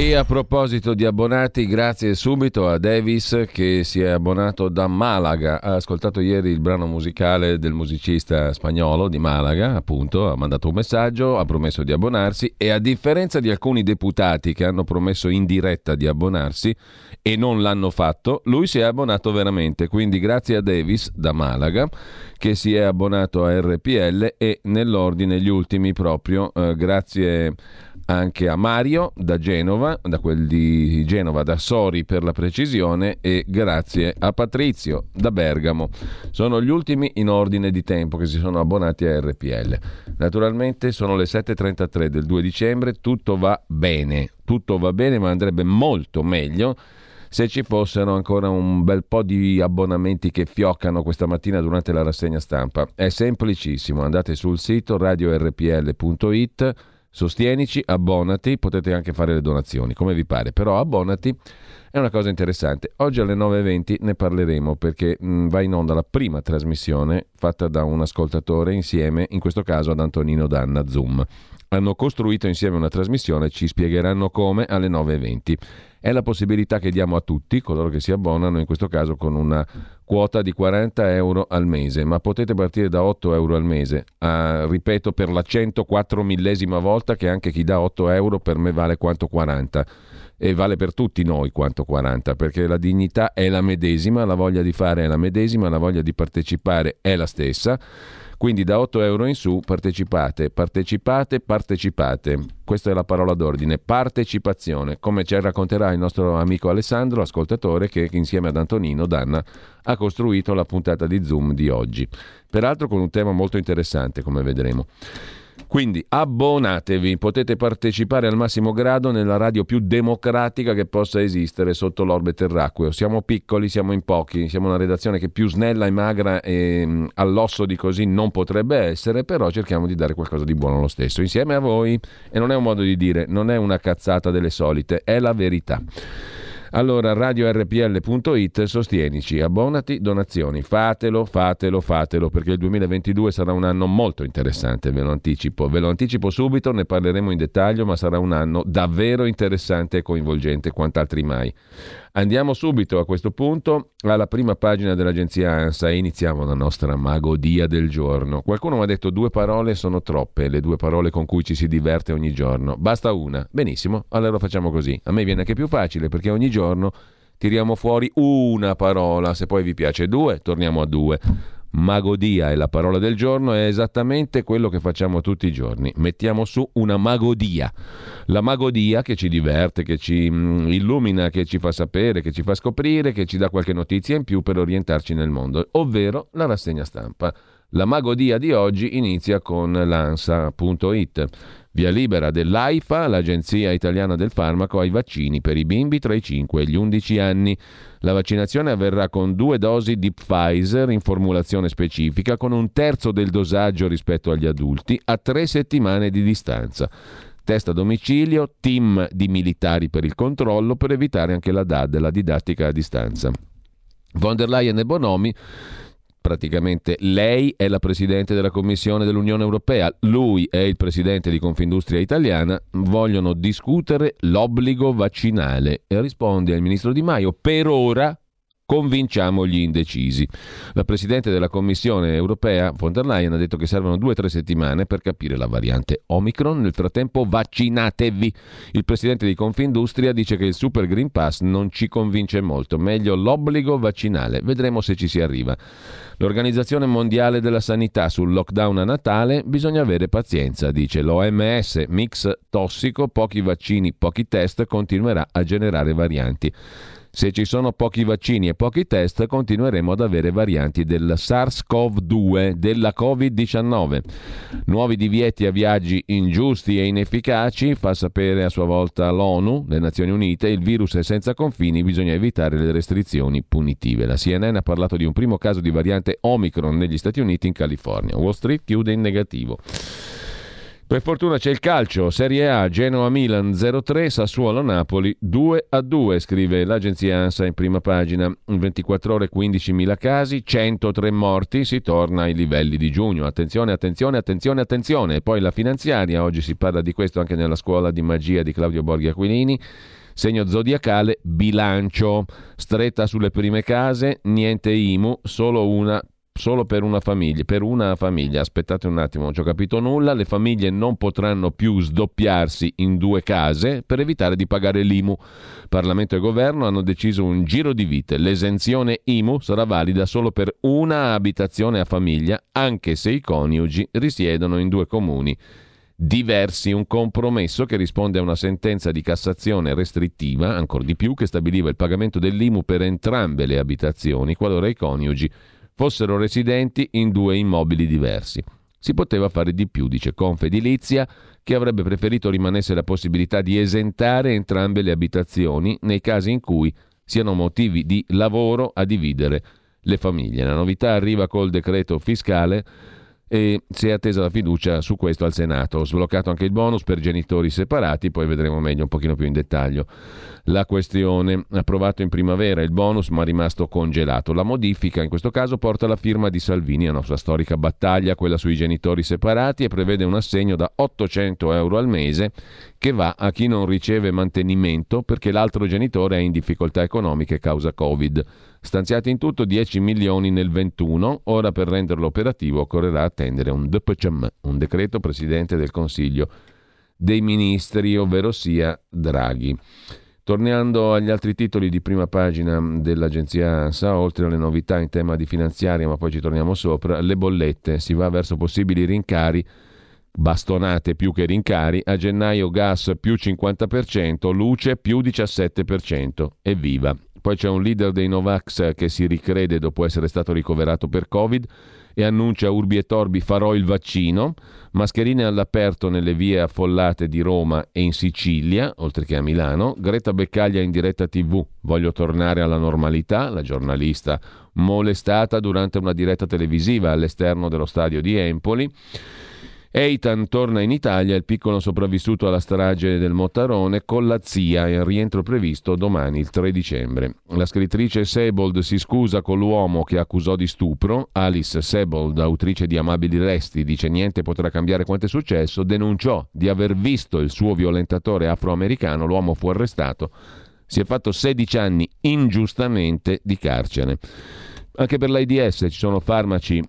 E a proposito di abbonati, grazie subito a Davis che si è abbonato da Malaga. Ha ascoltato ieri il brano musicale del musicista spagnolo di Malaga, appunto, ha mandato un messaggio, ha promesso di abbonarsi e a differenza di alcuni deputati che hanno promesso in diretta di abbonarsi e non l'hanno fatto, lui si è abbonato veramente. Quindi grazie a Davis da Malaga che si è abbonato a RPL e nell'ordine gli ultimi proprio, eh, grazie anche a Mario da Genova, da quel di Genova, da Sori per la precisione, e grazie a Patrizio da Bergamo. Sono gli ultimi in ordine di tempo che si sono abbonati a RPL. Naturalmente sono le 7.33 del 2 dicembre, tutto va bene, tutto va bene, ma andrebbe molto meglio se ci fossero ancora un bel po' di abbonamenti che fioccano questa mattina durante la rassegna stampa. È semplicissimo, andate sul sito radiorpl.it Sostienici, abbonati, potete anche fare le donazioni, come vi pare, però abbonati è una cosa interessante. Oggi alle 9.20 ne parleremo perché mh, mm, va in onda la prima trasmissione fatta da un ascoltatore insieme, in questo caso ad Antonino Danna Zoom. Hanno costruito insieme una trasmissione, ci spiegheranno come alle 9.20 è la possibilità che diamo a tutti, coloro che si abbonano, in questo caso con una quota di 40 euro al mese, ma potete partire da 8 euro al mese. Ah, ripeto per la 104 millesima volta che anche chi dà 8 euro per me vale quanto 40 e vale per tutti noi quanto 40, perché la dignità è la medesima, la voglia di fare è la medesima, la voglia di partecipare è la stessa quindi da 8 euro in su partecipate, partecipate, partecipate. Questa è la parola d'ordine, partecipazione, come ci racconterà il nostro amico Alessandro, ascoltatore, che insieme ad Antonino Danna ha costruito la puntata di Zoom di oggi. Peraltro con un tema molto interessante, come vedremo. Quindi abbonatevi, potete partecipare al massimo grado nella radio più democratica che possa esistere sotto l'orbe terracqueo. Siamo piccoli, siamo in pochi, siamo una redazione che più snella e magra e mm, all'osso di così non potrebbe essere, però cerchiamo di dare qualcosa di buono lo stesso, insieme a voi. E non è un modo di dire, non è una cazzata delle solite, è la verità. Allora, radiorpl.it, sostienici, abbonati, donazioni. Fatelo, fatelo, fatelo, perché il 2022 sarà un anno molto interessante, ve lo anticipo. Ve lo anticipo subito, ne parleremo in dettaglio, ma sarà un anno davvero interessante e coinvolgente, quant'altri mai. Andiamo subito a questo punto alla prima pagina dell'agenzia ANSA e iniziamo la nostra magodia del giorno. Qualcuno mi ha detto due parole sono troppe, le due parole con cui ci si diverte ogni giorno. Basta una. Benissimo, allora facciamo così. A me viene anche più facile perché ogni giorno tiriamo fuori una parola, se poi vi piace due, torniamo a due. Magodia è la parola del giorno, è esattamente quello che facciamo tutti i giorni. Mettiamo su una magodia. La magodia che ci diverte, che ci mm, illumina, che ci fa sapere, che ci fa scoprire, che ci dà qualche notizia in più per orientarci nel mondo, ovvero la rassegna stampa. La magodia di oggi inizia con l'ansa.it. Via libera dell'AIFA, l'Agenzia Italiana del Farmaco, ai vaccini per i bimbi tra i 5 e gli 11 anni. La vaccinazione avverrà con due dosi di Pfizer in formulazione specifica, con un terzo del dosaggio rispetto agli adulti, a tre settimane di distanza. Test a domicilio, team di militari per il controllo, per evitare anche la DAD, la didattica a distanza. Von der Leyen e Bonomi praticamente lei è la presidente della Commissione dell'Unione Europea, lui è il presidente di Confindustria Italiana, vogliono discutere l'obbligo vaccinale. E risponde al ministro Di Maio per ora convinciamo gli indecisi. La Presidente della Commissione europea, von der Leyen, ha detto che servono due o tre settimane per capire la variante Omicron. Nel frattempo vaccinatevi. Il Presidente di Confindustria dice che il Super Green Pass non ci convince molto. Meglio l'obbligo vaccinale. Vedremo se ci si arriva. L'Organizzazione Mondiale della Sanità sul lockdown a Natale bisogna avere pazienza, dice l'OMS. Mix tossico, pochi vaccini, pochi test, continuerà a generare varianti. Se ci sono pochi vaccini e pochi test, continueremo ad avere varianti del SARS-CoV-2, della Covid-19. Nuovi divieti a viaggi ingiusti e inefficaci, fa sapere a sua volta l'ONU, le Nazioni Unite, il virus è senza confini, bisogna evitare le restrizioni punitive. La CNN ha parlato di un primo caso di variante Omicron negli Stati Uniti in California. Wall Street chiude in negativo. Per fortuna c'è il calcio, Serie A, Genoa-Milan 0-3, Sassuolo-Napoli 2-2, scrive l'agenzia ANSA in prima pagina. 24 ore 15.000 casi, 103 morti, si torna ai livelli di giugno. Attenzione, attenzione, attenzione, attenzione. E poi la finanziaria, oggi si parla di questo anche nella scuola di magia di Claudio Borghi Aquilini. Segno zodiacale, bilancio, stretta sulle prime case, niente IMU, solo una solo per una famiglia. Per una famiglia, aspettate un attimo, non ci ho capito nulla. Le famiglie non potranno più sdoppiarsi in due case per evitare di pagare l'IMU. Parlamento e governo hanno deciso un giro di vite. L'esenzione IMU sarà valida solo per una abitazione a famiglia, anche se i coniugi risiedono in due comuni diversi, un compromesso che risponde a una sentenza di Cassazione restrittiva, ancora di più, che stabiliva il pagamento dell'IMU per entrambe le abitazioni, qualora i coniugi fossero residenti in due immobili diversi. Si poteva fare di più, dice Confedilizia, che avrebbe preferito rimanesse la possibilità di esentare entrambe le abitazioni nei casi in cui siano motivi di lavoro a dividere le famiglie. La novità arriva col decreto fiscale e si è attesa la fiducia su questo al Senato. Ho sbloccato anche il bonus per genitori separati, poi vedremo meglio un pochino più in dettaglio la questione. Approvato in primavera il bonus ma rimasto congelato. La modifica in questo caso porta la firma di Salvini, la nostra storica battaglia, quella sui genitori separati e prevede un assegno da 800 euro al mese che va a chi non riceve mantenimento perché l'altro genitore è in difficoltà economiche causa Covid. Stanziati in tutto 10 milioni nel 21, ora per renderlo operativo occorrerà attendere un DPCM, un decreto Presidente del Consiglio dei Ministri, ovvero sia Draghi. Tornando agli altri titoli di prima pagina dell'agenzia ANSA, oltre alle novità in tema di finanziaria, ma poi ci torniamo sopra, le bollette, si va verso possibili rincari, bastonate più che rincari, a gennaio gas più 50%, luce più 17%, evviva. Poi c'è un leader dei Novax che si ricrede dopo essere stato ricoverato per Covid e annuncia urbi e torbi farò il vaccino, mascherine all'aperto nelle vie affollate di Roma e in Sicilia, oltre che a Milano, Greta Beccaglia in diretta tv, voglio tornare alla normalità, la giornalista molestata durante una diretta televisiva all'esterno dello stadio di Empoli. Eitan torna in Italia, il piccolo sopravvissuto alla strage del Mottarone, con la zia, il rientro previsto domani, il 3 dicembre. La scrittrice Sebold si scusa con l'uomo che accusò di stupro. Alice Sebold, autrice di Amabili Resti, dice niente potrà cambiare quanto è successo, denunciò di aver visto il suo violentatore afroamericano, l'uomo fu arrestato, si è fatto 16 anni ingiustamente di carcere. Anche per l'AIDS ci sono farmaci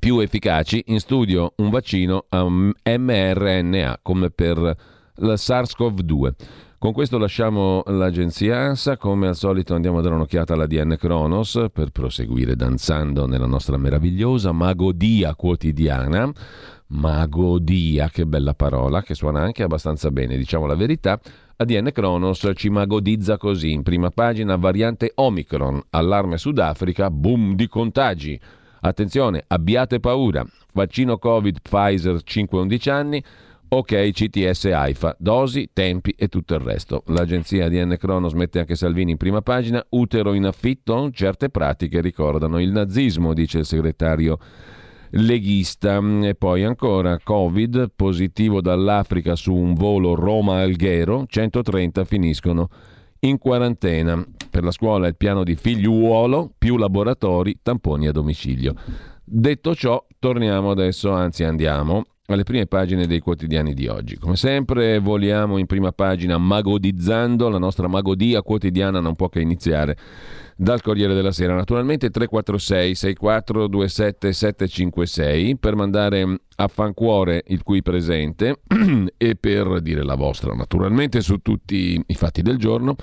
più efficaci, in studio un vaccino a mRNA come per la SARS-CoV-2. Con questo lasciamo l'agenzia ANSA, come al solito andiamo a dare un'occhiata alla DN Kronos per proseguire danzando nella nostra meravigliosa magodia quotidiana. Magodia, che bella parola, che suona anche abbastanza bene, diciamo la verità. ADN Kronos ci magodizza così, in prima pagina variante Omicron, allarme Sudafrica, boom di contagi. Attenzione, abbiate paura. Vaccino Covid Pfizer 5-11 anni. Ok, CTS AIFA, dosi, tempi e tutto il resto. L'agenzia DN Cronos mette anche Salvini in prima pagina. Utero in affitto? Certe pratiche ricordano il nazismo, dice il segretario leghista. E poi ancora Covid, positivo dall'Africa su un volo Roma-Alghero, 130 finiscono in quarantena. Per la scuola il piano di figliuolo, più laboratori, tamponi a domicilio. Detto ciò, torniamo adesso, anzi andiamo alle prime pagine dei quotidiani di oggi. Come sempre voliamo in prima pagina magodizzando, la nostra magodia quotidiana non può che iniziare dal Corriere della Sera. Naturalmente 346 6427 756 per mandare a fancuore il qui presente e per dire la vostra naturalmente su tutti i fatti del giorno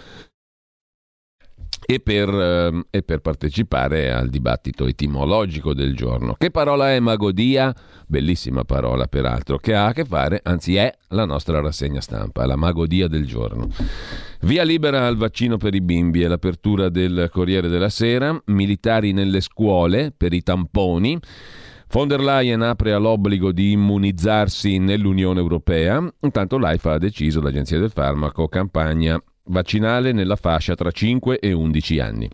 e per, eh, e per, partecipare al dibattito etimologico del giorno. Che parola è magodia? Bellissima parola, peraltro, che ha a che fare, anzi è la nostra rassegna stampa, la magodia del giorno. Via libera al vaccino per i bimbi e l'apertura del Corriere della Sera, militari nelle scuole per i tamponi. Von der Leyen apre all'obbligo di immunizzarsi nell'Unione Europea, intanto l'AIFA ha deciso, l'Agenzia del Farmaco, campagna vaccinale nella fascia tra 5 e 11 anni.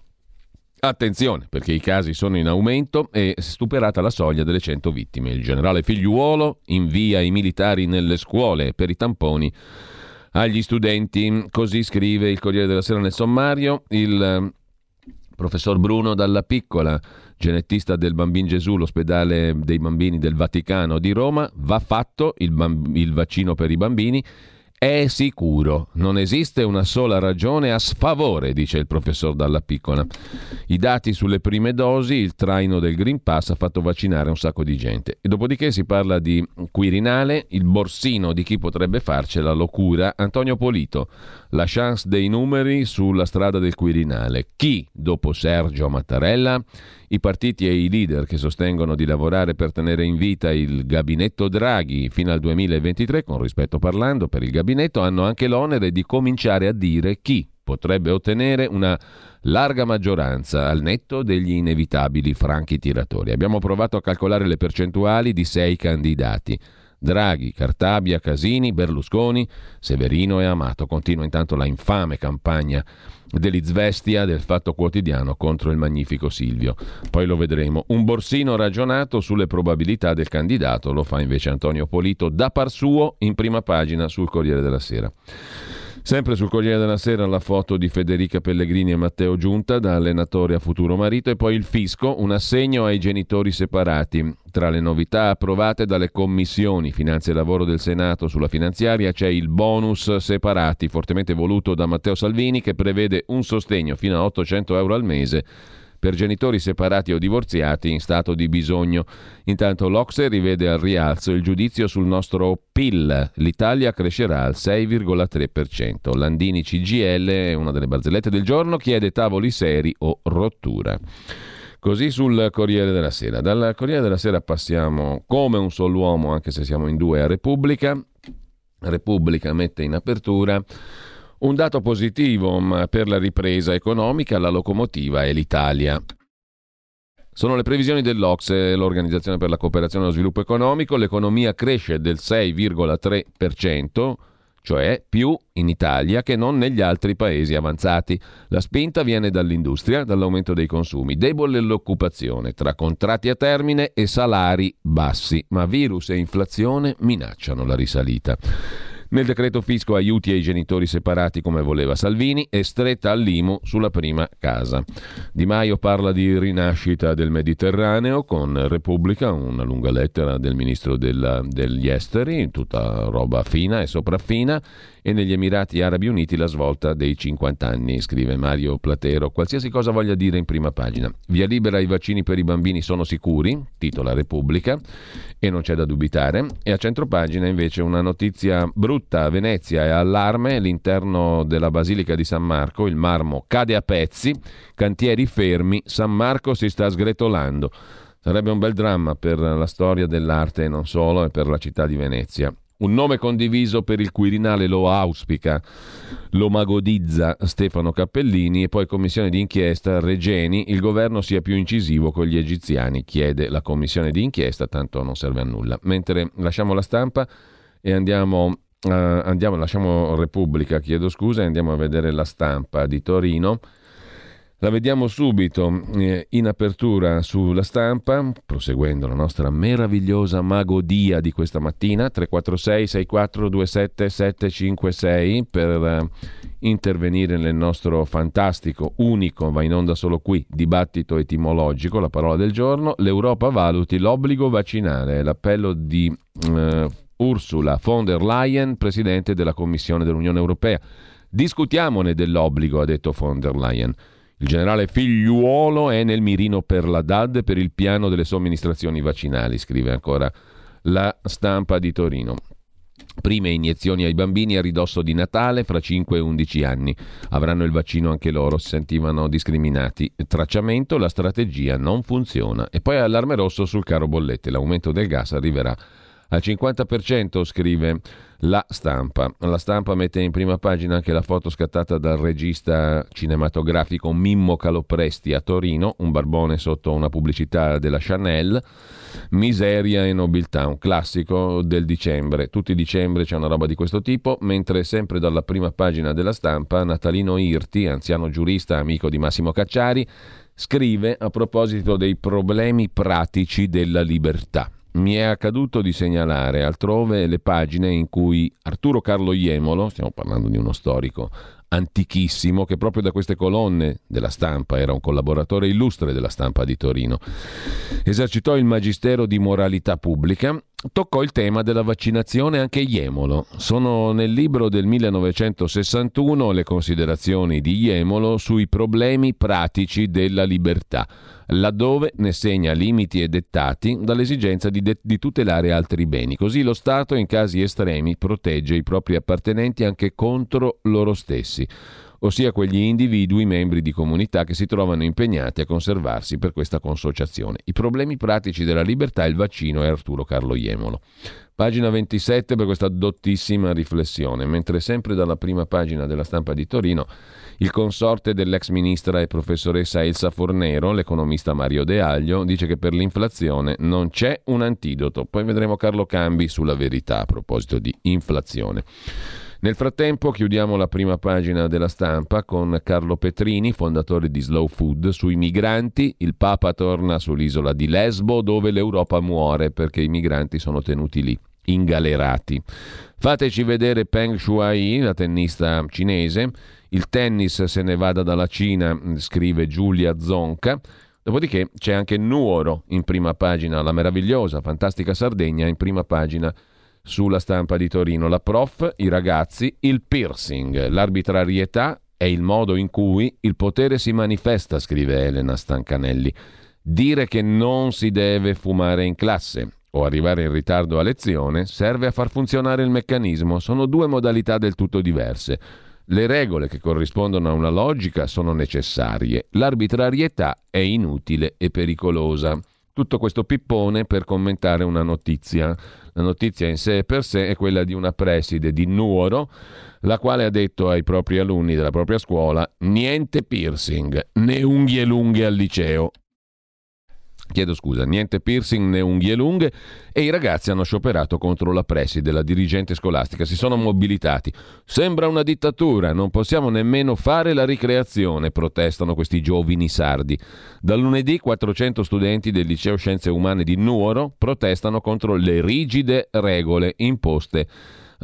Attenzione, perché i casi sono in aumento e superata la soglia delle 100 vittime. Il generale Figliuolo invia i militari nelle scuole per i tamponi agli studenti. Così scrive il Corriere della Sera nel sommario. Il eh, professor Bruno Dalla Piccola, genettista del Bambin Gesù, l'ospedale dei bambini del Vaticano di Roma, va fatto il, bamb- il vaccino per i bambini è sicuro, non esiste una sola ragione a sfavore, dice il professor Dalla Piccola. I dati sulle prime dosi, il traino del Green Pass ha fatto vaccinare un sacco di gente. E dopodiché si parla di Quirinale, il borsino di chi potrebbe farcela, lo cura Antonio Polito. La chance dei numeri sulla strada del Quirinale. Chi, dopo Sergio Mattarella, i partiti e i leader che sostengono di lavorare per tenere in vita il gabinetto Draghi fino al 2023, con rispetto parlando, per il gabinetto hanno anche l'onere di cominciare a dire chi potrebbe ottenere una larga maggioranza al netto degli inevitabili franchi tiratori. Abbiamo provato a calcolare le percentuali di sei candidati. Draghi, Cartabia, Casini, Berlusconi, Severino e Amato. Continua intanto la infame campagna dell'Izvestia del Fatto Quotidiano contro il magnifico Silvio. Poi lo vedremo. Un borsino ragionato sulle probabilità del candidato lo fa invece Antonio Polito da par suo in prima pagina sul Corriere della Sera. Sempre sul Corriere della Sera la foto di Federica Pellegrini e Matteo Giunta da allenatore a futuro marito e poi il fisco, un assegno ai genitori separati. Tra le novità approvate dalle commissioni Finanza e Lavoro del Senato sulla finanziaria c'è il bonus separati, fortemente voluto da Matteo Salvini, che prevede un sostegno fino a 800 euro al mese per genitori separati o divorziati in stato di bisogno. Intanto l'Ocse rivede al rialzo il giudizio sul nostro PIL. L'Italia crescerà al 6,3%. Landini CGL, una delle barzellette del giorno, chiede tavoli seri o rottura. Così sul Corriere della Sera. Dal Corriere della Sera passiamo come un solo uomo, anche se siamo in due, a Repubblica. Repubblica mette in apertura un dato positivo per la ripresa economica, la locomotiva è l'Italia. Sono le previsioni dell'Ocse, l'Organizzazione per la cooperazione e lo sviluppo economico. L'economia cresce del 6,3%, cioè più in Italia che non negli altri paesi avanzati. La spinta viene dall'industria, dall'aumento dei consumi, debole l'occupazione tra contratti a termine e salari bassi, ma virus e inflazione minacciano la risalita. Nel decreto fisco aiuti ai genitori separati come voleva Salvini e stretta all'IMU sulla prima casa. Di Maio parla di rinascita del Mediterraneo con Repubblica, una lunga lettera del ministro della, degli esteri, tutta roba fina e sopraffina e negli Emirati Arabi Uniti la svolta dei 50 anni, scrive Mario Platero. Qualsiasi cosa voglia dire in prima pagina. Via libera i vaccini per i bambini sono sicuri, titola Repubblica, e non c'è da dubitare. E a centropagina invece una notizia brutta a Venezia è allarme, l'interno della Basilica di San Marco, il marmo cade a pezzi, cantieri fermi, San Marco si sta sgretolando. Sarebbe un bel dramma per la storia dell'arte e non solo, e per la città di Venezia. Un nome condiviso per il Quirinale lo auspica, lo magodizza Stefano Cappellini e poi commissione d'inchiesta Regeni, il governo sia più incisivo con gli egiziani, chiede la commissione d'inchiesta, tanto non serve a nulla. Mentre lasciamo la stampa e andiamo, uh, andiamo lasciamo Repubblica, chiedo scusa, e andiamo a vedere la stampa di Torino. La vediamo subito eh, in apertura sulla stampa, proseguendo la nostra meravigliosa magodia di questa mattina, 346 6427 756 per eh, intervenire nel nostro fantastico, unico, va in onda solo qui, dibattito etimologico, la parola del giorno, l'Europa valuti l'obbligo vaccinale, l'appello di eh, Ursula von der Leyen, Presidente della Commissione dell'Unione Europea. Discutiamone dell'obbligo, ha detto von der Leyen. Il generale figliuolo è nel mirino per la DAD per il piano delle somministrazioni vaccinali, scrive ancora la stampa di Torino. Prime iniezioni ai bambini a ridosso di Natale fra 5 e 11 anni. Avranno il vaccino anche loro, si sentivano discriminati. Tracciamento, la strategia non funziona. E poi allarme rosso sul caro bollette. L'aumento del gas arriverà Al 50% scrive la stampa. La stampa mette in prima pagina anche la foto scattata dal regista cinematografico Mimmo Calopresti a Torino, un barbone sotto una pubblicità della Chanel. Miseria e nobiltà, un classico del dicembre. Tutti i dicembre c'è una roba di questo tipo, mentre sempre dalla prima pagina della stampa Natalino Irti, anziano giurista amico di Massimo Cacciari, scrive a proposito dei problemi pratici della libertà. Mi è accaduto di segnalare altrove le pagine in cui Arturo Carlo Iemolo, stiamo parlando di uno storico antichissimo, che proprio da queste colonne della stampa era un collaboratore illustre della stampa di Torino, esercitò il magistero di moralità pubblica toccò il tema della vaccinazione anche Iemolo. Sono nel libro del 1961 le considerazioni di Iemolo sui problemi pratici della libertà, laddove ne segna limiti e dettati dall'esigenza di, de- di tutelare altri beni. Così lo Stato in casi estremi protegge i propri appartenenti anche contro loro stessi ossia quegli individui membri di comunità che si trovano impegnati a conservarsi per questa consociazione. I problemi pratici della libertà, il vaccino e Arturo Carlo Iemolo. Pagina 27 per questa dottissima riflessione, mentre sempre dalla prima pagina della stampa di Torino il consorte dell'ex ministra e professoressa Elsa Fornero, l'economista Mario De Aglio, dice che per l'inflazione non c'è un antidoto. Poi vedremo Carlo Cambi sulla verità a proposito di inflazione. Nel frattempo chiudiamo la prima pagina della stampa con Carlo Petrini, fondatore di Slow Food, sui migranti. Il Papa torna sull'isola di Lesbo dove l'Europa muore perché i migranti sono tenuti lì, ingalerati. Fateci vedere Peng Shuai, la tennista cinese. Il tennis se ne vada dalla Cina, scrive Giulia Zonca. Dopodiché c'è anche Nuoro in prima pagina, la meravigliosa, fantastica Sardegna in prima pagina sulla stampa di Torino. La prof, i ragazzi, il piercing, l'arbitrarietà è il modo in cui il potere si manifesta, scrive Elena Stancanelli. Dire che non si deve fumare in classe o arrivare in ritardo a lezione serve a far funzionare il meccanismo. Sono due modalità del tutto diverse. Le regole che corrispondono a una logica sono necessarie, l'arbitrarietà è inutile e pericolosa. Tutto questo pippone per commentare una notizia. La notizia in sé per sé è quella di una preside di Nuoro, la quale ha detto ai propri alunni della propria scuola niente piercing, né unghie lunghe al liceo chiedo scusa, niente piercing né unghie lunghe e i ragazzi hanno scioperato contro la preside, la dirigente scolastica, si sono mobilitati. Sembra una dittatura, non possiamo nemmeno fare la ricreazione, protestano questi giovani sardi. Da lunedì 400 studenti del liceo Scienze Umane di Nuoro protestano contro le rigide regole imposte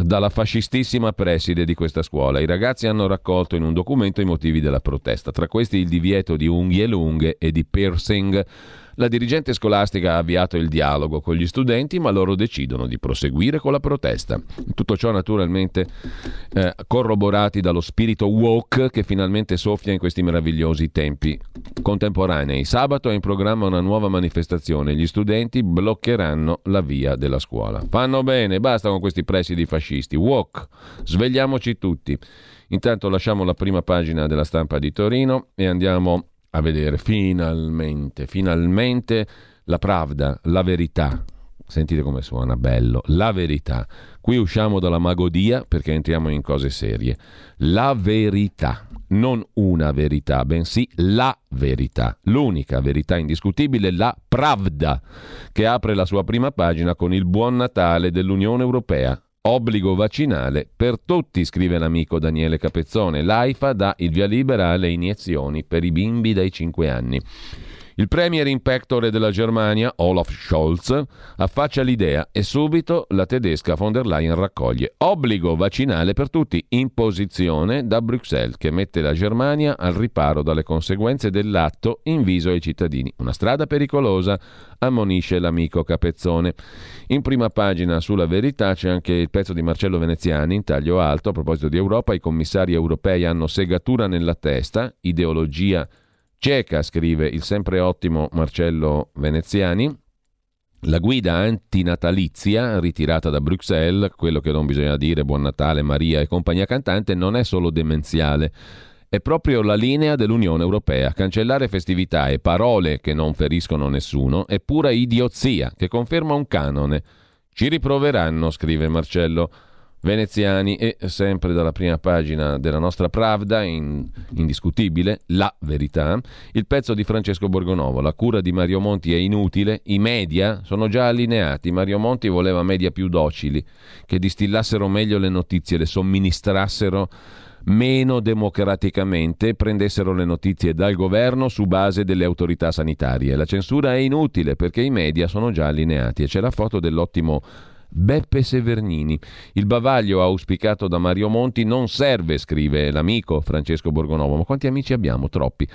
dalla fascistissima preside di questa scuola. I ragazzi hanno raccolto in un documento i motivi della protesta, tra questi il divieto di unghie lunghe e di piercing. La dirigente scolastica ha avviato il dialogo con gli studenti, ma loro decidono di proseguire con la protesta. Tutto ciò naturalmente eh, corroborati dallo spirito woke che finalmente soffia in questi meravigliosi tempi contemporanei. Sabato è in programma una nuova manifestazione. Gli studenti bloccheranno la via della scuola. Fanno bene, basta con questi presidi fascisti. Woke, svegliamoci tutti. Intanto lasciamo la prima pagina della stampa di Torino e andiamo a vedere finalmente, finalmente la pravda, la verità. Sentite come suona bello, la verità. Qui usciamo dalla magodia perché entriamo in cose serie. La verità, non una verità, bensì la verità, l'unica verità indiscutibile, la Pravda, che apre la sua prima pagina con il buon Natale dell'Unione Europea. Obbligo vaccinale per tutti, scrive l'amico Daniele Capezzone. L'AIFA dà il via libera alle iniezioni per i bimbi dai 5 anni. Il premier in della Germania, Olaf Scholz, affaccia l'idea e subito la tedesca von der Leyen raccoglie obbligo vaccinale per tutti, imposizione da Bruxelles che mette la Germania al riparo dalle conseguenze dell'atto in viso ai cittadini. Una strada pericolosa, ammonisce l'amico Capezzone. In prima pagina sulla verità c'è anche il pezzo di Marcello Veneziani in taglio alto a proposito di Europa. I commissari europei hanno segatura nella testa, ideologia Cieca, scrive il sempre ottimo Marcello Veneziani, la guida antinatalizia ritirata da Bruxelles, quello che non bisogna dire Buon Natale, Maria e compagnia cantante, non è solo demenziale, è proprio la linea dell'Unione Europea. Cancellare festività e parole che non feriscono nessuno è pura idiozia che conferma un canone. Ci riproveranno, scrive Marcello veneziani e sempre dalla prima pagina della nostra Pravda, in, indiscutibile, la verità, il pezzo di Francesco Borgonovo, la cura di Mario Monti è inutile, i media sono già allineati, Mario Monti voleva media più docili, che distillassero meglio le notizie, le somministrassero meno democraticamente prendessero le notizie dal governo su base delle autorità sanitarie. La censura è inutile perché i media sono già allineati e c'è la foto dell'ottimo Beppe Severnini. Il bavaglio auspicato da Mario Monti non serve, scrive l'amico Francesco Borgonovo, ma quanti amici abbiamo? Troppi.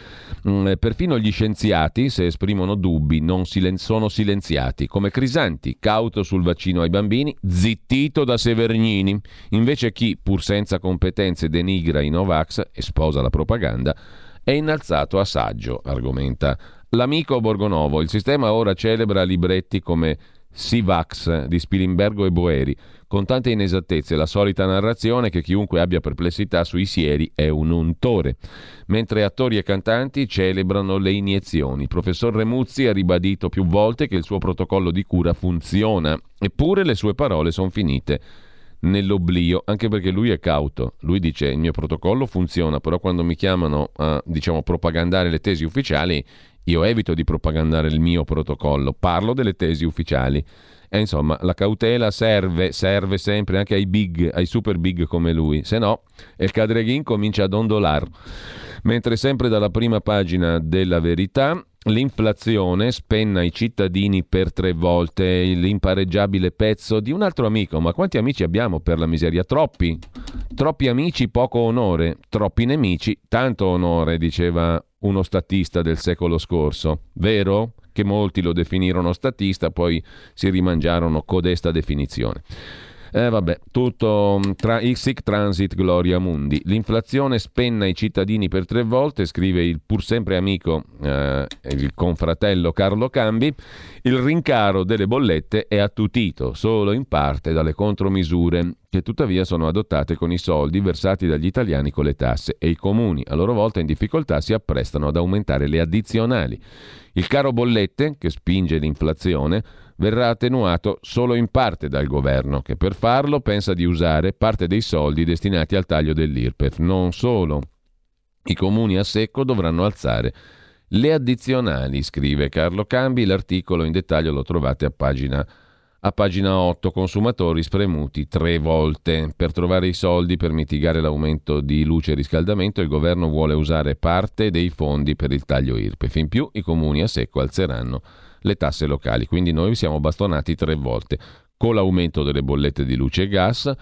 Mm, perfino gli scienziati, se esprimono dubbi, non silen- sono silenziati, come Crisanti, cauto sul vaccino ai bambini, zittito da Severnini. Invece chi, pur senza competenze, denigra i Novax e sposa la propaganda, è innalzato a saggio, argomenta l'amico Borgonovo. Il sistema ora celebra libretti come Sivax di Spilimbergo e Boeri, con tante inesattezze, la solita narrazione che chiunque abbia perplessità sui sieri è un untore, mentre attori e cantanti celebrano le iniezioni. Il professor Remuzzi ha ribadito più volte che il suo protocollo di cura funziona, eppure le sue parole sono finite nell'oblio, anche perché lui è cauto. Lui dice il mio protocollo funziona, però quando mi chiamano a diciamo, propagandare le tesi ufficiali io evito di propagandare il mio protocollo, parlo delle tesi ufficiali. E insomma, la cautela serve, serve sempre anche ai big, ai super big come lui, se no il Cadreghin comincia ad ondolare. Mentre sempre dalla prima pagina della verità, l'inflazione spenna i cittadini per tre volte, l'impareggiabile pezzo di un altro amico. Ma quanti amici abbiamo per la miseria? Troppi. Troppi amici, poco onore. Troppi nemici, tanto onore, diceva uno statista del secolo scorso. Vero? Che molti lo definirono statista, poi si rimangiarono codesta definizione. Eh vabbè, tutto mm, tra sic transit gloria mundi. L'inflazione spenna i cittadini per tre volte, scrive il pur sempre amico, eh, il confratello Carlo Cambi. Il rincaro delle bollette è attutito solo in parte dalle contromisure che tuttavia sono adottate con i soldi versati dagli italiani con le tasse e i comuni, a loro volta in difficoltà, si apprestano ad aumentare le addizionali. Il caro bollette, che spinge l'inflazione, verrà attenuato solo in parte dal governo, che per farlo pensa di usare parte dei soldi destinati al taglio dell'IRPEF. Non solo. I comuni a secco dovranno alzare le addizionali, scrive Carlo Cambi. L'articolo in dettaglio lo trovate a pagina, a pagina 8. Consumatori spremuti tre volte. Per trovare i soldi per mitigare l'aumento di luce e riscaldamento, il governo vuole usare parte dei fondi per il taglio IRPEF. In più, i comuni a secco alzeranno le tasse locali. Quindi noi siamo bastonati tre volte con l'aumento delle bollette di luce e gas,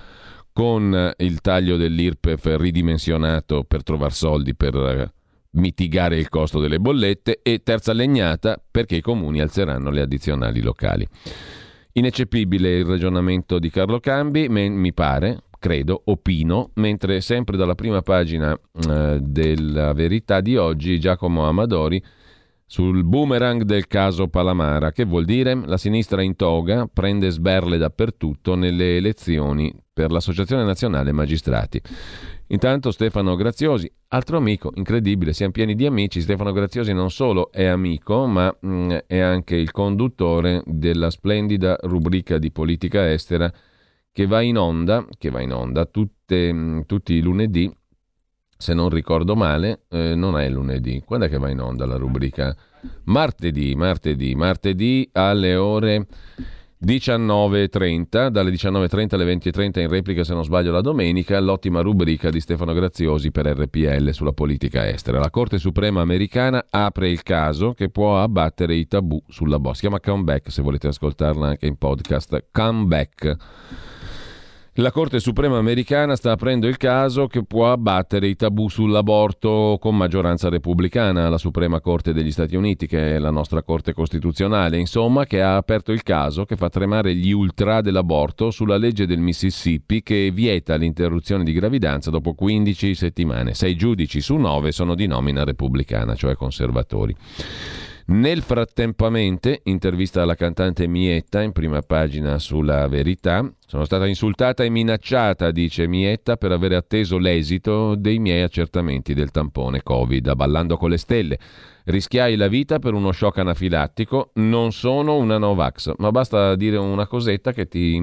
con il taglio dell'IRPEF ridimensionato per trovare soldi per eh, mitigare il costo delle bollette e terza legnata perché i comuni alzeranno le addizionali locali. Ineccepibile il ragionamento di Carlo Cambi, mi pare, credo, opino, mentre sempre dalla prima pagina eh, della verità di oggi Giacomo Amadori sul boomerang del caso Palamara, che vuol dire la sinistra in toga prende sberle dappertutto nelle elezioni per l'Associazione Nazionale Magistrati. Intanto Stefano Graziosi, altro amico, incredibile, siamo pieni di amici, Stefano Graziosi non solo è amico, ma mh, mm, è anche il conduttore della splendida rubrica di politica estera che va in onda, va in onda tutte, mh, mm, tutti i lunedì se non ricordo male, eh, non è lunedì. Quando è che va in onda la rubrica? Martedì, martedì, martedì alle ore 19.30, dalle 19.30 alle 20.30 in replica se non sbaglio la domenica, l'ottima rubrica di Stefano Graziosi per RPL sulla politica estera. La Corte Suprema americana apre il caso che può abbattere i tabù sulla boss. Si chiama Comeback se volete ascoltarla anche in podcast. Comeback la Corte Suprema americana sta aprendo il caso che può abbattere i tabù sull'aborto con maggioranza repubblicana, la Suprema Corte degli Stati Uniti, che è la nostra Corte Costituzionale, insomma, che ha aperto il caso che fa tremare gli ultra dell'aborto sulla legge del Mississippi che vieta l'interruzione di gravidanza dopo 15 settimane. Sei giudici su nove sono di nomina repubblicana, cioè conservatori. Nel frattempamente, intervista alla cantante Mietta in prima pagina sulla verità, sono stata insultata e minacciata, dice Mietta, per aver atteso l'esito dei miei accertamenti del tampone Covid, ballando con le stelle. Rischiai la vita per uno shock anafilattico, non sono una Novax, ma basta dire una cosetta che ti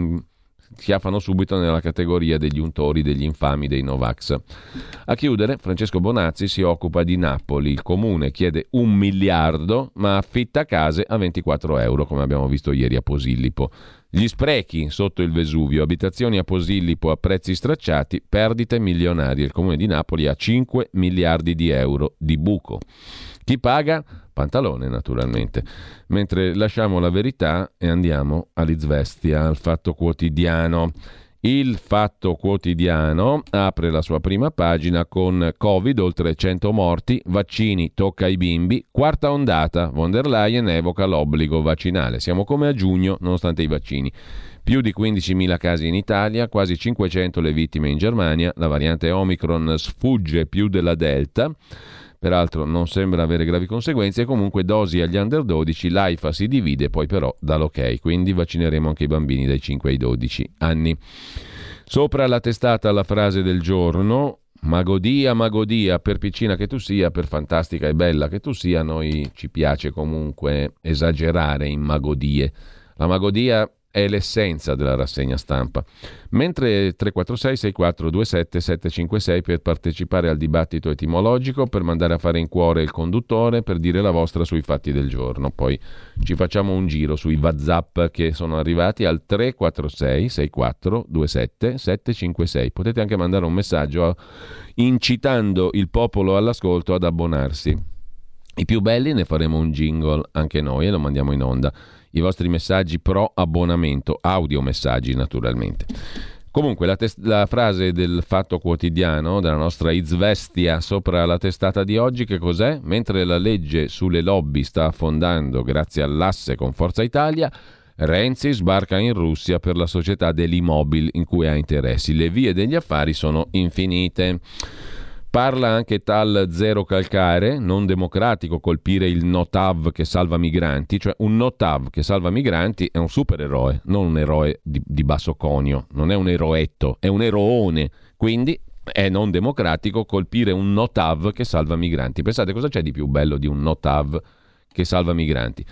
schiaffano subito nella categoria degli untori, degli infami, dei Novax. A chiudere, Francesco Bonazzi si occupa di Napoli. Il comune chiede un miliardo, ma affitta case a 24 euro, come abbiamo visto ieri a Posillipo. Gli sprechi sotto il Vesuvio, abitazioni a Posillipo a prezzi stracciati, perdite milionarie. Il comune di Napoli ha 5 miliardi di euro di buco. Chi paga? Pantalone, naturalmente. Mentre lasciamo la verità e andiamo all'Izvestia, al Fatto Quotidiano. Il Fatto Quotidiano apre la sua prima pagina con Covid, oltre 100 morti, vaccini, tocca ai bimbi, quarta ondata, von der Leyen evoca l'obbligo vaccinale. Siamo come a giugno, nonostante i vaccini. Più di 15.000 casi in Italia, quasi 500 le vittime in Germania, la variante Omicron sfugge più della Delta peraltro non sembra avere gravi conseguenze, comunque dosi agli under 12, l'AIFA si divide poi però dall'ok, quindi vaccineremo anche i bambini dai 5 ai 12 anni. Sopra la testata la frase del giorno, Magodia, Magodia, per piccina che tu sia, per fantastica e bella che tu sia, noi ci piace comunque esagerare in magodie. La magodia è l'essenza della rassegna stampa. Mentre 346 6427 756 per partecipare al dibattito etimologico, per mandare a fare in cuore il conduttore, per dire la vostra sui fatti del giorno. Poi ci facciamo un giro sui WhatsApp che sono arrivati al 346 6427 756. Potete anche mandare un messaggio incitando il popolo all'ascolto ad abbonarsi. I più belli ne faremo un jingle anche noi e lo mandiamo in onda i vostri messaggi pro abbonamento, audio messaggi naturalmente. Comunque la, tes- la, frase del fatto quotidiano della nostra Izvestia sopra la testata di oggi che cos'è? Mentre la legge sulle lobby sta affondando grazie all'asse con Forza Italia, Renzi sbarca in Russia per la società dell'Imobil in cui ha interessi. Le vie degli affari sono infinite. Parla anche tal Zero Calcare, non democratico colpire il Notav che salva migranti, cioè un Notav che salva migranti è un supereroe, non un eroe di, di basso conio, non è un eroetto, è un eroone, quindi è non democratico colpire un Notav che salva migranti. Pensate cosa c'è di più bello di un Notav che salva migranti?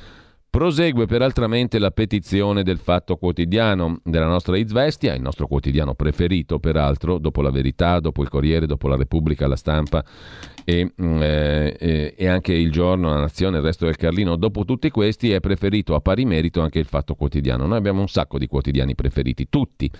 Prosegue peraltramente la petizione del Fatto Quotidiano della nostra Izvestia, il nostro quotidiano preferito peraltro, dopo la Verità, dopo il Corriere, dopo la Repubblica, la Stampa e, mm, eh, e anche il Giorno, la Nazione, il resto del Carlino. Dopo tutti questi è preferito a pari merito anche il Fatto Quotidiano. Noi abbiamo un sacco di quotidiani preferiti, tutti.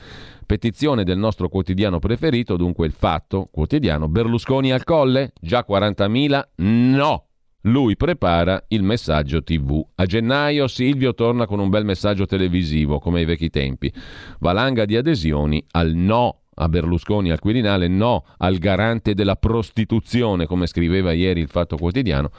Petizione del nostro quotidiano preferito, dunque il Fatto Quotidiano. Berlusconi al colle? Già 40.000? No! Lui prepara il messaggio TV. A gennaio Silvio torna con un bel messaggio televisivo, come ai vecchi tempi. Valanga di adesioni al no a Berlusconi al Quirinale, no al garante della prostituzione, come scriveva ieri il Fatto Quotidiano.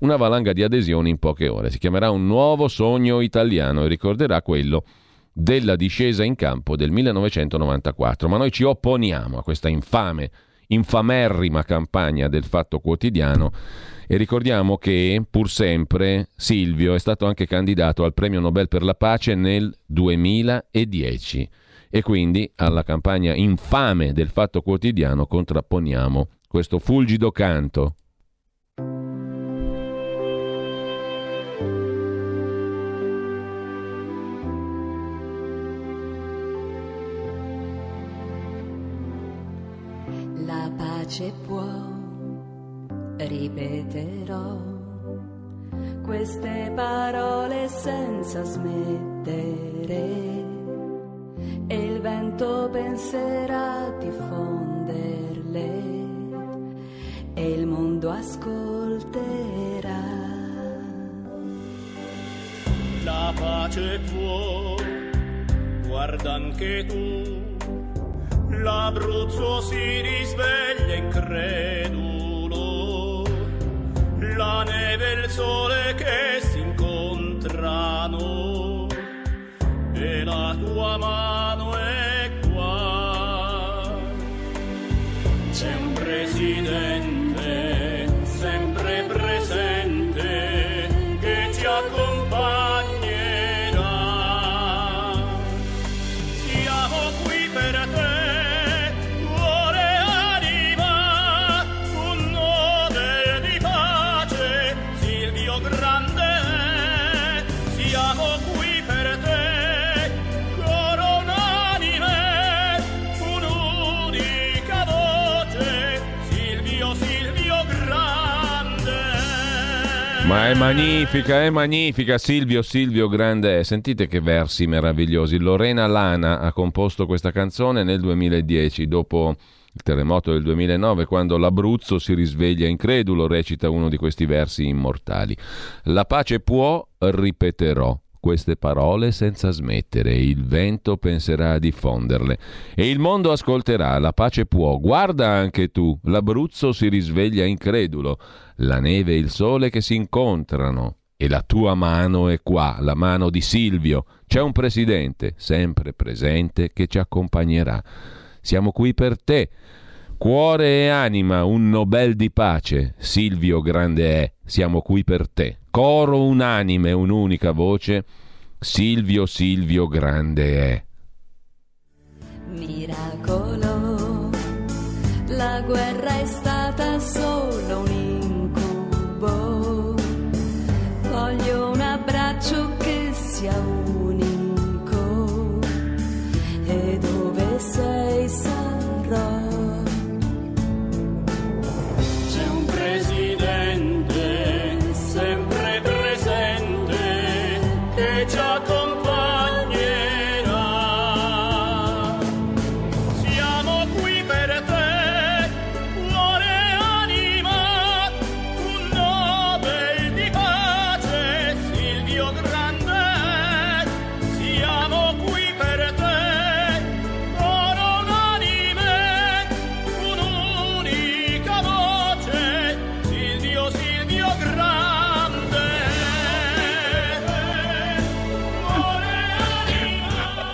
Una valanga di adesioni in poche ore. Si chiamerà un nuovo sogno italiano e ricorderà quello della discesa in campo del 1994. Ma noi ci opponiamo a questa infame, infamerrima campagna del Fatto Quotidiano e ricordiamo che, pur sempre, Silvio è stato anche candidato al premio Nobel per la pace nel 2010 e quindi alla campagna infame del Fatto Quotidiano contrapponiamo questo fulgido canto. Ripeterò queste parole senza smettere. E il vento penserà di fonderle e il mondo ascolterà. La pace può, guarda anche tu, l'Abruzzo si risveglia incredulo la neve e il sole che si incontrano e la tua mano è qua. C'è un presidente Ma è magnifica, è magnifica. Silvio, Silvio Grande. Sentite che versi meravigliosi. Lorena Lana ha composto questa canzone nel 2010, dopo il terremoto del 2009, quando l'Abruzzo si risveglia incredulo, recita uno di questi versi immortali. La pace può, ripeterò queste parole senza smettere, il vento penserà a diffonderle e il mondo ascolterà, la pace può, guarda anche tu, l'Abruzzo si risveglia incredulo, la neve e il sole che si incontrano e la tua mano è qua, la mano di Silvio, c'è un presidente sempre presente che ci accompagnerà. Siamo qui per te. Cuore e anima, un Nobel di pace, Silvio grande è, siamo qui per te. Coro unanime, un'unica voce, Silvio Silvio grande è. Miracolo, la guerra è stata solo un abbraccio che sia unico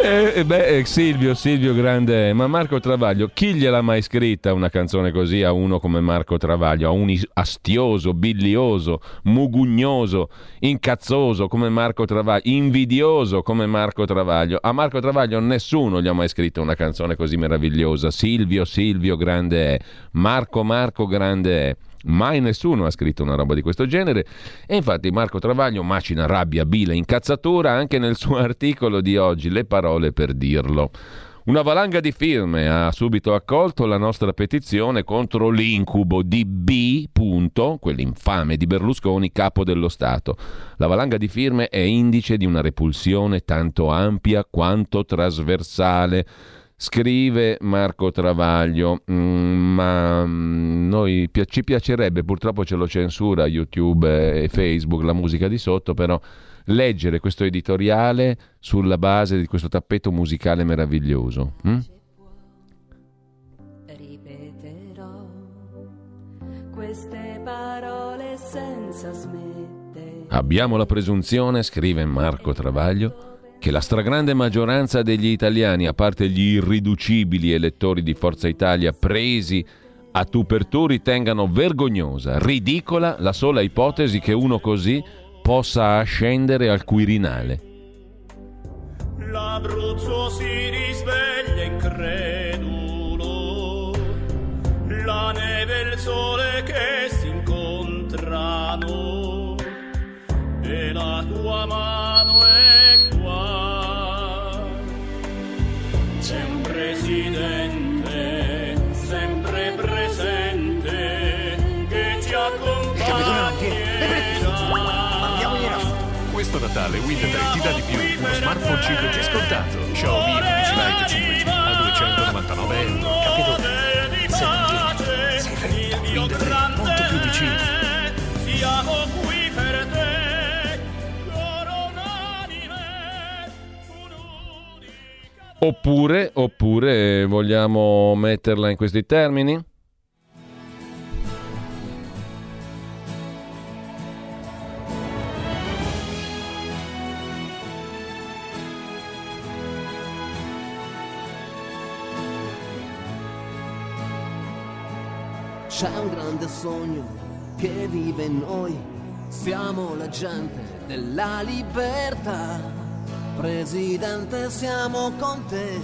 Eh, eh, beh, eh, Silvio, Silvio grande, ma Marco Travaglio, chi gliel'ha mai scritta una canzone così a uno come Marco Travaglio, a un astioso, bilioso, mugugnoso, incazzoso come Marco Travaglio, invidioso come Marco Travaglio? A Marco Travaglio nessuno gli ha mai scritto una canzone così meravigliosa. Silvio, Silvio grande è, Marco, Marco grande è. Mai nessuno ha scritto una roba di questo genere e infatti Marco Travaglio macina rabbia, bile, incazzatura anche nel suo articolo di oggi, le parole per dirlo. Una valanga di firme ha subito accolto la nostra petizione contro l'incubo di B. Punto, quell'infame di Berlusconi, capo dello Stato. La valanga di firme è indice di una repulsione tanto ampia quanto trasversale. Scrive Marco Travaglio, mm, ma mm, noi ci piacerebbe, purtroppo ce lo censura YouTube e Facebook, la musica di sotto, però leggere questo editoriale sulla base di questo tappeto musicale meraviglioso. mm? Ripeterò queste parole senza smettere. Abbiamo la presunzione, scrive Marco Travaglio, che la stragrande maggioranza degli italiani, a parte gli irriducibili elettori di Forza Italia presi a tu per tu, ritengano vergognosa, ridicola la sola ipotesi che uno così possa ascendere al Quirinale. L'Abruzzo si risveglia incredulo, la neve e il sole che si incontrano, e la tua mano è Questo Natale Wind 3 ti dà di più. Uno smartphone 5G scontato. Xiaomi 11 Lite 5G a 299 euro. Oppure, oppure vogliamo metterla in questi termini? C'è un grande sogno che vive in noi, siamo la gente della libertà. Presidente, siamo con te.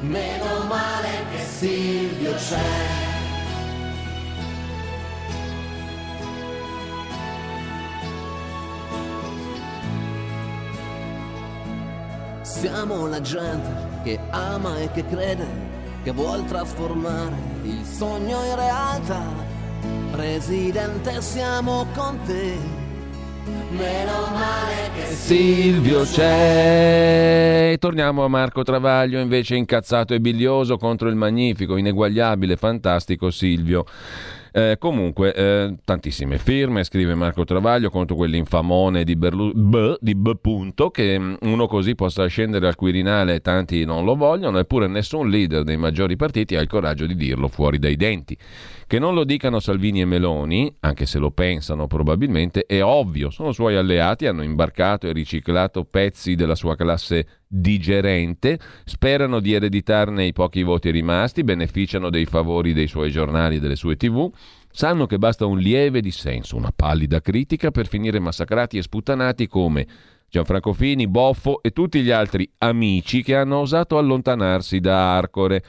Meno male che Silvio c'è. Siamo la gente che ama e che crede, che vuol trasformare il sogno in realtà. Presidente, siamo con te. Meno male che Silvio c'è. E torniamo a Marco Travaglio, invece incazzato e bilioso contro il magnifico, ineguagliabile, fantastico Silvio. Eh, comunque, eh, tantissime firme, scrive Marco Travaglio, contro quell'infamone di, Berlu- B, di B. Punto, che mm, uno così possa scendere al Quirinale e tanti non lo vogliono, eppure nessun leader dei maggiori partiti ha il coraggio di dirlo fuori dai denti. Che non lo dicano Salvini e Meloni, anche se lo pensano probabilmente, è ovvio, sono suoi alleati, hanno imbarcato e riciclato pezzi della sua classe digerente, sperano di ereditarne i pochi voti rimasti, beneficiano dei favori dei suoi giornali e delle sue tv, sanno che basta un lieve dissenso, una pallida critica per finire massacrati e sputtanati come Gianfranco Fini, Boffo e tutti gli altri amici che hanno osato allontanarsi da Arcore.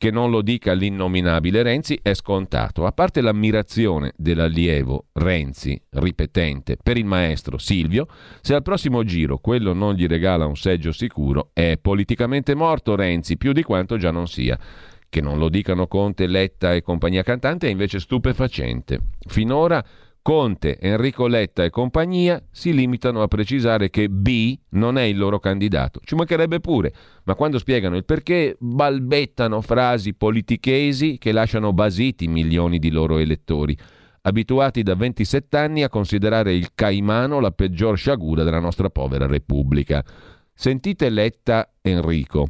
Che non lo dica l'innominabile Renzi è scontato, a parte l'ammirazione dell'allievo Renzi, ripetente, per il maestro Silvio, se al prossimo giro quello non gli regala un seggio sicuro, è politicamente morto Renzi, più di quanto già non sia. Che non lo dicano Conte, Letta e compagnia cantante è invece stupefacente. Finora Conte, Enrico Letta e compagnia si limitano a precisare che B non è il loro candidato. Ci mancherebbe pure, ma quando spiegano il perché balbettano frasi politichesi che lasciano basiti milioni di loro elettori, abituati da 27 anni a considerare il Caimano la peggior sciagura della nostra povera Repubblica. Sentite Letta Enrico.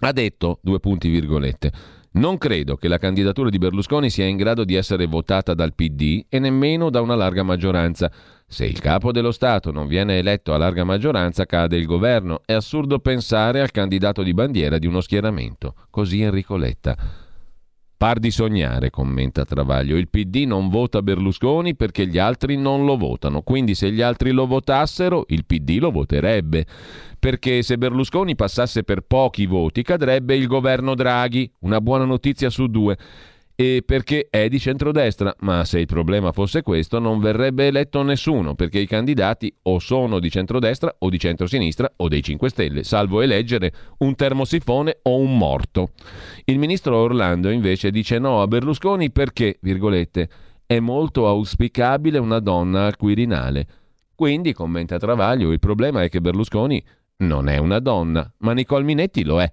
Ha detto, due punti virgolette, non credo che la candidatura di Berlusconi sia in grado di essere votata dal PD e nemmeno da una larga maggioranza. Se il capo dello Stato non viene eletto a larga maggioranza cade il governo. È assurdo pensare al candidato di bandiera di uno schieramento. Così Enrico Letta. Par di sognare, commenta Travaglio. Il PD non vota Berlusconi perché gli altri non lo votano. Quindi se gli altri lo votassero, il PD lo voterebbe perché se Berlusconi passasse per pochi voti cadrebbe il governo Draghi, una buona notizia su due, e perché è di centrodestra, ma se il problema fosse questo non verrebbe eletto nessuno, perché i candidati o sono di centrodestra o di centrosinistra o dei 5 Stelle, salvo eleggere un termosifone o un morto. Il ministro Orlando invece dice no a Berlusconi perché, virgolette, è molto auspicabile una donna al Quirinale. Quindi, commenta Travaglio, il problema è che Berlusconi non è una donna, ma Nicole Minetti lo è.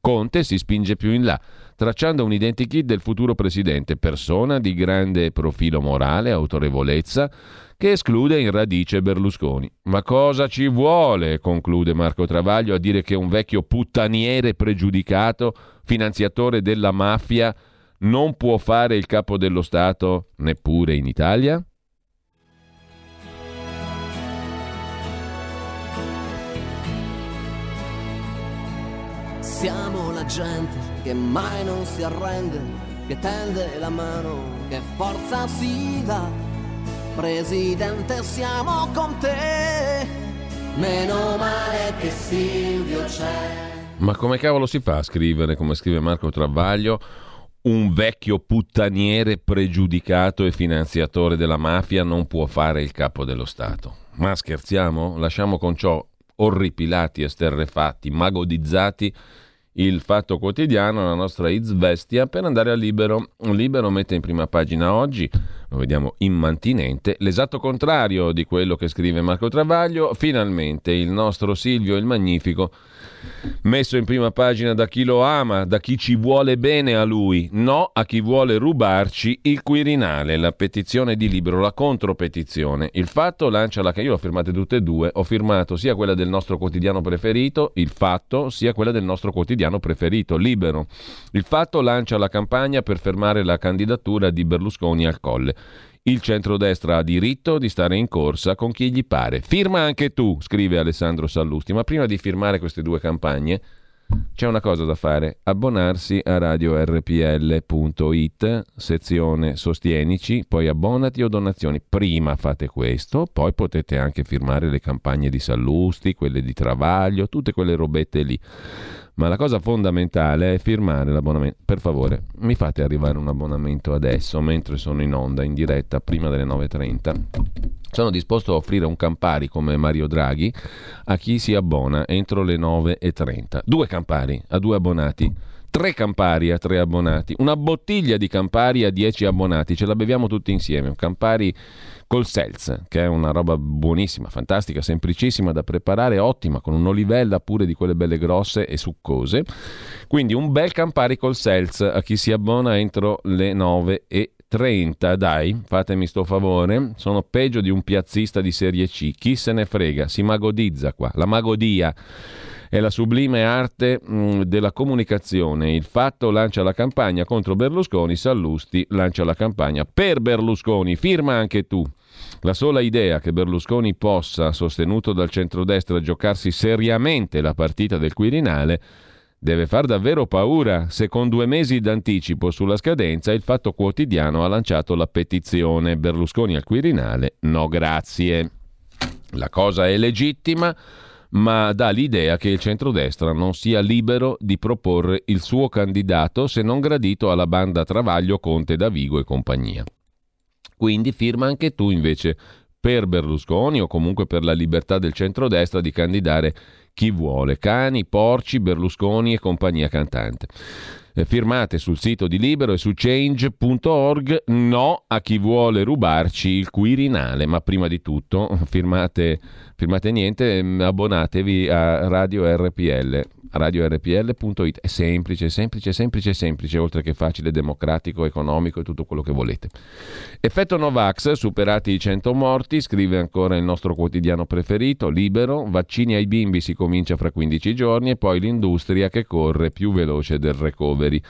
Conte si spinge più in là, tracciando un identikit del futuro presidente, persona di grande profilo morale, autorevolezza, che esclude in radice Berlusconi. Ma cosa ci vuole, conclude Marco Travaglio, a dire che un vecchio puttaniere pregiudicato, finanziatore della mafia, non può fare il capo dello Stato neppure in Italia? Siamo la gente che mai non si arrende, che tende la mano, che forza si dà. Presidente, siamo con te. Meno male che Silvio c'è. Ma come cavolo si fa a scrivere, come scrive Marco Travaglio, un vecchio puttaniere pregiudicato e finanziatore della mafia non può fare il capo dello Stato? Ma scherziamo? Lasciamo con ciò orripilati, esterrefatti, magodizzati il Fatto Quotidiano, la nostra Izvestia, per andare a Libero. Libero mette in prima pagina oggi, lo vediamo immantinente, l'esatto contrario di quello che scrive Marco Travaglio. Finalmente il nostro Silvio il Magnifico messo in prima pagina da chi lo ama, da chi ci vuole bene a lui, no a chi vuole rubarci il Quirinale, la petizione di libro, la contropetizione. Il fatto lancia la io ho firmate tutte e due, ho firmato sia quella del nostro quotidiano preferito, il fatto, sia quella del nostro quotidiano preferito, libero. Il fatto lancia la campagna per fermare la candidatura di Berlusconi al colle. Il centrodestra ha diritto di stare in corsa con chi gli pare. Firma anche tu, scrive Alessandro Sallusti. Ma prima di firmare queste due campagne c'è una cosa da fare. Abbonarsi a radiorpl.it, sezione Sostienici, poi abbonati o donazioni. Prima fate questo, poi potete anche firmare le campagne di Sallusti, quelle di Travaglio, tutte quelle robette lì. Ma la cosa fondamentale è firmare l'abbonamento. Per favore, mi fate arrivare un abbonamento adesso, mentre sono in onda, in diretta, prima delle 9.30. Sono disposto a offrire un Campari come Mario Draghi a chi si abbona entro le 9.30. Due Campari a due abbonati. Tre Campari a tre abbonati, una bottiglia di Campari a dieci abbonati, ce la beviamo tutti insieme. Un Campari col Seltz, che è una roba buonissima, fantastica, semplicissima da preparare, ottima, con un'olivella pure di quelle belle grosse e succose. Quindi un bel Campari col Seltz a chi si abbona entro le 9 e 30, dai, fatemi sto favore, sono peggio di un piazzista di serie C, chi se ne frega, si magodizza qua, la magodia è la sublime arte mh, mm, della comunicazione. Il fatto lancia la campagna contro Berlusconi, Sallusti lancia la campagna per Berlusconi. Firma anche tu. La sola idea che Berlusconi possa, sostenuto dal centrodestra, giocarsi seriamente la partita del Quirinale deve far davvero paura se con due mesi d'anticipo sulla scadenza il Fatto Quotidiano ha lanciato la petizione Berlusconi al Quirinale. No grazie. La cosa è legittima ma dà l'idea che il centrodestra non sia libero di proporre il suo candidato se non gradito alla banda Travaglio, Conte, Davigo e compagnia. Quindi firma anche tu invece per Berlusconi o comunque per la libertà del centrodestra di candidare chi vuole, cani, porci, Berlusconi e compagnia cantante. Eh, firmate sul sito di Libero e su change.org no a chi vuole rubarci il Quirinale, ma prima di tutto firmate, firmate niente, mm, abbonatevi a Radio RPL, radiorpl.it, è semplice, semplice, semplice, semplice, oltre che facile, democratico, economico e tutto quello che volete. Effetto Novax, superati i 100 morti, scrive ancora il nostro quotidiano preferito, Libero, vaccini ai bimbi si comincia fra 15 giorni e poi l'industria che corre più veloce del recovery poveri,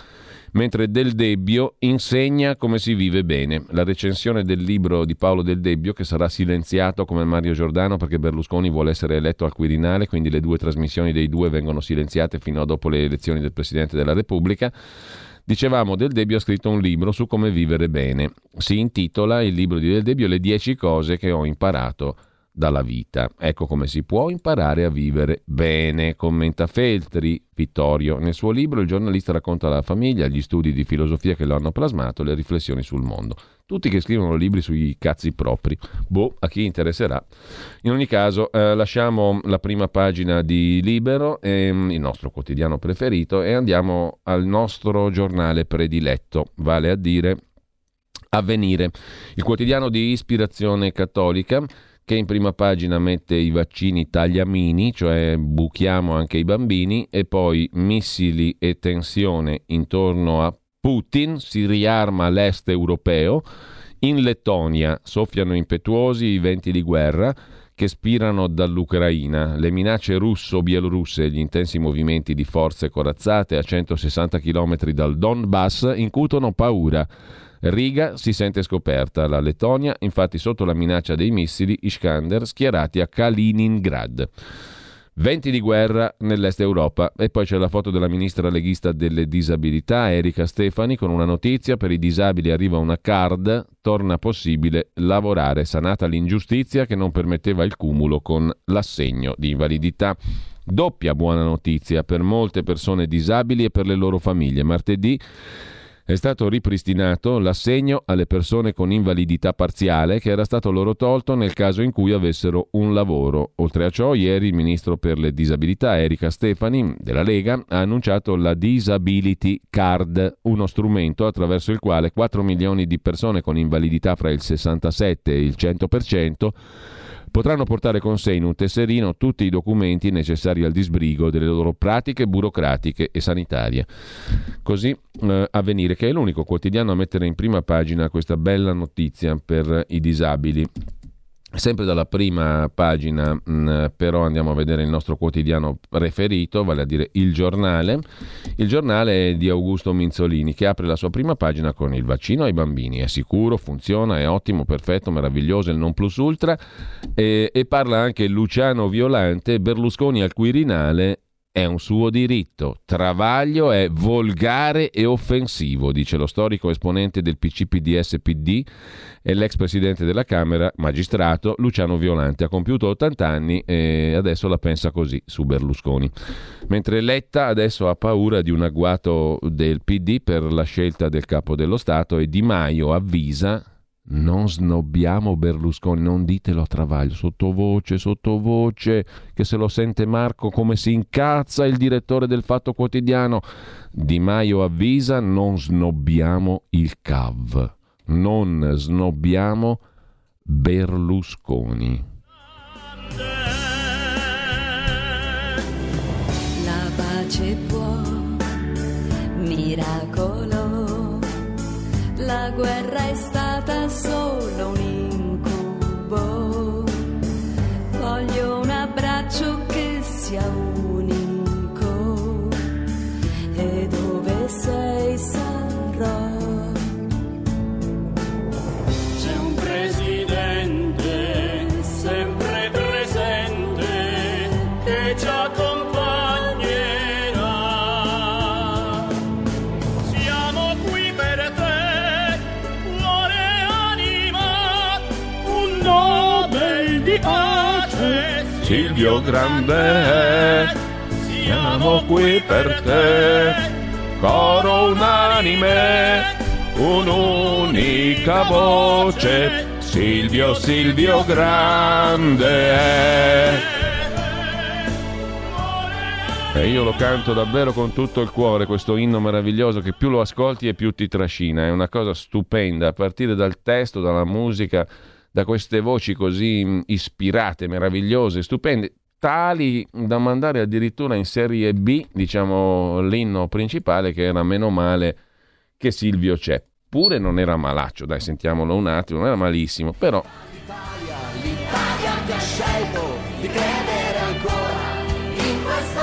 mentre Del Debbio insegna come si vive bene. La recensione del libro di Paolo Del Debbio, che sarà silenziato come Mario Giordano perché Berlusconi vuole essere eletto al Quirinale, quindi le due trasmissioni dei due vengono silenziate fino a dopo le elezioni del Presidente della Repubblica. Dicevamo, Del Debbio ha scritto un libro su come vivere bene. Si intitola il libro di Del Debbio Le dieci cose che ho imparato dalla vita. Ecco come si può imparare a vivere bene, commenta Feltri Vittorio. Nel suo libro il giornalista racconta la famiglia, gli studi di filosofia che lo hanno plasmato, le riflessioni sul mondo. Tutti che scrivono libri sui cazzi propri. Boh, a chi interesserà. In ogni caso, eh, lasciamo la prima pagina di Libero, ehm, il nostro quotidiano preferito, e andiamo al nostro giornale prediletto, vale a dire Avvenire, il quotidiano di ispirazione cattolica che in prima pagina mette i vaccini tagliamini, cioè buchiamo anche i bambini, e poi missili e tensione intorno a Putin, si riarma l'est europeo, in Lettonia soffiano impetuosi i venti di guerra che spirano dall'Ucraina, le minacce russo-bielorusse e gli intensi movimenti di forze corazzate a 160 km dal Donbass incutono paura Riga si sente scoperta. La Lettonia, infatti, sotto la minaccia dei missili Iskander schierati a Kaliningrad. Venti di guerra nell'est Europa. E poi c'è la foto della ministra leghista delle disabilità, Erika Stefani, con una notizia: per i disabili arriva una card, torna possibile lavorare, sanata l'ingiustizia che non permetteva il cumulo con l'assegno di invalidità. Doppia buona notizia per molte persone disabili e per le loro famiglie. Martedì è stato ripristinato l'assegno alle persone con invalidità parziale che era stato loro tolto nel caso in cui avessero un lavoro. Oltre a ciò, ieri il ministro per le disabilità Erika Stefani della Lega ha annunciato la Disability Card, uno strumento attraverso il quale 4 milioni di persone con invalidità fra il 67 e il 100% potranno portare con sé in un tesserino tutti i documenti necessari al disbrigo delle loro pratiche burocratiche e sanitarie. Così eh, avvenire che è l'unico quotidiano a mettere in prima pagina questa bella notizia per i disabili. Sempre dalla prima pagina, mh, mm, però andiamo a vedere il nostro quotidiano preferito, vale a dire il giornale. Il giornale è di Augusto Minzolini che apre la sua prima pagina con il vaccino ai bambini. È sicuro, funziona, è ottimo, perfetto, meraviglioso, il non plus ultra. E, e parla anche Luciano Violante, Berlusconi al Quirinale è un suo diritto. Travaglio è volgare e offensivo, dice lo storico esponente del PCPD-SPD e l'ex presidente della Camera, magistrato Luciano Violante. Ha compiuto 80 anni e adesso la pensa così su Berlusconi. Mentre Letta adesso ha paura di un agguato del PD per la scelta del capo dello Stato e Di Maio avvisa Non snobbiamo Berlusconi, non ditelo a travaglio, sottovoce, sottovoce, che se lo sente Marco come si incazza il direttore del Fatto Quotidiano. Di Maio avvisa, non snobbiamo il CAV, non snobbiamo Berlusconi. La pace può, miracolo, la guerra è stata solo un incubo. Voglio un abbraccio che sia unico e dove sei sarò. Silvio Grande, siamo qui per te, coro unanime, un'unica voce, Silvio, Silvio Grande. E io lo canto davvero con tutto il cuore, questo inno meraviglioso che più lo ascolti e più ti trascina. È una cosa stupenda, a partire dal testo, dalla musica, da queste voci così mh, ispirate, meravigliose, stupende, tali da mandare addirittura in serie B, diciamo, l'inno principale che era meno male che Silvio c'è. Pure non era malaccio, dai, sentiamolo un attimo, non era malissimo, però L'Italia, l'Italia ha scelto di credere ancora in questo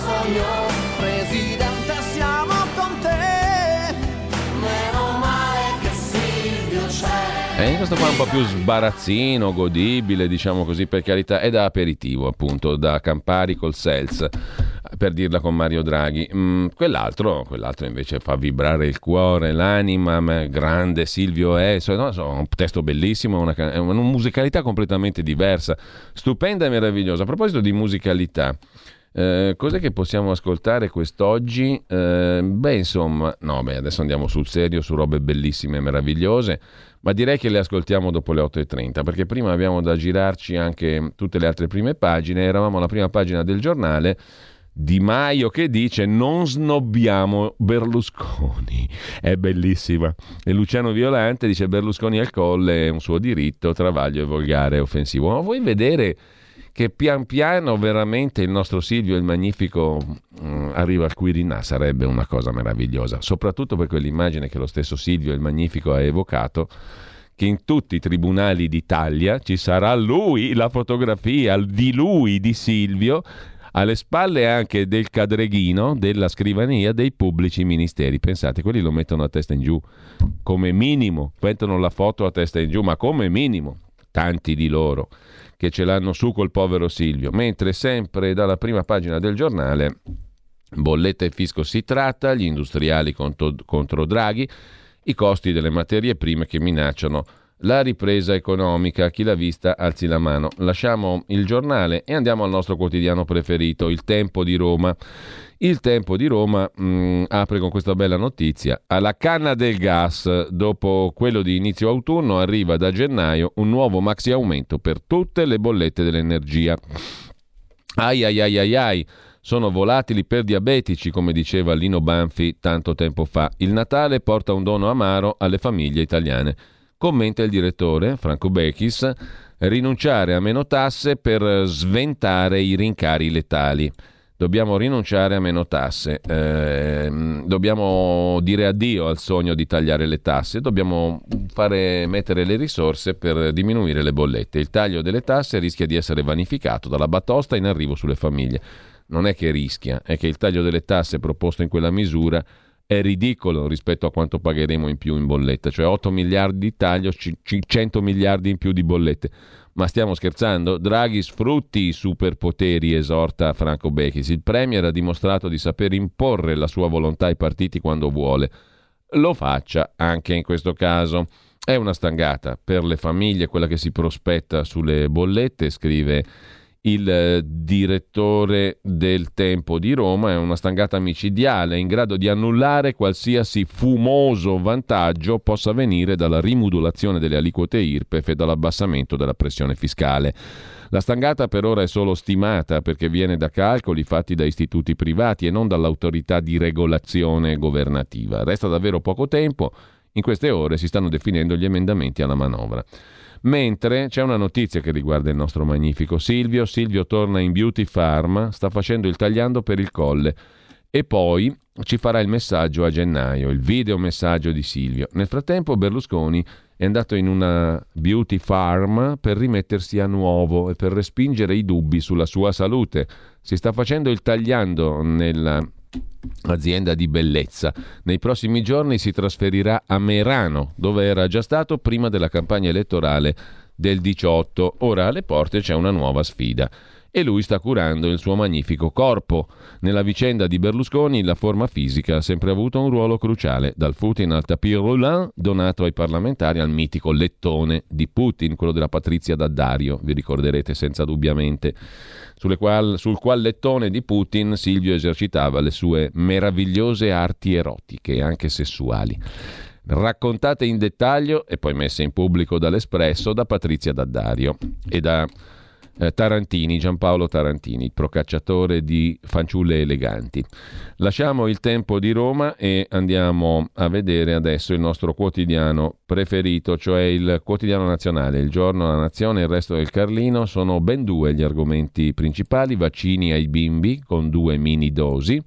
sogno. E questo qua è un po' più sbarazzino, godibile, diciamo così, per carità, è da aperitivo, appunto, da Campari col Sels, per dirla con Mario Draghi. Mm, quell'altro, quell'altro invece fa vibrare il cuore, l'anima, ma grande Silvio è, so- no, so, un testo bellissimo, una, una musicalità completamente diversa, stupenda e meravigliosa. A proposito di musicalità, eh, cos'è che possiamo ascoltare quest'oggi? Eh, beh, insomma, no, beh, adesso andiamo sul serio, su robe bellissime e meravigliose, ma direi che le ascoltiamo dopo le 8.30, perché prima abbiamo da girarci anche tutte le altre prime pagine. Eravamo alla prima pagina del giornale. Di Maio che dice non snobbiamo Berlusconi, è bellissima. E Luciano Violante dice Berlusconi al colle è un suo diritto, travaglio e volgare e offensivo. Ma vuoi vedere che pian piano veramente il nostro Silvio il Magnifico mm, arriva al Quirinà sarebbe una cosa meravigliosa, soprattutto per quell'immagine che lo stesso Silvio il Magnifico ha evocato che in tutti i tribunali d'Italia ci sarà lui, la fotografia di lui, di Silvio, alle spalle anche del cadreghino della scrivania dei pubblici ministeri. Pensate, quelli lo mettono a testa in giù come minimo, mettono la foto a testa in giù, ma come minimo, tanti di loro che ce l'hanno su col povero Silvio, mentre sempre dalla prima pagina del giornale bolletta e fisco si tratta, gli industriali contro, contro Draghi, i costi delle materie prime che minacciano la ripresa economica. Chi l'ha vista alzi la mano. Lasciamo il giornale e andiamo al nostro quotidiano preferito, Il Tempo di Roma. Il Tempo di Roma mh, apre con questa bella notizia. Alla canna del gas, dopo quello di inizio autunno, arriva da gennaio un nuovo maxi aumento per tutte le bollette dell'energia. Ai ai ai ai ai, sono volatili per diabetici, come diceva Lino Banfi tanto tempo fa. Il Natale porta un dono amaro alle famiglie italiane. Commenta il direttore, Franco Bechis, rinunciare a meno tasse per sventare i rincari letali. Dobbiamo rinunciare a meno tasse, eh, dobbiamo dire addio al sogno di tagliare le tasse, dobbiamo fare mettere le risorse per diminuire le bollette. Il taglio delle tasse rischia di essere vanificato dalla batosta in arrivo sulle famiglie. Non è che rischia, è che il taglio delle tasse proposto in quella misura è ridicolo rispetto a quanto pagheremo in più in bolletta, cioè 8 miliardi di taglio, 100 miliardi in più di bollette. Ma stiamo scherzando? Draghi sfrutti i superpoteri, esorta Franco Bechis. Il Premier ha dimostrato di saper imporre la sua volontà ai partiti quando vuole. Lo faccia anche in questo caso. È una stangata per le famiglie quella che si prospetta sulle bollette, scrive il direttore del Tempo di Roma, è una stangata micidiale in grado di annullare qualsiasi fumoso vantaggio possa venire dalla rimodulazione delle aliquote IRPEF e dall'abbassamento della pressione fiscale. La stangata per ora è solo stimata perché viene da calcoli fatti da istituti privati e non dall'autorità di regolazione governativa. Resta davvero poco tempo, in queste ore si stanno definendo gli emendamenti alla manovra. Mentre c'è una notizia che riguarda il nostro magnifico Silvio. Silvio torna in Beauty Farm, sta facendo il tagliando per il colle e poi ci farà il messaggio a gennaio, il video messaggio di Silvio. Nel frattempo Berlusconi è andato in una beauty farm per rimettersi a nuovo e per respingere i dubbi sulla sua salute. Si sta facendo il tagliando nell'azienda di bellezza. Nei prossimi giorni si trasferirà a Merano, dove era già stato prima della campagna elettorale del 18. Ora alle porte c'è una nuova sfida e lui sta curando il suo magnifico corpo. Nella vicenda di Berlusconi la forma fisica ha sempre avuto un ruolo cruciale, dal Putin al tapis roulant donato ai parlamentari al mitico lettone di Putin, quello della Patrizia Daddario, vi ricorderete senza dubbiamente, qual, sul qual lettone di Putin Silvio esercitava le sue meravigliose arti erotiche, anche sessuali. Raccontate in dettaglio e poi messe in pubblico dall'Espresso da Patrizia Daddario e da eh, Tarantini, Giampaolo Tarantini, procacciatore di fanciulle eleganti. Lasciamo il tempo di Roma e andiamo a vedere adesso il nostro quotidiano preferito, cioè il quotidiano nazionale, il giorno, la nazione e il resto del Carlino. Sono ben due gli argomenti principali, vaccini ai bimbi con due mini dosi.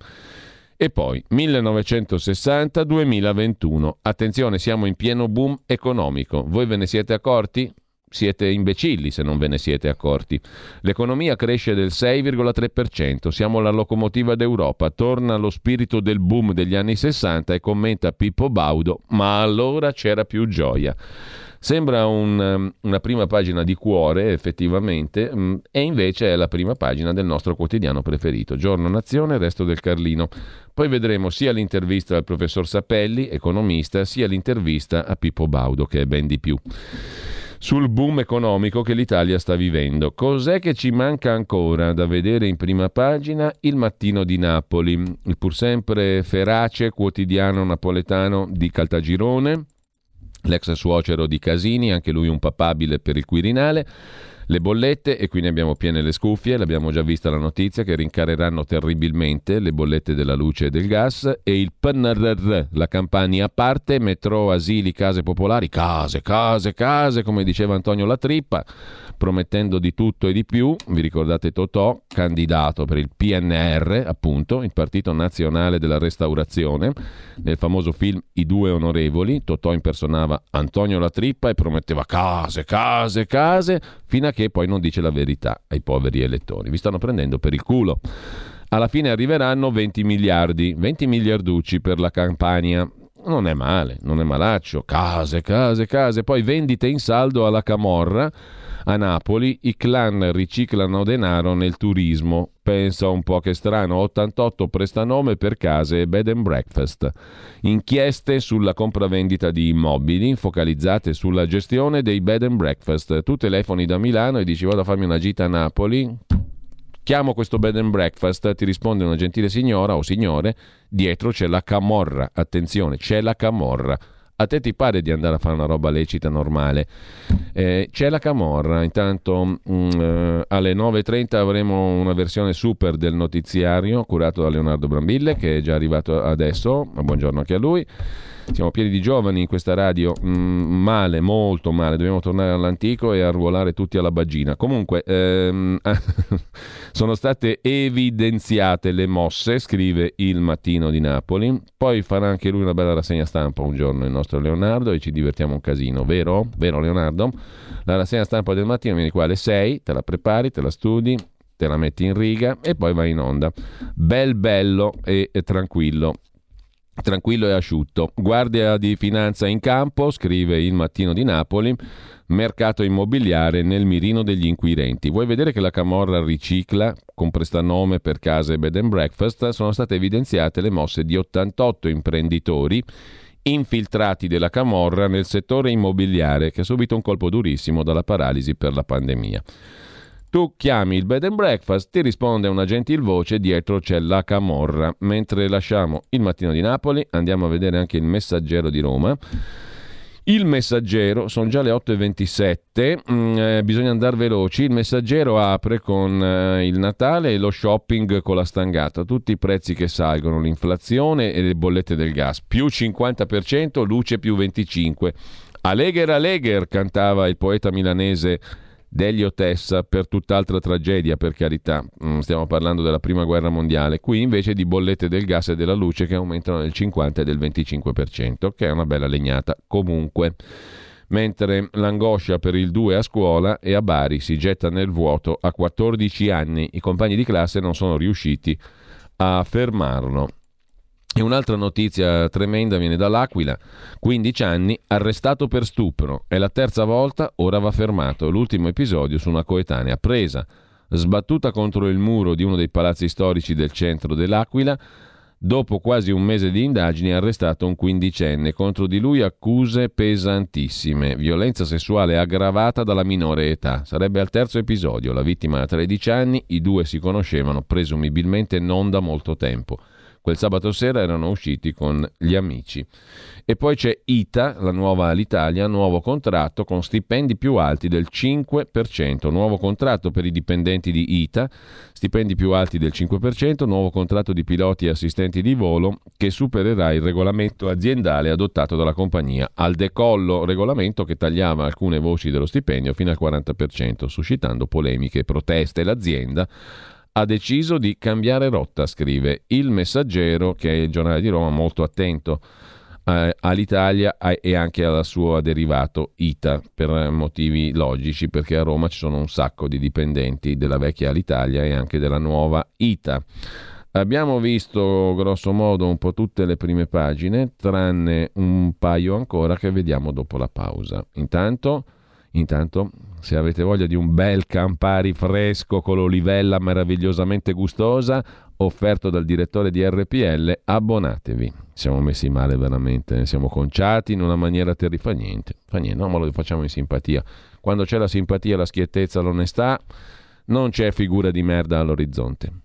E poi 1960-2021. Attenzione, siamo in pieno boom economico. Voi ve ne siete accorti? Siete imbecilli se non ve ne siete accorti. L'economia cresce del 6,3%, siamo la locomotiva d'Europa, torna lo spirito del boom degli anni 60 e commenta Pippo Baudo, ma allora c'era più gioia. Sembra un, um, una prima pagina di cuore, effettivamente, mm, e invece è la prima pagina del nostro quotidiano preferito, Giorno Nazione, Resto del Carlino. Poi vedremo sia l'intervista al professor Sapelli, economista, sia l'intervista a Pippo Baudo, che è ben di più sul boom economico che l'Italia sta vivendo. Cos'è che ci manca ancora da vedere in prima pagina? Il mattino di Napoli, il pur sempre ferace quotidiano napoletano di Caltagirone, l'ex suocero di Casini, anche lui un papabile per il Quirinale le bollette, e qui ne abbiamo piene le scuffie, l'abbiamo già vista la notizia, che rincareranno terribilmente le bollette della luce e del gas, e il PNRR, la campagna a parte, metro, asili, case popolari, case, case, case, come diceva Antonio Latrippa, promettendo di tutto e di più. Vi ricordate Totò, candidato per il PNR, appunto, il Partito Nazionale della Restaurazione. Nel famoso film I due onorevoli, Totò impersonava Antonio Latrippa e prometteva case, case, case, fino a che poi non dice la verità ai poveri elettori. Vi stanno prendendo per il culo. Alla fine arriveranno 20 miliardi, 20 miliarducci per la campagna non è male, non è malaccio, case, case, case, poi vendite in saldo alla Camorra a Napoli i clan riciclano denaro nel turismo. Pensa un po' che strano, 88 prestanome per case e bed and breakfast. Inchieste sulla compravendita di immobili focalizzate sulla gestione dei bed and breakfast. Tu telefoni da Milano e dici vado a farmi una gita a Napoli, chiamo questo bed and breakfast, ti risponde una gentile signora o signore, dietro c'è la camorra, attenzione, c'è la camorra a te ti pare di andare a fare una roba lecita normale. Eh, c'è la Camorra, intanto mh, mm, eh, alle 9.30 avremo una versione super del notiziario curato da Leonardo Brambille che è già arrivato adesso, buongiorno anche a lui. Siamo pieni di giovani in questa radio, mm, male, molto male, dobbiamo tornare all'antico e arruolare tutti alla bagina. Comunque, ehm, sono state evidenziate le mosse, scrive il Mattino di Napoli, poi farà anche lui una bella rassegna stampa un giorno il Leonardo e ci divertiamo un casino, vero? Vero Leonardo? La rassegna stampa del mattino viene qua alle 6, te la prepari, te la studi, te la metti in riga e poi vai in onda. Bel bello e, e tranquillo tranquillo e asciutto. Guardia di finanza in campo, scrive il mattino di Napoli, mercato immobiliare nel mirino degli inquirenti. Vuoi vedere che la Camorra ricicla, con prestanome per case e bed and breakfast, sono state evidenziate le mosse di 88 imprenditori infiltrati della Camorra nel settore immobiliare che ha subito un colpo durissimo dalla paralisi per la pandemia. Tu chiami il bed and breakfast, ti risponde una gentil voce, dietro c'è la camorra. Mentre lasciamo il mattino di Napoli, andiamo a vedere anche il messaggero di Roma. Il messaggero, sono già le 8.27, mm, eh, bisogna andare veloci. Il messaggero apre con eh, il Natale e lo shopping con la stangata. Tutti i prezzi che salgono, l'inflazione e le bollette del gas. Più 50%, luce più 25%. Alegher Alegher cantava il poeta milanese Delio Tessa per tutt'altra tragedia, per carità. Mm, stiamo parlando della prima guerra mondiale. Qui invece di bollette del gas e della luce che aumentano del 50 e del 25%, che è una bella legnata comunque. Mentre l'angoscia per il 2 a scuola e a Bari si getta nel vuoto a 14 anni. I compagni di classe non sono riusciti a fermarlo. E un'altra notizia tremenda viene dall'Aquila, 15 anni, arrestato per stupro. È la terza volta, ora va fermato. L'ultimo episodio su una coetanea presa, sbattuta contro il muro di uno dei palazzi storici del centro dell'Aquila. Dopo quasi un mese di indagini ha arrestato un quindicenne. Contro di lui accuse pesantissime. Violenza sessuale aggravata dalla minore età. Sarebbe al terzo episodio. La vittima ha 13 anni, i due si conoscevano presumibilmente non da molto tempo. Quel sabato sera erano usciti con gli amici. E poi c'è ITA, la nuova Alitalia, nuovo contratto con stipendi più alti del 5%, nuovo contratto per i dipendenti di ITA, stipendi più alti del 5%, nuovo contratto di piloti e assistenti di volo che supererà il regolamento aziendale adottato dalla compagnia al decollo, regolamento che tagliava alcune voci dello stipendio fino al 40%, suscitando polemiche e proteste. L'azienda ha deciso di cambiare rotta, scrive il messaggero, che è il giornale di Roma molto attento eh, all'Italia e anche al suo derivato ITA per motivi logici, perché a Roma ci sono un sacco di dipendenti della vecchia Alitalia e anche della nuova ITA. Abbiamo visto grosso modo un po' tutte le prime pagine, tranne un paio ancora che vediamo dopo la pausa. Intanto Intanto, se avete voglia di un bel Campari fresco con l'olivella meravigliosamente gustosa, offerto dal direttore di RPL, abbonatevi. Siamo messi male veramente, siamo conciati in una maniera terribile. Fa niente, fa niente, no, ma lo facciamo in simpatia. Quando c'è la simpatia, la schiettezza, l'onestà, non c'è figura di merda all'orizzonte.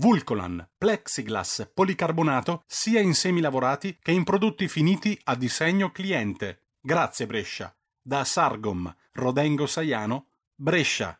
Vulcolan, plexiglass, policarbonato sia in semi lavorati che in prodotti finiti a disegno cliente. Grazie Brescia. Da Sargom, Rodengo Saiano, Brescia.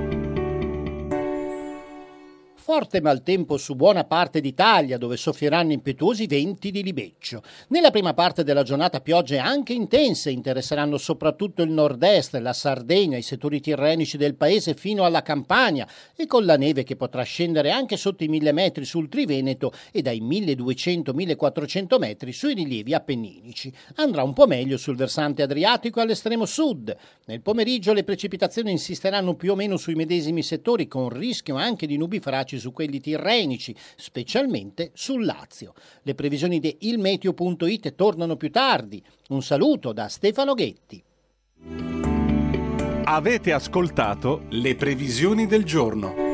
Forte maltempo su buona parte d'Italia, dove soffieranno impetuosi venti di libeccio. Nella prima parte della giornata piogge anche intense interesseranno soprattutto il nord-est, la Sardegna, i settori tirrenici del paese fino alla Campania e con la neve che potrà scendere anche sotto i 1000 metri sul Triveneto e dai 1200-1400 metri sui rilievi appenninici. Andrà un po' meglio sul versante adriatico all'estremo sud. Nel pomeriggio le precipitazioni insisteranno più o meno sui medesimi settori con rischio anche di nubifragi su quelli tirrenici, specialmente sul Lazio. Le previsioni di ilmeteo.it tornano più tardi. Un saluto da Stefano Ghetti. Avete ascoltato le previsioni del giorno.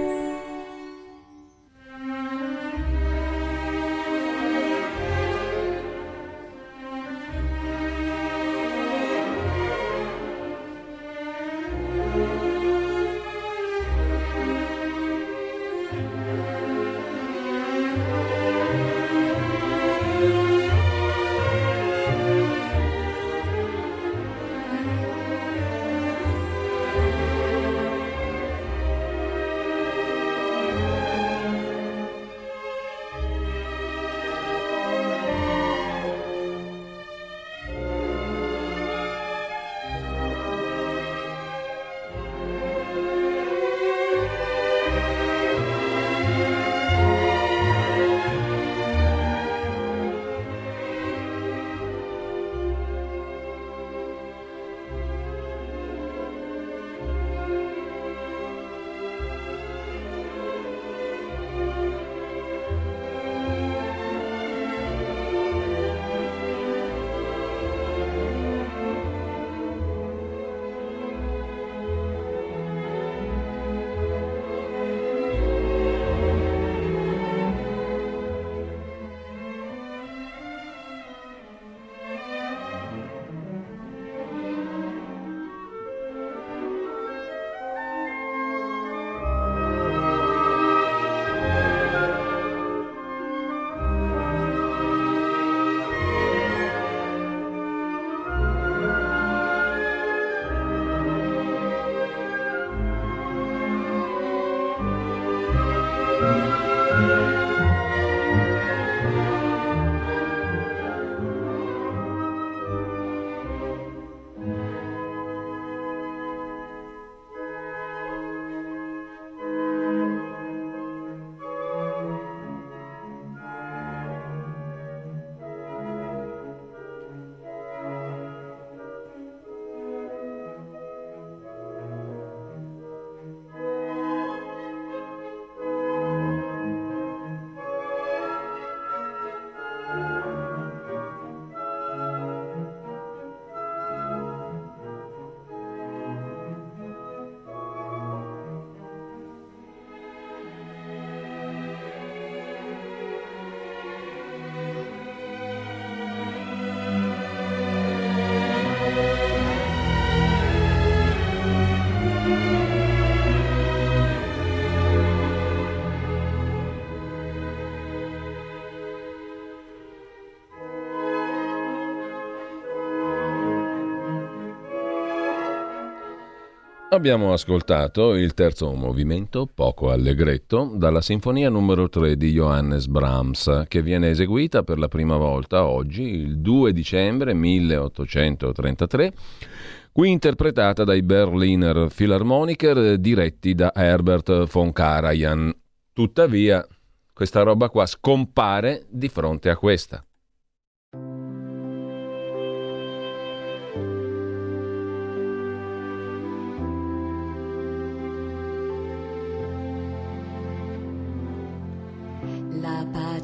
Abbiamo ascoltato il terzo movimento, poco allegretto, dalla Sinfonia numero 3 di Johannes Brahms, che viene eseguita per la prima volta oggi, il 2 dicembre 1833, qui interpretata dai Berliner Philharmoniker diretti da Herbert von Karajan. Tuttavia, questa roba qua scompare di fronte a questa.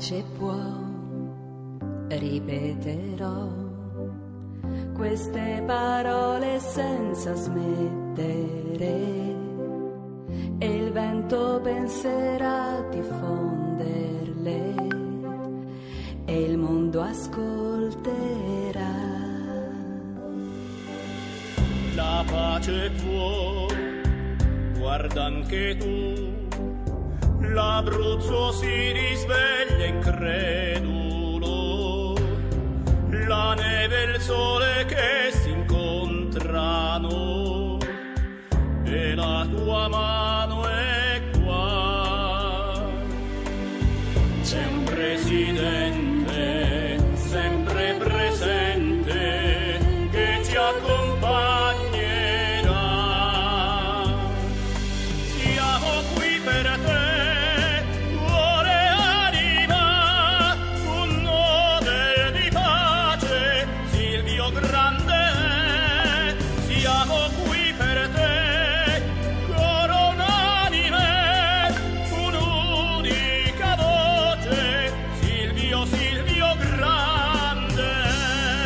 Pace può, ripeterò. Queste parole senza smettere. E il vento penserà di fonderle. E il mondo ascolterà. La pace può, guarda anche tu L'Abruzzo si risveglia incredulo, la neve e il sole che si incontrano e la tua mano è qua. C'è un presidente.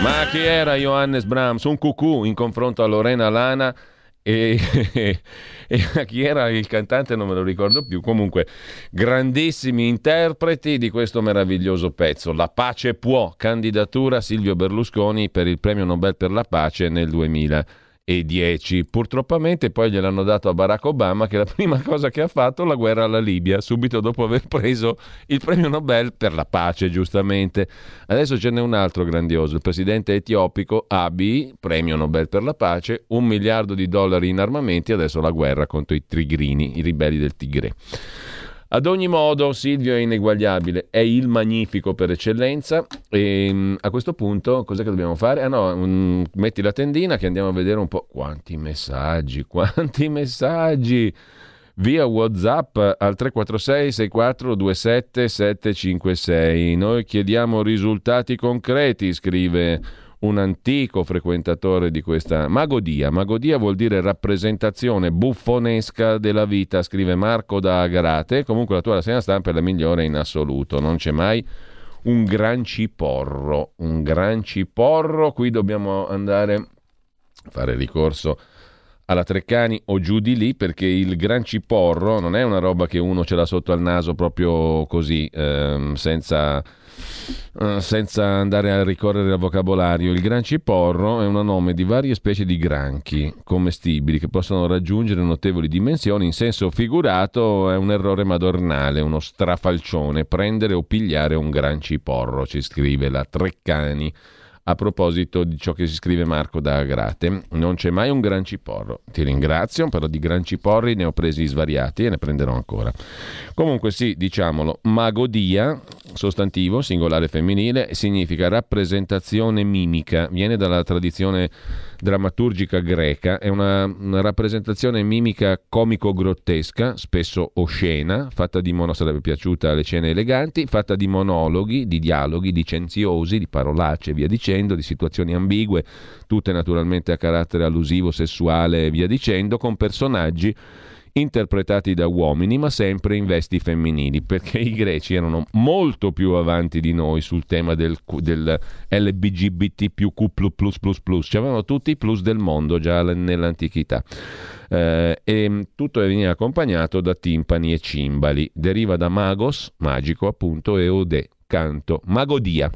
Ma chi era Johannes Brahms? Un cucù in confronto a Lorena Lana e, e a chi era il cantante non me lo ricordo più. Comunque, grandissimi interpreti di questo meraviglioso pezzo. La pace può, candidatura Silvio Berlusconi per il premio Nobel per la pace nel 2010. Purtroppamente poi gliel'hanno dato a Barack Obama che la prima cosa che ha fatto è la guerra alla Libia, subito dopo aver preso il premio Nobel per la pace, giustamente. Adesso ce n'è un altro grandioso, il presidente etiopico Abiy, premio Nobel per la pace, un miliardo di dollari in armamenti, adesso la guerra contro i tigrini, i ribelli del Tigre. Ad ogni modo, Silvio è ineguagliabile, è il magnifico per eccellenza. E mm, a questo punto, cos'è che dobbiamo fare? Ah no, mm, metti la tendina che andiamo a vedere un po'. Quanti messaggi, quanti messaggi! Via WhatsApp al 346 6427 756. Noi chiediamo risultati concreti, scrive un antico frequentatore di questa Magodia. Magodia vuol dire rappresentazione buffonesca della vita, scrive Marco da Agrate. Comunque la tua rassegna stampa è la migliore in assoluto, non c'è mai un gran ciporro, un gran ciporro. Qui dobbiamo andare a fare ricorso alla Treccani o giù di lì perché il gran ciporro non è una roba che uno ce l'ha sotto al naso proprio così, ehm, senza senza andare a ricorrere al vocabolario, il gran ciporro è un nome di varie specie di granchi commestibili che possono raggiungere notevoli dimensioni. In senso figurato è un errore madornale, uno strafalcione, prendere o pigliare un gran ciporro, ci scrive la Treccani a proposito di ciò che si scrive Marco da Agrate. Non c'è mai un gran ciporro. Ti ringrazio, però di gran ciporri ne ho presi svariati e ne prenderò ancora. Comunque sì, diciamolo, magodia, sostantivo, singolare femminile, significa rappresentazione mimica, viene dalla tradizione drammaturgica greca, è una, una rappresentazione mimica comico-grottesca, spesso oscena, fatta di mono sarebbe piaciuta alle scene eleganti, fatta di monologhi, di dialoghi licenziosi, di parolacce via dicendo, di situazioni ambigue, tutte naturalmente a carattere allusivo, sessuale e via dicendo, con personaggi interpretati da uomini, ma sempre in vesti femminili, perché i greci erano molto più avanti di noi sul tema del, del LBGBT più Q++++, ci avevano tutti i plus del mondo già nell'antichità. Eh, e tutto veniva accompagnato da timpani e cimbali. Deriva da magos, magico appunto, e ode, canto, magodia.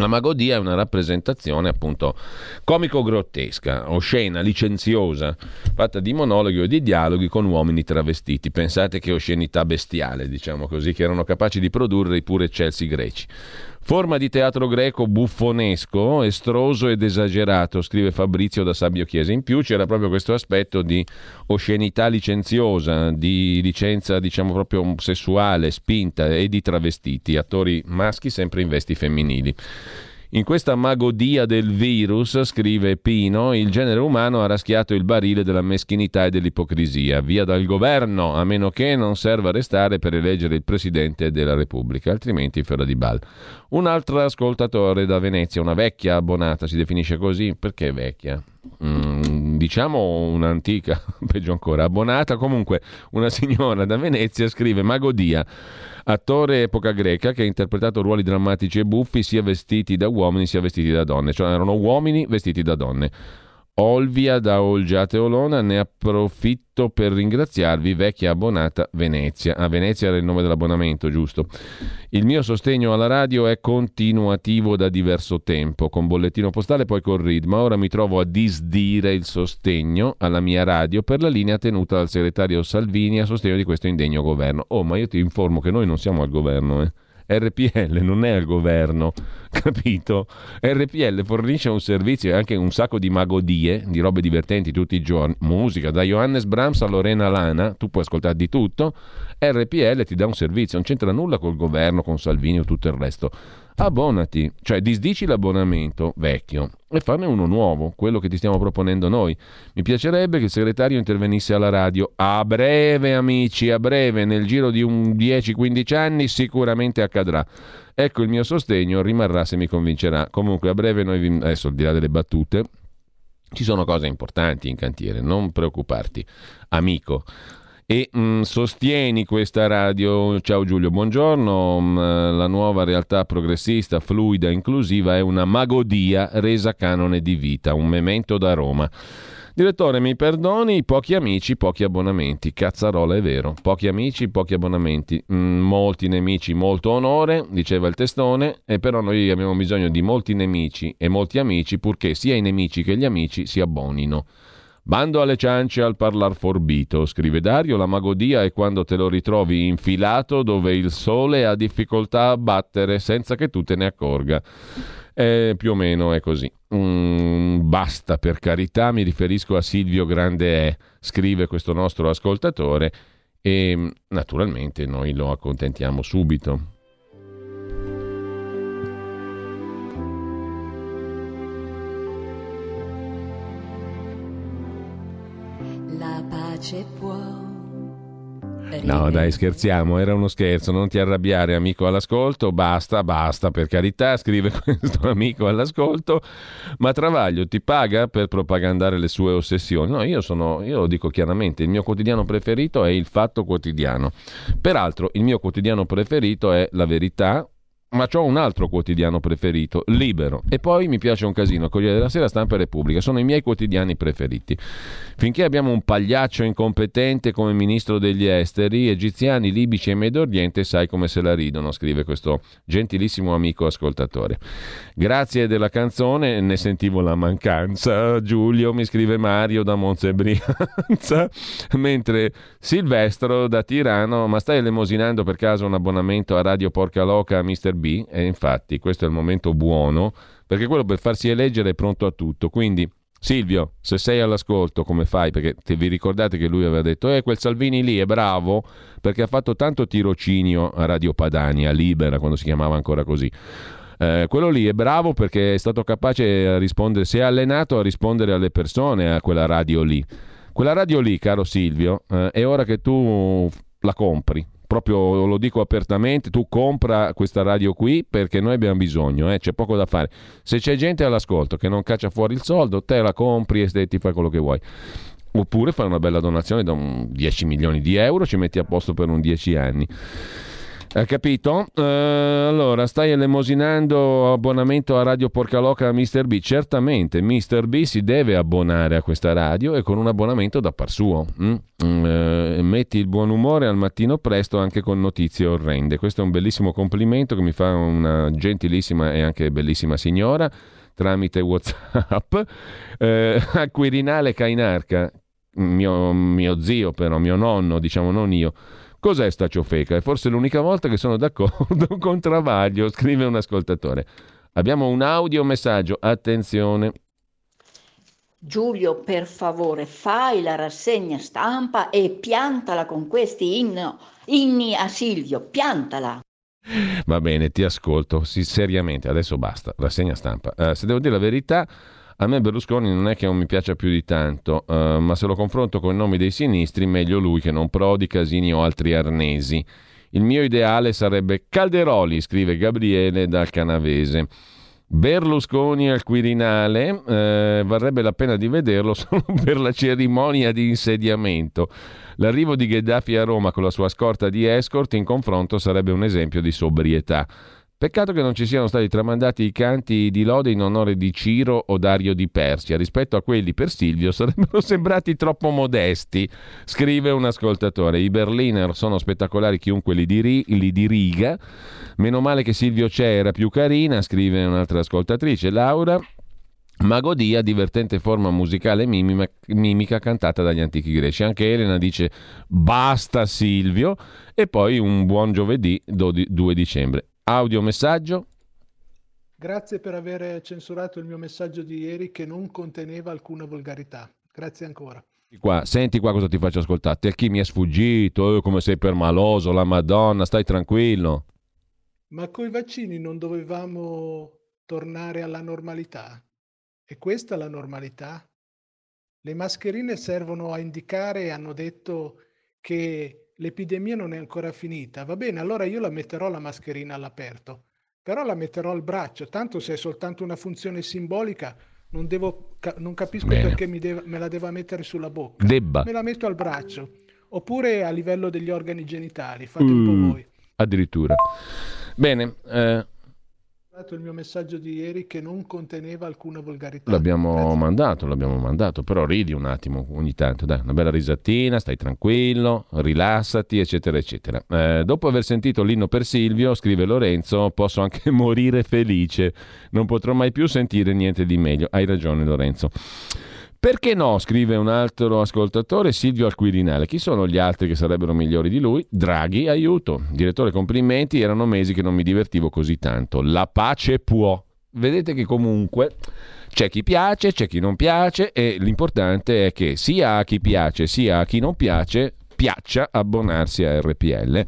La magodia è una rappresentazione appunto comico-grottesca, oscena, licenziosa, fatta di monologhi o di dialoghi con uomini travestiti. Pensate che oscenità bestiale, diciamo così, che erano capaci di produrre i pure eccelsi greci. Forma di teatro greco buffonesco, estroso ed esagerato, scrive Fabrizio da Sabio Chiesa. In più c'era proprio questo aspetto di oscenità licenziosa, di licenza diciamo proprio sessuale, spinta e di travestiti, attori maschi sempre in vesti femminili. In questa magodia del virus, scrive Pino, il genere umano ha raschiato il barile della meschinità e dell'ipocrisia. Via dal governo, a meno che non serva restare per eleggere il Presidente della Repubblica, altrimenti fera di bal. Un altro ascoltatore da Venezia, una vecchia abbonata, si definisce così? Perché vecchia? Mm, diciamo un'antica, peggio ancora, abbonata, comunque una signora da Venezia scrive Magodia, attore epoca greca che ha interpretato ruoli drammatici e buffi sia vestiti da uomini sia vestiti da donne, cioè erano uomini vestiti da donne. Olvia da Olgiate Olona, ne approfitto per ringraziarvi, vecchia abbonata Venezia. A ah, Venezia era il nome dell'abbonamento, giusto? Il mio sostegno alla radio è continuativo da diverso tempo, con bollettino postale poi con RID, ma ora mi trovo a disdire il sostegno alla mia radio per la linea tenuta dal segretario Salvini a sostegno di questo indegno governo. Oh, ma io ti informo che noi non siamo al governo, eh? RPL non è al governo, capito? RPL fornisce un servizio e anche un sacco di magodie, di robe divertenti tutti i giorni, musica, da Johannes Brahms a Lorena Lana, tu puoi ascoltare di tutto, RPL ti dà un servizio, non c'entra nulla col governo, con Salvini o tutto il resto abbonati, cioè disdici l'abbonamento vecchio e farne uno nuovo, quello che ti stiamo proponendo noi. Mi piacerebbe che il segretario intervenisse alla radio a breve, amici, a breve, nel giro di un 10-15 anni sicuramente accadrà. Ecco il mio sostegno, rimarrà se mi convincerà. Comunque a breve noi, adesso al di là delle battute, ci sono cose importanti in cantiere, non preoccuparti, amico e mh, mm, sostieni questa radio. Ciao Giulio, buongiorno. Mh, mm, la nuova realtà progressista, fluida, inclusiva è una magodia resa canone di vita, un memento da Roma. Direttore, mi perdoni, pochi amici, pochi abbonamenti. Cazzarola è vero, pochi amici, pochi abbonamenti. Mm, molti nemici, molto onore, diceva il testone, e però noi abbiamo bisogno di molti nemici e molti amici purché sia i nemici che gli amici si abbonino. Bando alle ciance al parlar forbito, scrive Dario, la magodia è quando te lo ritrovi infilato dove il sole ha difficoltà a battere senza che tu te ne accorga. Eh, più o meno è così. Mm, basta per carità, mi riferisco a Silvio Grande E, scrive questo nostro ascoltatore e naturalmente noi lo accontentiamo subito. Pace può. No, dai, scherziamo, era uno scherzo, non ti arrabbiare amico all'ascolto, basta, basta, per carità, scrive questo amico all'ascolto, ma Travaglio ti paga per propagandare le sue ossessioni? No, io, sono, io lo dico chiaramente, il mio quotidiano preferito è il Fatto Quotidiano. Peraltro, il mio quotidiano preferito è La Verità, ma ho un altro quotidiano preferito, Libero. E poi mi piace un casino, Corriere della Sera, Stampa e Repubblica. Sono i miei quotidiani preferiti. Finché abbiamo un pagliaccio incompetente come ministro degli esteri, egiziani, libici e Medio Oriente, sai come se la ridono, scrive questo gentilissimo amico ascoltatore. Grazie della canzone, ne sentivo la mancanza. Giulio, mi scrive Mario da Montebrianza, mentre Silvestro da Tirano, ma stai elemosinando per caso un abbonamento a Radio Porca Loca Mr. B? E infatti questo è il momento buono, perché quello per farsi eleggere è pronto a tutto, quindi Silvio, se sei all'ascolto, come fai? Perché te vi ricordate che lui aveva detto, eh, quel Salvini lì è bravo perché ha fatto tanto tirocinio a Radio Padania, Libera, quando si chiamava ancora così. Eh, quello lì è bravo perché è stato capace a rispondere, si è allenato a rispondere alle persone a quella radio lì. Quella radio lì, caro Silvio, eh, è ora che tu la compri, proprio lo dico apertamente, tu compra questa radio qui perché noi abbiamo bisogno, eh? c'è poco da fare. Se c'è gente all'ascolto che non caccia fuori il soldo, te la compri e ti fai quello che vuoi. Oppure fai una bella donazione da 10 milioni di euro, ci metti a posto per un 10 anni. Hai capito? Uh, allora, stai elemosinando abbonamento a Radio Porcaloca a Mr. B? Certamente, Mr. B si deve abbonare a questa radio e con un abbonamento da par suo. Mm? Uh, metti il buon umore al mattino presto anche con notizie orrende. Questo è un bellissimo complimento che mi fa una gentilissima e anche bellissima signora tramite WhatsApp. Uh, Quirinale Cainarca, mio, mio zio però, mio nonno, diciamo non io Cos'è sta ciofeca? È forse l'unica volta che sono d'accordo con Travaglio, scrive un ascoltatore. Abbiamo un audio messaggio, attenzione. Giulio, per favore, fai la rassegna stampa e piantala con questi inno, inni a Silvio, piantala. Va bene, ti ascolto, sì, seriamente, adesso basta, rassegna stampa. Uh, se devo dire la verità, a me Berlusconi non è che non mi piaccia più di tanto, uh, ma se lo confronto con i nomi dei sinistri, meglio lui che non Prodi, Casini o altri arnesi. Il mio ideale sarebbe Calderoli, scrive Gabriele dal Canavese. Berlusconi al Quirinale, eh, varrebbe la pena di vederlo solo per la cerimonia di insediamento. L'arrivo di Gheddafi a Roma con la sua scorta di escort in confronto sarebbe un esempio di sobrietà. Peccato che non ci siano stati tramandati i canti di lode in onore di Ciro o Dario di Persia. Rispetto a quelli per Silvio sarebbero sembrati troppo modesti, scrive un ascoltatore. I Berliner sono spettacolari chiunque li, diri- li diriga. Meno male che Silvio c'è, era più carina, scrive un'altra ascoltatrice, Laura. Magodia, divertente forma musicale mimica, mimica cantata dagli antichi greci. Anche Elena dice basta Silvio e poi un buon giovedì 2 dicembre. Audio messaggio. Grazie per aver censurato il mio messaggio di ieri che non conteneva alcuna volgarità. Grazie ancora. Qua, senti qua cosa ti faccio ascoltare. Te chi mi è sfuggito, eh, come sei permaloso, la Madonna, stai tranquillo. Ma coi vaccini non dovevamo tornare alla normalità? E questa è la normalità? Le mascherine servono a indicare, hanno detto che l'epidemia non è ancora finita. Va bene, allora io la metterò la mascherina all'aperto, però la metterò al braccio, tanto se è soltanto una funzione simbolica non, devo, non capisco Bene. perché deve, me la deva mettere sulla bocca. Debba. Me la metto al braccio. Oppure a livello degli organi genitali, fate mm, un po' voi. Addirittura. Bene, eh, il mio messaggio di ieri che non conteneva alcuna volgarità. L'abbiamo Grazie. mandato, l'abbiamo mandato, però ridi un attimo ogni tanto, dai, una bella risatina, stai tranquillo, rilassati, eccetera, eccetera. Eh, dopo aver sentito l'inno per Silvio, scrive Lorenzo, posso anche morire felice, non potrò mai più sentire niente di meglio. Hai ragione Lorenzo. Perché no? scrive un altro ascoltatore, Silvio Alquirinale. Chi sono gli altri che sarebbero migliori di lui? Draghi, aiuto. Direttore, complimenti, erano mesi che non mi divertivo così tanto. La pace può. Vedete che comunque c'è chi piace, c'è chi non piace e l'importante è che sia a chi piace sia a chi non piace piaccia abbonarsi a RPL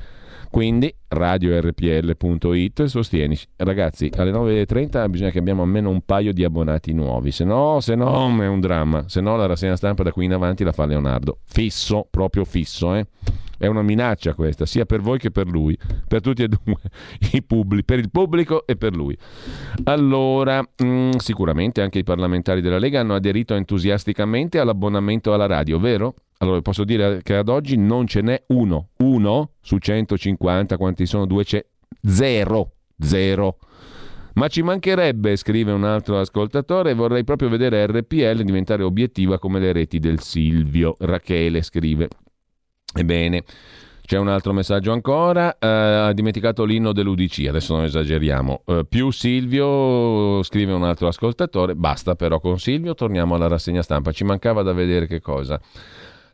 quindi radiorpl.it sostieni. Ragazzi, alle 9.30 bisogna che abbiamo almeno un paio di abbonati nuovi, se no, se no è un dramma. Se no la rassegna stampa da qui in avanti la fa Leonardo. Fisso, proprio fisso, eh. È una minaccia questa, sia per voi che per lui, per tutti e due, i pubblici, per il pubblico e per lui. Allora, mh, mm, sicuramente anche i parlamentari della Lega hanno aderito entusiasticamente all'abbonamento alla radio, vero? Allora posso dire che ad oggi non ce n'è uno, uno su 150, quanti sono? Due c'è? Zero, zero. Ma ci mancherebbe, scrive un altro ascoltatore, vorrei proprio vedere RPL diventare obiettiva come le reti del Silvio. Rachele scrive. Ebbene, c'è un altro messaggio ancora, eh, ha dimenticato l'inno dell'UDC, adesso non esageriamo. Eh, più Silvio, scrive un altro ascoltatore, basta però con Silvio, torniamo alla rassegna stampa, ci mancava da vedere che cosa.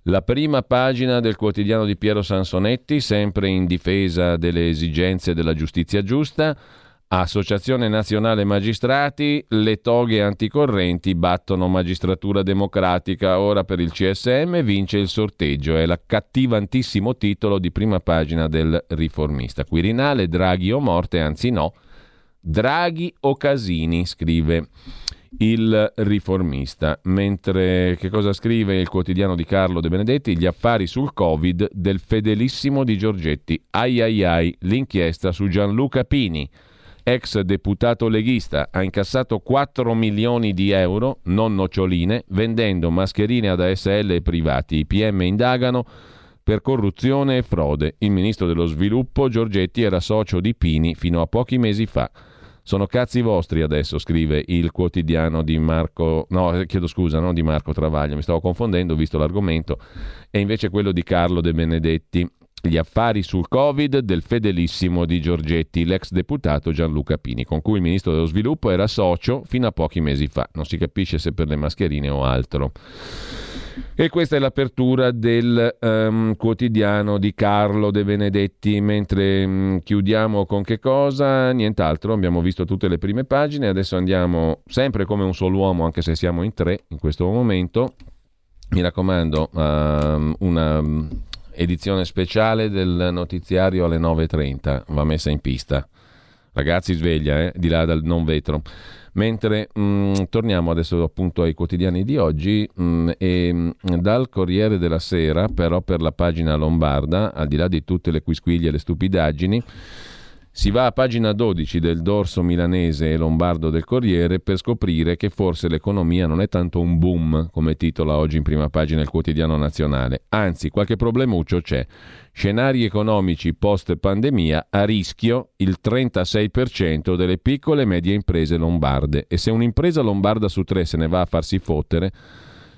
La prima pagina del quotidiano di Piero Sansonetti, sempre in difesa delle esigenze della giustizia giusta. Associazione Nazionale Magistrati, le toghe anticorrenti battono magistratura democratica. Ora per il CSM vince il sorteggio. È l'accattivantissimo titolo di prima pagina del riformista. Quirinale, Draghi o morte, anzi no. Draghi o Casini, scrive il riformista. Mentre che cosa scrive il quotidiano di Carlo De Benedetti? Gli affari sul Covid del fedelissimo di Giorgetti. Ai ai ai, l'inchiesta su Gianluca Pini, ex deputato leghista, ha incassato 4 milioni di euro, non noccioline, vendendo mascherine ad ASL e privati. I PM indagano per corruzione e frode. Il ministro dello sviluppo Giorgetti era socio di Pini fino a pochi mesi fa. Sono cazzi vostri adesso, scrive il quotidiano di Marco, no, chiedo scusa, non di Marco Travaglio, mi stavo confondendo visto l'argomento, è invece quello di Carlo De Benedetti. Gli affari sul Covid del fedelissimo di Giorgetti, l'ex deputato Gianluca Pini, con cui il ministro dello sviluppo era socio fino a pochi mesi fa. Non si capisce se per le mascherine o altro. E questa è l'apertura del um, quotidiano di Carlo De Benedetti. Mentre um, chiudiamo con che cosa? Nient'altro, abbiamo visto tutte le prime pagine, adesso andiamo sempre come un solo uomo, anche se siamo in tre in questo momento. Mi raccomando, uh, una edizione speciale del notiziario alle 9.30 va messa in pista. Ragazzi, sveglia, eh? di là dal non vetro. Mentre mh, mm, torniamo adesso appunto ai quotidiani di oggi mh, mm, e mh, mm, dal Corriere della Sera, però per la pagina lombarda, al di là di tutte le quisquiglie e le stupidaggini, si va a pagina 12 del dorso milanese e lombardo del Corriere per scoprire che forse l'economia non è tanto un boom, come titola oggi in prima pagina il quotidiano nazionale, anzi qualche problemuccio c'è. Scenari economici post pandemia a rischio il 36% delle piccole e medie imprese lombarde. E se un'impresa lombarda su tre se ne va a farsi fottere,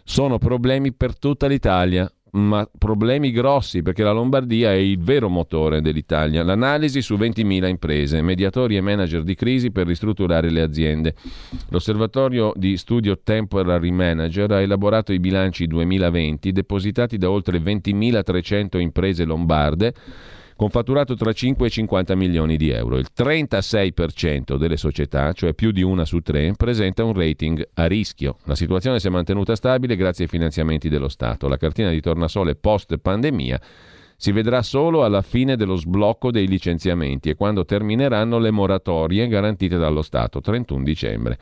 sono problemi per tutta l'Italia, ma problemi grossi perché la Lombardia è il vero motore dell'Italia. L'analisi su 20.000 imprese, mediatori e manager di crisi per ristrutturare le aziende. L'osservatorio di studio Temporary Manager ha elaborato i bilanci 2020 depositati da oltre 20.300 imprese lombarde con fatturato tra 5 e 50 milioni di euro. Il 36% delle società, cioè più di una su tre, presenta un rating a rischio. La situazione si è mantenuta stabile grazie ai finanziamenti dello Stato. La cartina di tornasole post pandemia si vedrà solo alla fine dello sblocco dei licenziamenti e quando termineranno le moratorie garantite dallo Stato, 31 dicembre.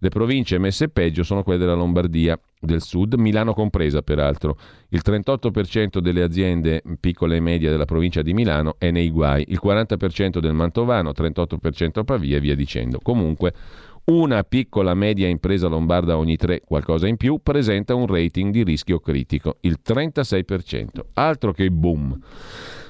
Le province messe peggio sono quelle della Lombardia del Sud, Milano compresa peraltro. Il 38% delle aziende piccole e medie della provincia di Milano è nei guai, il 40% del Mantovano, 38% a Pavia e via dicendo. Comunque una piccola media impresa lombarda ogni tre, qualcosa in più, presenta un rating di rischio critico, il 36%. Altro che boom.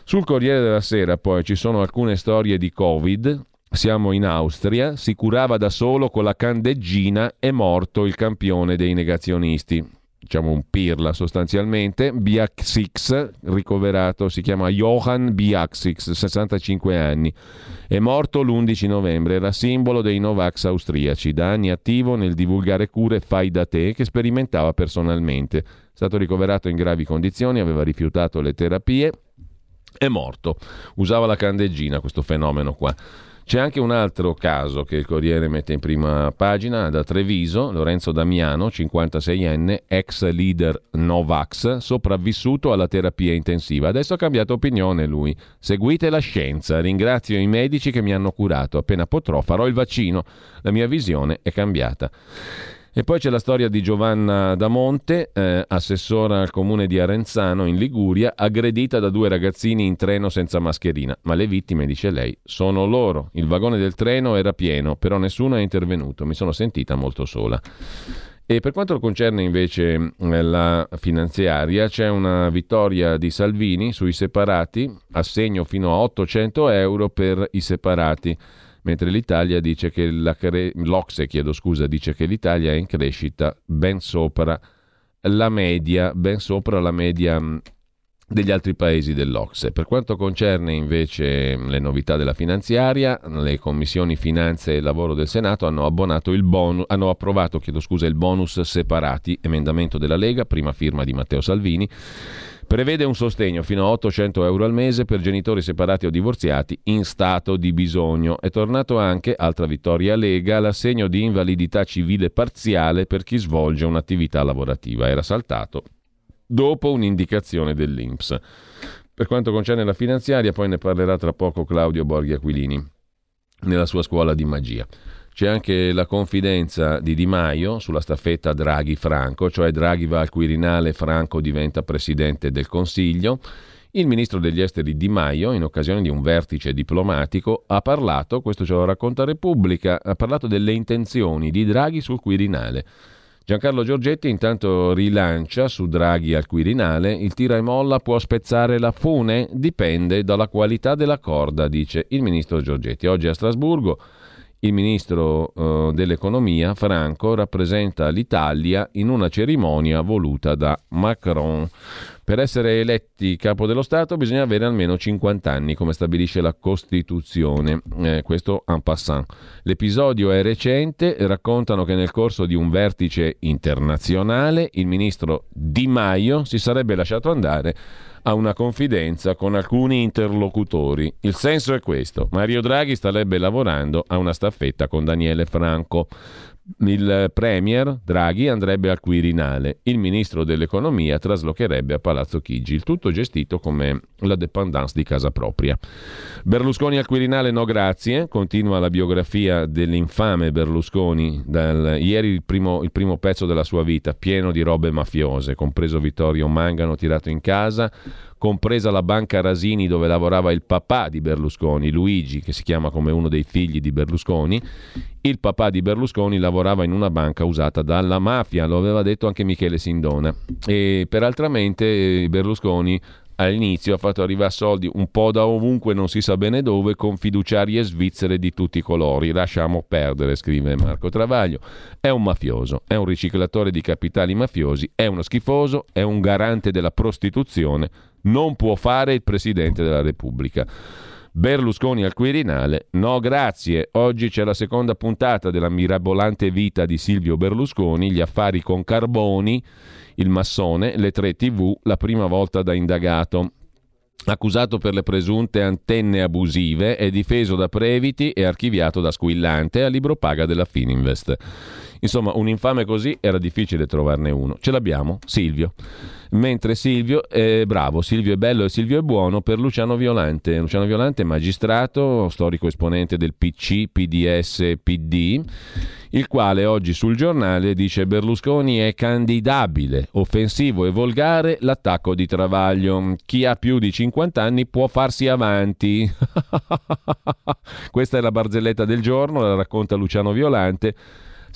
Sul Corriere della Sera poi ci sono alcune storie di Covid, siamo in Austria, si curava da solo con la candeggina, è morto il campione dei negazionisti. Diciamo un pirla sostanzialmente. Biaxix, ricoverato, si chiama Johann Biaxix, 65 anni. È morto l'11 novembre, era simbolo dei Novax austriaci, da anni attivo nel divulgare cure fai da te che sperimentava personalmente. È stato ricoverato in gravi condizioni, aveva rifiutato le terapie, è morto. Usava la candeggina questo fenomeno qua. C'è anche un altro caso che il Corriere mette in prima pagina da Treviso, Lorenzo Damiano, 56enne, ex leader Novax, sopravvissuto alla terapia intensiva. Adesso ha cambiato opinione lui. Seguite la scienza, ringrazio i medici che mi hanno curato. Appena potrò farò il vaccino. La mia visione è cambiata. E poi c'è la storia di Giovanna Damonte, eh, assessora al comune di Arenzano in Liguria, aggredita da due ragazzini in treno senza mascherina. Ma le vittime, dice lei, sono loro. Il vagone del treno era pieno, però nessuno è intervenuto. Mi sono sentita molto sola. E per quanto concerne invece eh, la finanziaria, c'è una vittoria di Salvini sui separati, assegno fino a 800 euro per i separati mentre l'Italia dice che la cre... l'Ocse chiedo scusa, dice che l'Italia è in crescita ben sopra la media, ben sopra la media degli altri paesi dell'Ocse. Per quanto concerne invece le novità della finanziaria, le commissioni finanze e lavoro del Senato hanno, bonus, hanno approvato scusa, il bonus separati, emendamento della Lega, prima firma di Matteo Salvini, Prevede un sostegno fino a 800 euro al mese per genitori separati o divorziati in stato di bisogno. È tornato anche, altra vittoria Lega, l'assegno di invalidità civile parziale per chi svolge un'attività lavorativa. Era saltato dopo un'indicazione dell'INPS. Per quanto concerne la finanziaria, poi ne parlerà tra poco Claudio Borghi Aquilini nella sua scuola di magia. C'è anche la confidenza di Di Maio sulla staffetta Draghi-Franco, cioè Draghi va al Quirinale, Franco diventa presidente del Consiglio. Il ministro degli esteri Di Maio, in occasione di un vertice diplomatico, ha parlato, questo ce lo racconta Repubblica, ha parlato delle intenzioni di Draghi sul Quirinale. Giancarlo Giorgetti intanto rilancia su Draghi al Quirinale, il tira e molla può spezzare la fune? Dipende dalla qualità della corda, dice il ministro Giorgetti. Oggi a Strasburgo il ministro uh, dell'economia Franco rappresenta l'Italia in una cerimonia voluta da Macron. Per essere eletti capo dello Stato bisogna avere almeno 50 anni, come stabilisce la Costituzione. Eh, questo en passant. L'episodio è recente, raccontano che nel corso di un vertice internazionale il ministro Di Maio si sarebbe lasciato andare a una confidenza con alcuni interlocutori. Il senso è questo. Mario Draghi starebbe lavorando a una staffetta con Daniele Franco. Il premier Draghi andrebbe al Quirinale, il ministro dell'economia traslocherebbe a Palazzo Chigi, il tutto gestito come la dependance di casa propria. Berlusconi al Quirinale no grazie, continua la biografia dell'infame Berlusconi, dal, ieri il primo, il primo pezzo della sua vita, pieno di robe mafiose, compreso Vittorio Mangano tirato in casa, compresa la banca Rasini dove lavorava il papà di Berlusconi, Luigi, che si chiama come uno dei figli di Berlusconi. Il papà di Berlusconi lavorava in una banca usata dalla mafia, lo aveva detto anche Michele Sindona. E peraltramente eh, Berlusconi all'inizio ha fatto arrivare soldi un po' da ovunque, non si sa bene dove, con fiduciarie svizzere di tutti i colori. Lasciamo perdere, scrive Marco Travaglio. È un mafioso, è un riciclatore di capitali mafiosi, è uno schifoso, è un garante della prostituzione, non può fare il Presidente della Repubblica. Berlusconi al Quirinale, no grazie, oggi c'è la seconda puntata della mirabolante vita di Silvio Berlusconi, gli affari con Carboni, il massone, le tre tv, la prima volta da indagato. accusato per le presunte antenne abusive, è difeso da Previti e archiviato da Squillante a libro paga della Fininvest. Insomma, un infame così era difficile trovarne uno. Ce l'abbiamo, Silvio. Mentre Silvio è bravo, Silvio è bello e Silvio è buono per Luciano Violante. Luciano Violante è magistrato, storico esponente del PC, PDS, PD, il quale oggi sul giornale dice Berlusconi è candidabile, offensivo e volgare l'attacco di Travaglio. Chi ha più di 50 anni può farsi avanti. Questa è la barzelletta del giorno, la racconta Luciano Violante.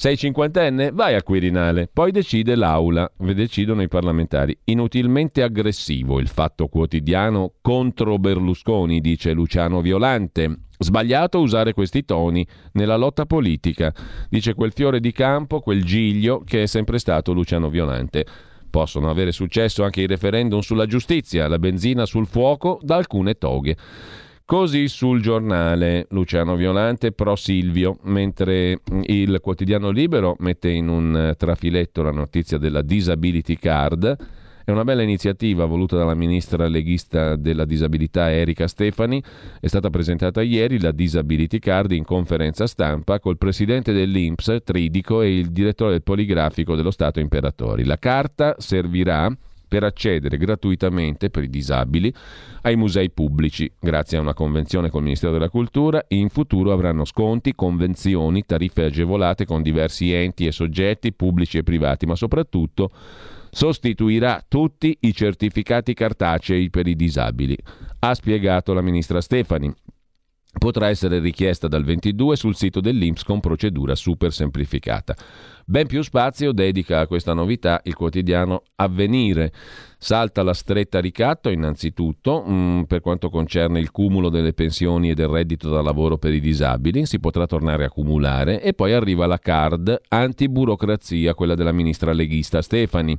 Sei cinquantenne? Vai a Quirinale. Poi decide l'Aula, decidono i parlamentari. Inutilmente aggressivo il fatto quotidiano contro Berlusconi, dice Luciano Violante. Sbagliato usare questi toni nella lotta politica, dice quel fiore di campo, quel giglio che è sempre stato Luciano Violante. Possono avere successo anche i referendum sulla giustizia, la benzina sul fuoco da alcune toghe. Così sul giornale Luciano Violante pro Silvio, mentre il quotidiano Libero mette in un trafiletto la notizia della disability card. È una bella iniziativa voluta dalla ministra leghista della disabilità Erika Stefani. È stata presentata ieri la Disability Card in conferenza stampa col presidente dell'Inps Tridico e il direttore del Poligrafico dello Stato Imperatori. La carta servirà per accedere gratuitamente per i disabili ai musei pubblici. Grazie a una convenzione col Ministero della Cultura, in futuro avranno sconti, convenzioni, tariffe agevolate con diversi enti e soggetti pubblici e privati, ma soprattutto sostituirà tutti i certificati cartacei per i disabili. Ha spiegato la ministra Stefani potrà essere richiesta dal 22 sul sito dell'Inps con procedura super semplificata. Ben più spazio dedica a questa novità il quotidiano Avvenire. Salta la stretta ricatto innanzitutto mh, mm, per quanto concerne il cumulo delle pensioni e del reddito da lavoro per i disabili, si potrà tornare a cumulare e poi arriva la card antiburocrazia, quella della ministra leghista Stefani.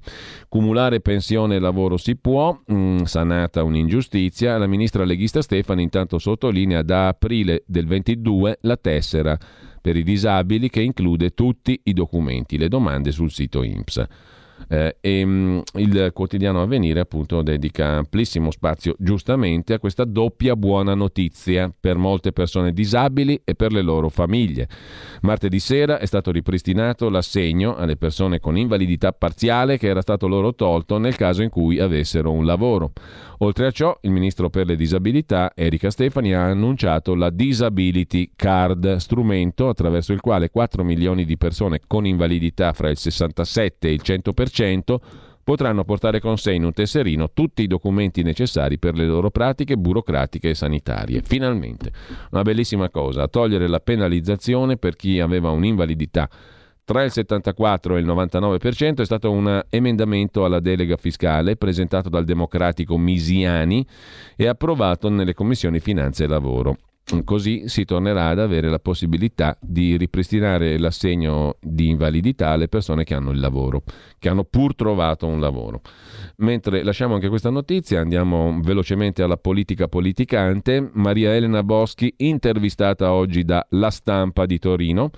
Cumulare pensione e lavoro si può, mh, mm, sanata un'ingiustizia, la ministra leghista Stefani intanto sottolinea da aprile del 22 la tessera per i disabili che include tutti i documenti, le domande sul sito INPS. Eh, e, mh, il quotidiano Avvenire appunto dedica amplissimo spazio giustamente a questa doppia buona notizia per molte persone disabili e per le loro famiglie. Martedì sera è stato ripristinato l'assegno alle persone con invalidità parziale che era stato loro tolto nel caso in cui avessero un lavoro. Oltre a ciò, il ministro per le disabilità, Erika Stefani, ha annunciato la Disability Card, strumento attraverso il quale 4 milioni di persone con invalidità fra il 67 e il 100% potranno portare con sé in un tesserino tutti i documenti necessari per le loro pratiche burocratiche e sanitarie. Finalmente, una bellissima cosa, togliere la penalizzazione per chi aveva un'invalidità tra il 74 e il 99% è stato un emendamento alla delega fiscale presentato dal democratico Misiani e approvato nelle commissioni finanze e lavoro. Così si tornerà ad avere la possibilità di ripristinare l'assegno di invalidità alle persone che hanno il lavoro, che hanno pur trovato un lavoro. Mentre lasciamo anche questa notizia, andiamo velocemente alla politica politicante. Maria Elena Boschi, intervistata oggi da La Stampa di Torino.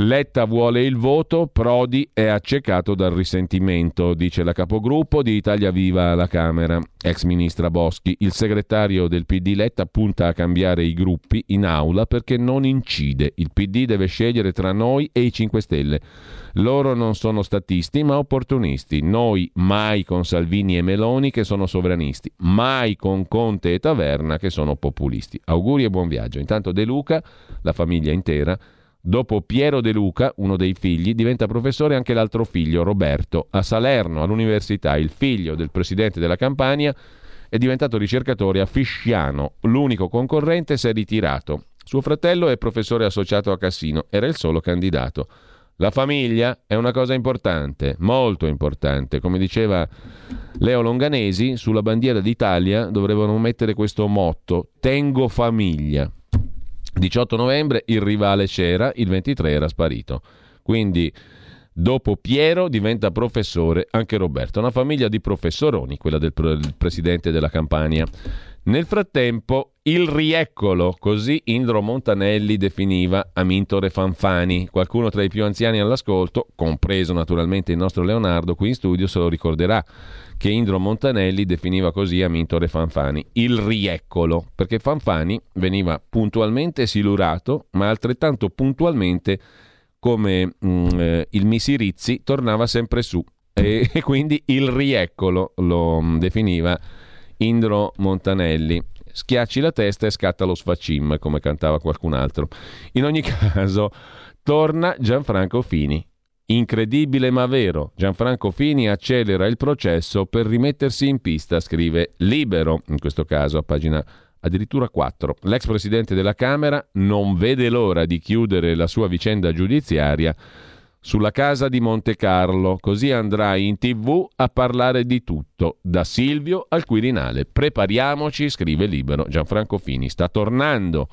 Letta vuole il voto, Prodi è accecato dal risentimento, dice la capogruppo di Italia Viva alla Camera, ex ministra Boschi. Il segretario del PD Letta punta a cambiare i gruppi in aula perché non incide. Il PD deve scegliere tra noi e i 5 Stelle. Loro non sono statisti ma opportunisti. Noi mai con Salvini e Meloni che sono sovranisti, mai con Conte e Taverna che sono populisti. Auguri e buon viaggio. Intanto De Luca, la famiglia intera, Dopo Piero De Luca, uno dei figli, diventa professore anche l'altro figlio, Roberto. A Salerno, all'università, il figlio del presidente della Campania è diventato ricercatore a Fisciano. L'unico concorrente si è ritirato. Suo fratello è professore associato a Cassino, era il solo candidato. La famiglia è una cosa importante, molto importante. Come diceva Leo Longanesi, sulla bandiera d'Italia dovrebbero mettere questo motto: Tengo famiglia. 18 novembre il rivale c'era, il 23 era sparito. Quindi dopo Piero diventa professore anche Roberto. Una famiglia di professoroni, quella del, pre- presidente della Campania. Nel frattempo, il rieccolo, così Indro Montanelli definiva Amintore Fanfani. Qualcuno tra i più anziani all'ascolto, compreso naturalmente il nostro Leonardo qui in studio, se lo ricorderà che Indro Montanelli definiva così Amintore Fanfani, il rieccolo, perché Fanfani veniva puntualmente silurato, ma altrettanto puntualmente come mh, mm, eh, il Misirizzi tornava sempre su e, e quindi il rieccolo lo mh, definiva Indro Montanelli. Schiacci la testa e scatta lo sfacim, come cantava qualcun altro. In ogni caso, torna Gianfranco Fini. Incredibile ma vero, Gianfranco Fini accelera il processo per rimettersi in pista, scrive Libero, in questo caso a pagina addirittura 4. L'ex presidente della Camera non vede l'ora di chiudere la sua vicenda giudiziaria sulla casa di Monte Carlo, così andrà in tv a parlare di tutto, da Silvio al Quirinale. Prepariamoci, scrive Libero Gianfranco Fini, sta tornando.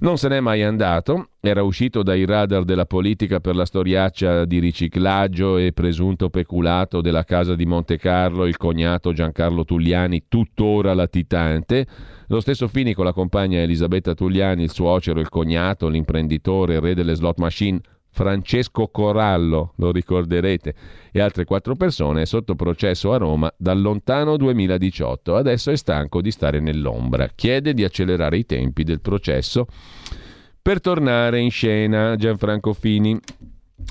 Non se n'è mai andato, era uscito dai radar della politica per la storiaccia di riciclaggio e presunto peculato della casa di Monte Carlo, il cognato Giancarlo Tugliani, tuttora latitante. Lo stesso Fini con la compagna Elisabetta Tugliani, il suocero, il cognato, l'imprenditore, il re delle slot machine, Francesco Corallo, lo ricorderete, e altre quattro persone sotto processo a Roma dal lontano 2018. Adesso è stanco di stare nell'ombra. Chiede di accelerare i tempi del processo per tornare in scena Gianfranco Fini.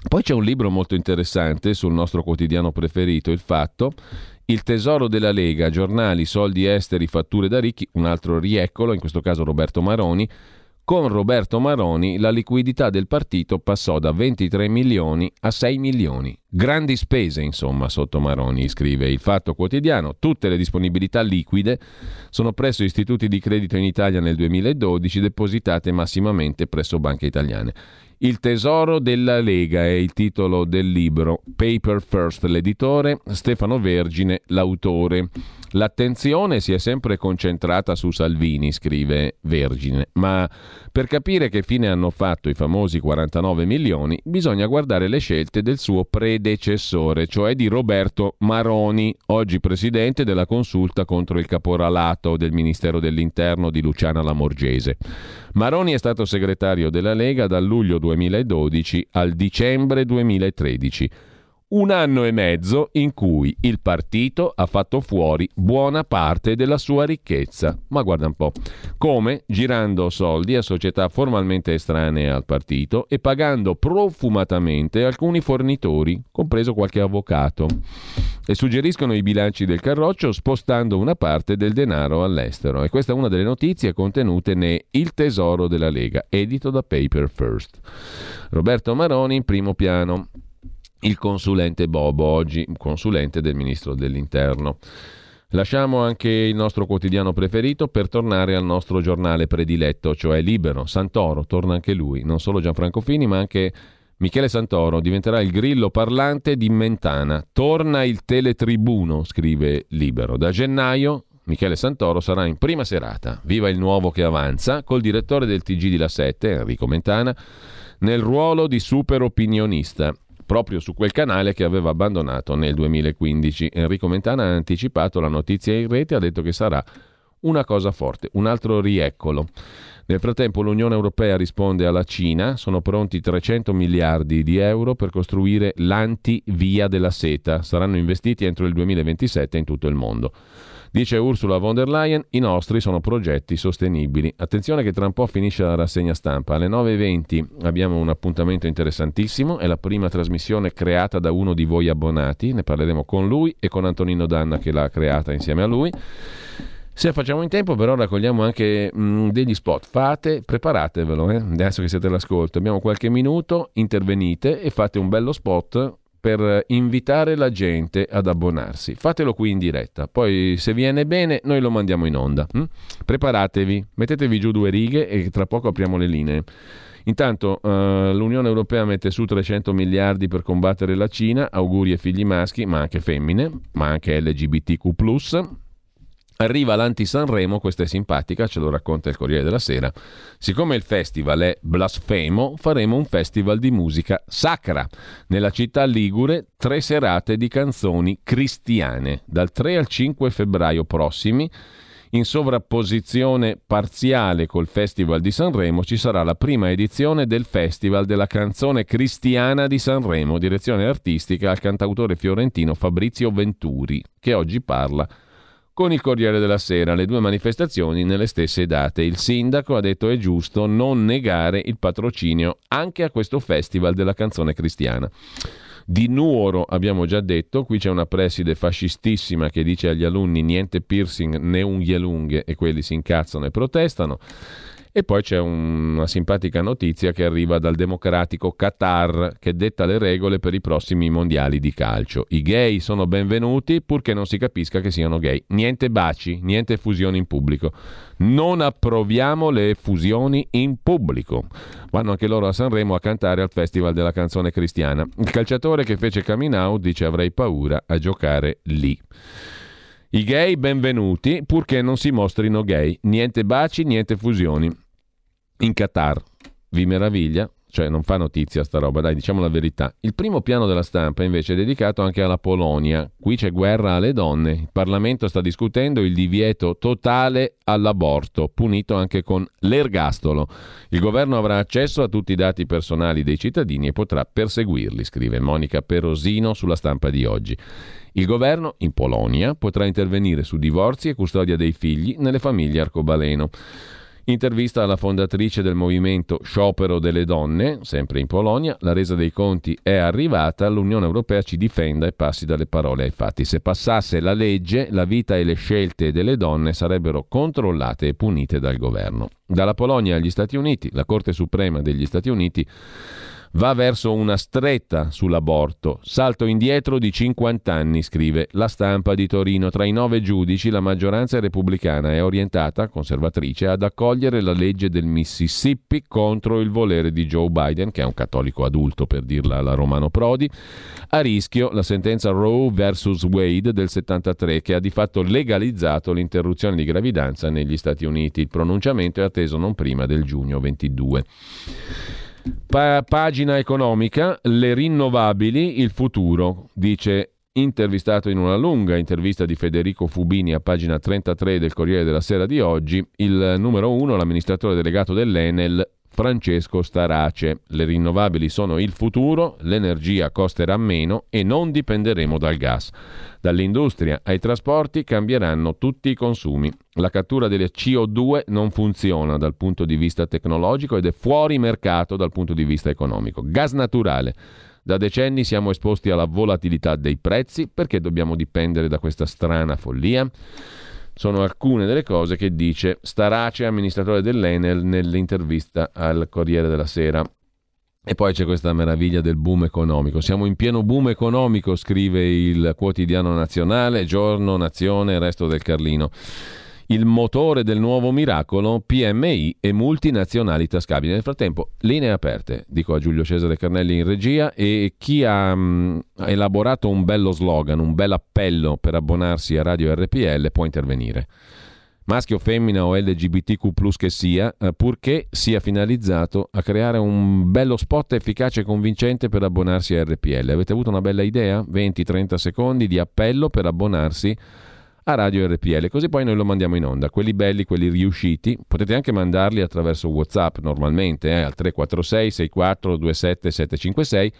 Poi c'è un libro molto interessante sul nostro quotidiano preferito, Il Fatto, Il tesoro della Lega, giornali, soldi esteri, fatture da ricchi, un altro rieccolo, in questo caso Roberto Maroni, con Roberto Maroni la liquidità del partito passò da 23 milioni a 6 milioni. Grandi spese, insomma, sotto Maroni, scrive il Fatto Quotidiano. Tutte le disponibilità liquide sono presso istituti di credito in Italia nel 2012 depositate massimamente presso banche italiane. Il tesoro della Lega è il titolo del libro. Paper First, l'editore, Stefano Vergine, l'autore. L'attenzione si è sempre concentrata su Salvini, scrive Vergine, ma per capire che fine hanno fatto i famosi 49 milioni bisogna guardare le scelte del suo predecessore, cioè di Roberto Maroni, oggi presidente della consulta contro il caporalato del Ministero dell'Interno di Luciana Lamorgese. Maroni è stato segretario della Lega dal luglio 2012 al dicembre 2013 un anno e mezzo in cui il partito ha fatto fuori buona parte della sua ricchezza. Ma guarda un po', come girando soldi a società formalmente estranee al partito e pagando profumatamente alcuni fornitori, compreso qualche avvocato. E suggeriscono i bilanci del Carroccio spostando una parte del denaro all'estero. E questa è una delle notizie contenute ne Il Tesoro della Lega, edito da Paper First. Roberto Maroni in primo piano il consulente Bobo, oggi consulente del ministro dell'Interno. Lasciamo anche il nostro quotidiano preferito per tornare al nostro giornale prediletto, cioè Libero. Santoro, torna anche lui, non solo Gianfranco Fini, ma anche Michele Santoro diventerà il grillo parlante di Mentana. Torna il teletribuno, scrive Libero. Da gennaio Michele Santoro sarà in prima serata. Viva il nuovo che avanza, col direttore del TG di La 7, Enrico Mentana, nel ruolo di super opinionista proprio su quel canale che aveva abbandonato nel 2015. Enrico Mentana ha anticipato la notizia in rete e ha detto che sarà una cosa forte, un altro rieccolo. Nel frattempo l'Unione Europea risponde alla Cina, sono pronti 300 miliardi di euro per costruire l'anti-via della seta, saranno investiti entro il 2027 in tutto il mondo. Dice Ursula von der Leyen, i nostri sono progetti sostenibili. Attenzione che tra un po' finisce la rassegna stampa. Alle 9.20 abbiamo un appuntamento interessantissimo, è la prima trasmissione creata da uno di voi abbonati, ne parleremo con lui e con Antonino Danna che l'ha creata insieme a lui. Se facciamo in tempo, però, raccogliamo anche mh, mm, degli spot. Fate, preparatevelo, eh? adesso che siete all'ascolto. Abbiamo qualche minuto, intervenite e fate un bello spot per invitare la gente ad abbonarsi. Fatelo qui in diretta, poi se viene bene noi lo mandiamo in onda. Hm? Preparatevi, mettetevi giù due righe e tra poco apriamo le linee. Intanto uh, l'Unione Europea mette su 300 miliardi per combattere la Cina, auguri ai figli maschi, ma anche femmine, ma anche LGBTQ Arriva l'anti-Sanremo, questa è simpatica, ce lo racconta il Corriere della Sera. Siccome il festival è blasfemo, faremo un festival di musica sacra. Nella città ligure, tre serate di canzoni cristiane. Dal 3 al 5 febbraio prossimi, In sovrapposizione parziale col Festival di Sanremo ci sarà la prima edizione del Festival della canzone cristiana di Sanremo, direzione artistica al cantautore fiorentino Fabrizio Venturi, che oggi parla con il Corriere della Sera, le due manifestazioni nelle stesse date. Il sindaco ha detto è giusto non negare il patrocinio anche a questo Festival della canzone cristiana. Di Nuoro abbiamo già detto, qui c'è una preside fascistissima che dice agli alunni niente piercing né unghie lunghe e quelli si incazzano e protestano. E poi c'è una simpatica notizia che arriva dal democratico Qatar che detta le regole per i prossimi mondiali di calcio. I gay sono benvenuti purché non si capisca che siano gay. Niente baci, niente fusioni in pubblico. Non approviamo le fusioni in pubblico. Vanno anche loro a Sanremo a cantare al Festival della canzone cristiana. Il calciatore che fece coming out dice avrei paura a giocare lì. I gay benvenuti, purché non si mostrino gay. Niente baci, niente fusioni. In Qatar. Vi meraviglia? Cioè, non fa notizia sta roba, dai, diciamo la verità. Il primo piano della stampa invece è dedicato anche alla Polonia. Qui c'è guerra alle donne. Il Parlamento sta discutendo il divieto totale all'aborto, punito anche con l'ergastolo. Il governo avrà accesso a tutti i dati personali dei cittadini e potrà perseguirli, scrive Monica Perosino sulla stampa di oggi. Il governo in Polonia potrà intervenire su divorzi e custodia dei figli nelle famiglie arcobaleno. Intervista alla fondatrice del movimento Sciopero delle donne, sempre in Polonia, la resa dei conti è arrivata, l'Unione Europea ci difenda e passi dalle parole ai fatti. Se passasse la legge, la vita e le scelte delle donne sarebbero controllate e punite dal governo. Dalla Polonia agli Stati Uniti, la Corte Suprema degli Stati Uniti va verso una stretta sull'aborto. Salto indietro di 50 anni, scrive la stampa di Torino. Tra i nove giudici la maggioranza repubblicana è orientata, conservatrice, ad accogliere la legge del Mississippi contro il volere di Joe Biden, che è un cattolico adulto per dirla alla Romano Prodi. A rischio la sentenza Roe vs. Wade del 73 che ha di fatto legalizzato l'interruzione di gravidanza negli Stati Uniti. Il pronunciamento è atteso non prima del giugno 22. Pa- pagina economica, le rinnovabili, il futuro, dice intervistato in una lunga intervista di Federico Fubini a pagina 33 del Corriere della Sera di oggi, il numero uno, l'amministratore delegato dell'Enel, Francesco Starace. Le rinnovabili sono il futuro, l'energia costerà meno e non dipenderemo dal gas. Dall'industria ai trasporti cambieranno tutti i consumi. La cattura delle CO2 non funziona dal punto di vista tecnologico ed è fuori mercato dal punto di vista economico. Gas naturale. Da decenni siamo esposti alla volatilità dei prezzi perché dobbiamo dipendere da questa strana follia? Sono alcune delle cose che dice Starace, amministratore dell'Enel, nell'intervista al Corriere della Sera. E poi c'è questa meraviglia del boom economico. Siamo in pieno boom economico, scrive il quotidiano nazionale, giorno, nazione, resto del Carlino. Il motore del nuovo miracolo, PMI e multinazionali tascabili. Nel frattempo, linee aperte, dico a Giulio Cesare Carnelli in regia, e chi ha, mh, ha elaborato un bello slogan, un bel appello per abbonarsi a Radio RPL può intervenire maschio, femmina o LGBTQ che sia, eh, purché sia finalizzato a creare un bello spot efficace e convincente per abbonarsi a RPL. Avete avuto una bella idea? 20-30 secondi di appello per abbonarsi a Radio RPL, così poi noi lo mandiamo in onda. Quelli belli, quelli riusciti, potete anche mandarli attraverso WhatsApp normalmente eh, al 346 64 27 756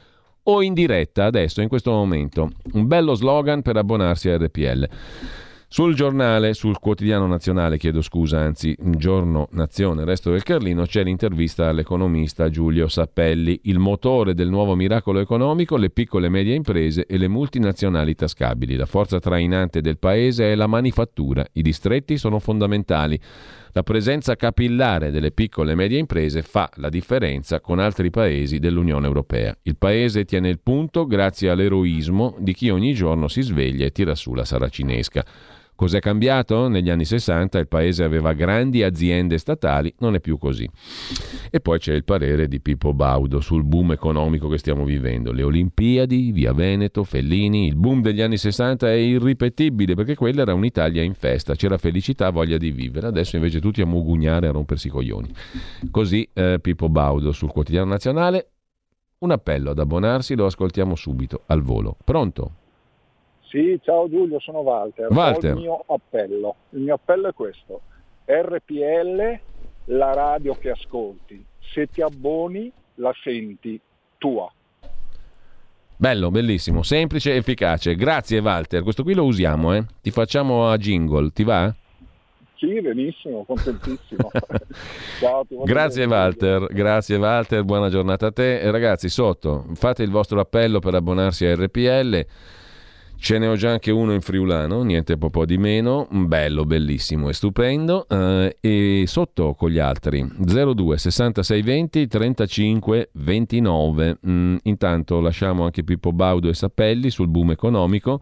o in diretta adesso, in questo momento. Un bello slogan per abbonarsi a RPL. Sul giornale, sul quotidiano nazionale, chiedo scusa, anzi, Giorno Nazione, Resto del Carlino, c'è l'intervista all'economista Giulio Sappelli, il motore del nuovo miracolo economico, le piccole e medie imprese e le multinazionali tascabili. La forza trainante del paese è la manifattura, i distretti sono fondamentali. La presenza capillare delle piccole e medie imprese fa la differenza con altri paesi dell'Unione Europea. Il paese tiene il punto grazie all'eroismo di chi ogni giorno si sveglia e tira su la saracinesca. Cos'è cambiato? Negli anni 60 il paese aveva grandi aziende statali, non è più così. E poi c'è il parere di Pippo Baudo sul boom economico che stiamo vivendo. Le Olimpiadi, Via Veneto, Fellini, il boom degli anni 60 è irripetibile perché quella era un'Italia in festa, c'era felicità, voglia di vivere. Adesso invece tutti a mugugnare, a rompersi i coglioni. Così eh, Pippo Baudo sul quotidiano nazionale. Un appello ad abbonarsi, lo ascoltiamo subito, al volo. Pronto? Sì, ciao Giulio, sono Walter. Walter. Il mio appello. Il mio appello è questo. RPL, la radio che ascolti. Se ti abboni, la senti tua. Bello, bellissimo, semplice e efficace. Grazie Walter, questo qui lo usiamo, eh? Ti facciamo a jingle, ti va? Sì, benissimo, contentissimo. Ciao, Grazie. Walter, grazie Walter, buona giornata a te. E ragazzi, sotto, fate il vostro appello per abbonarsi a RPL. Ce ne ho già anche uno in friulano, niente po' di meno, bello, bellissimo e stupendo. eh, e sotto con gli altri 02 66 20 35 29. Mm, intanto lasciamo anche Pippo Baudo e Sapelli sul boom economico.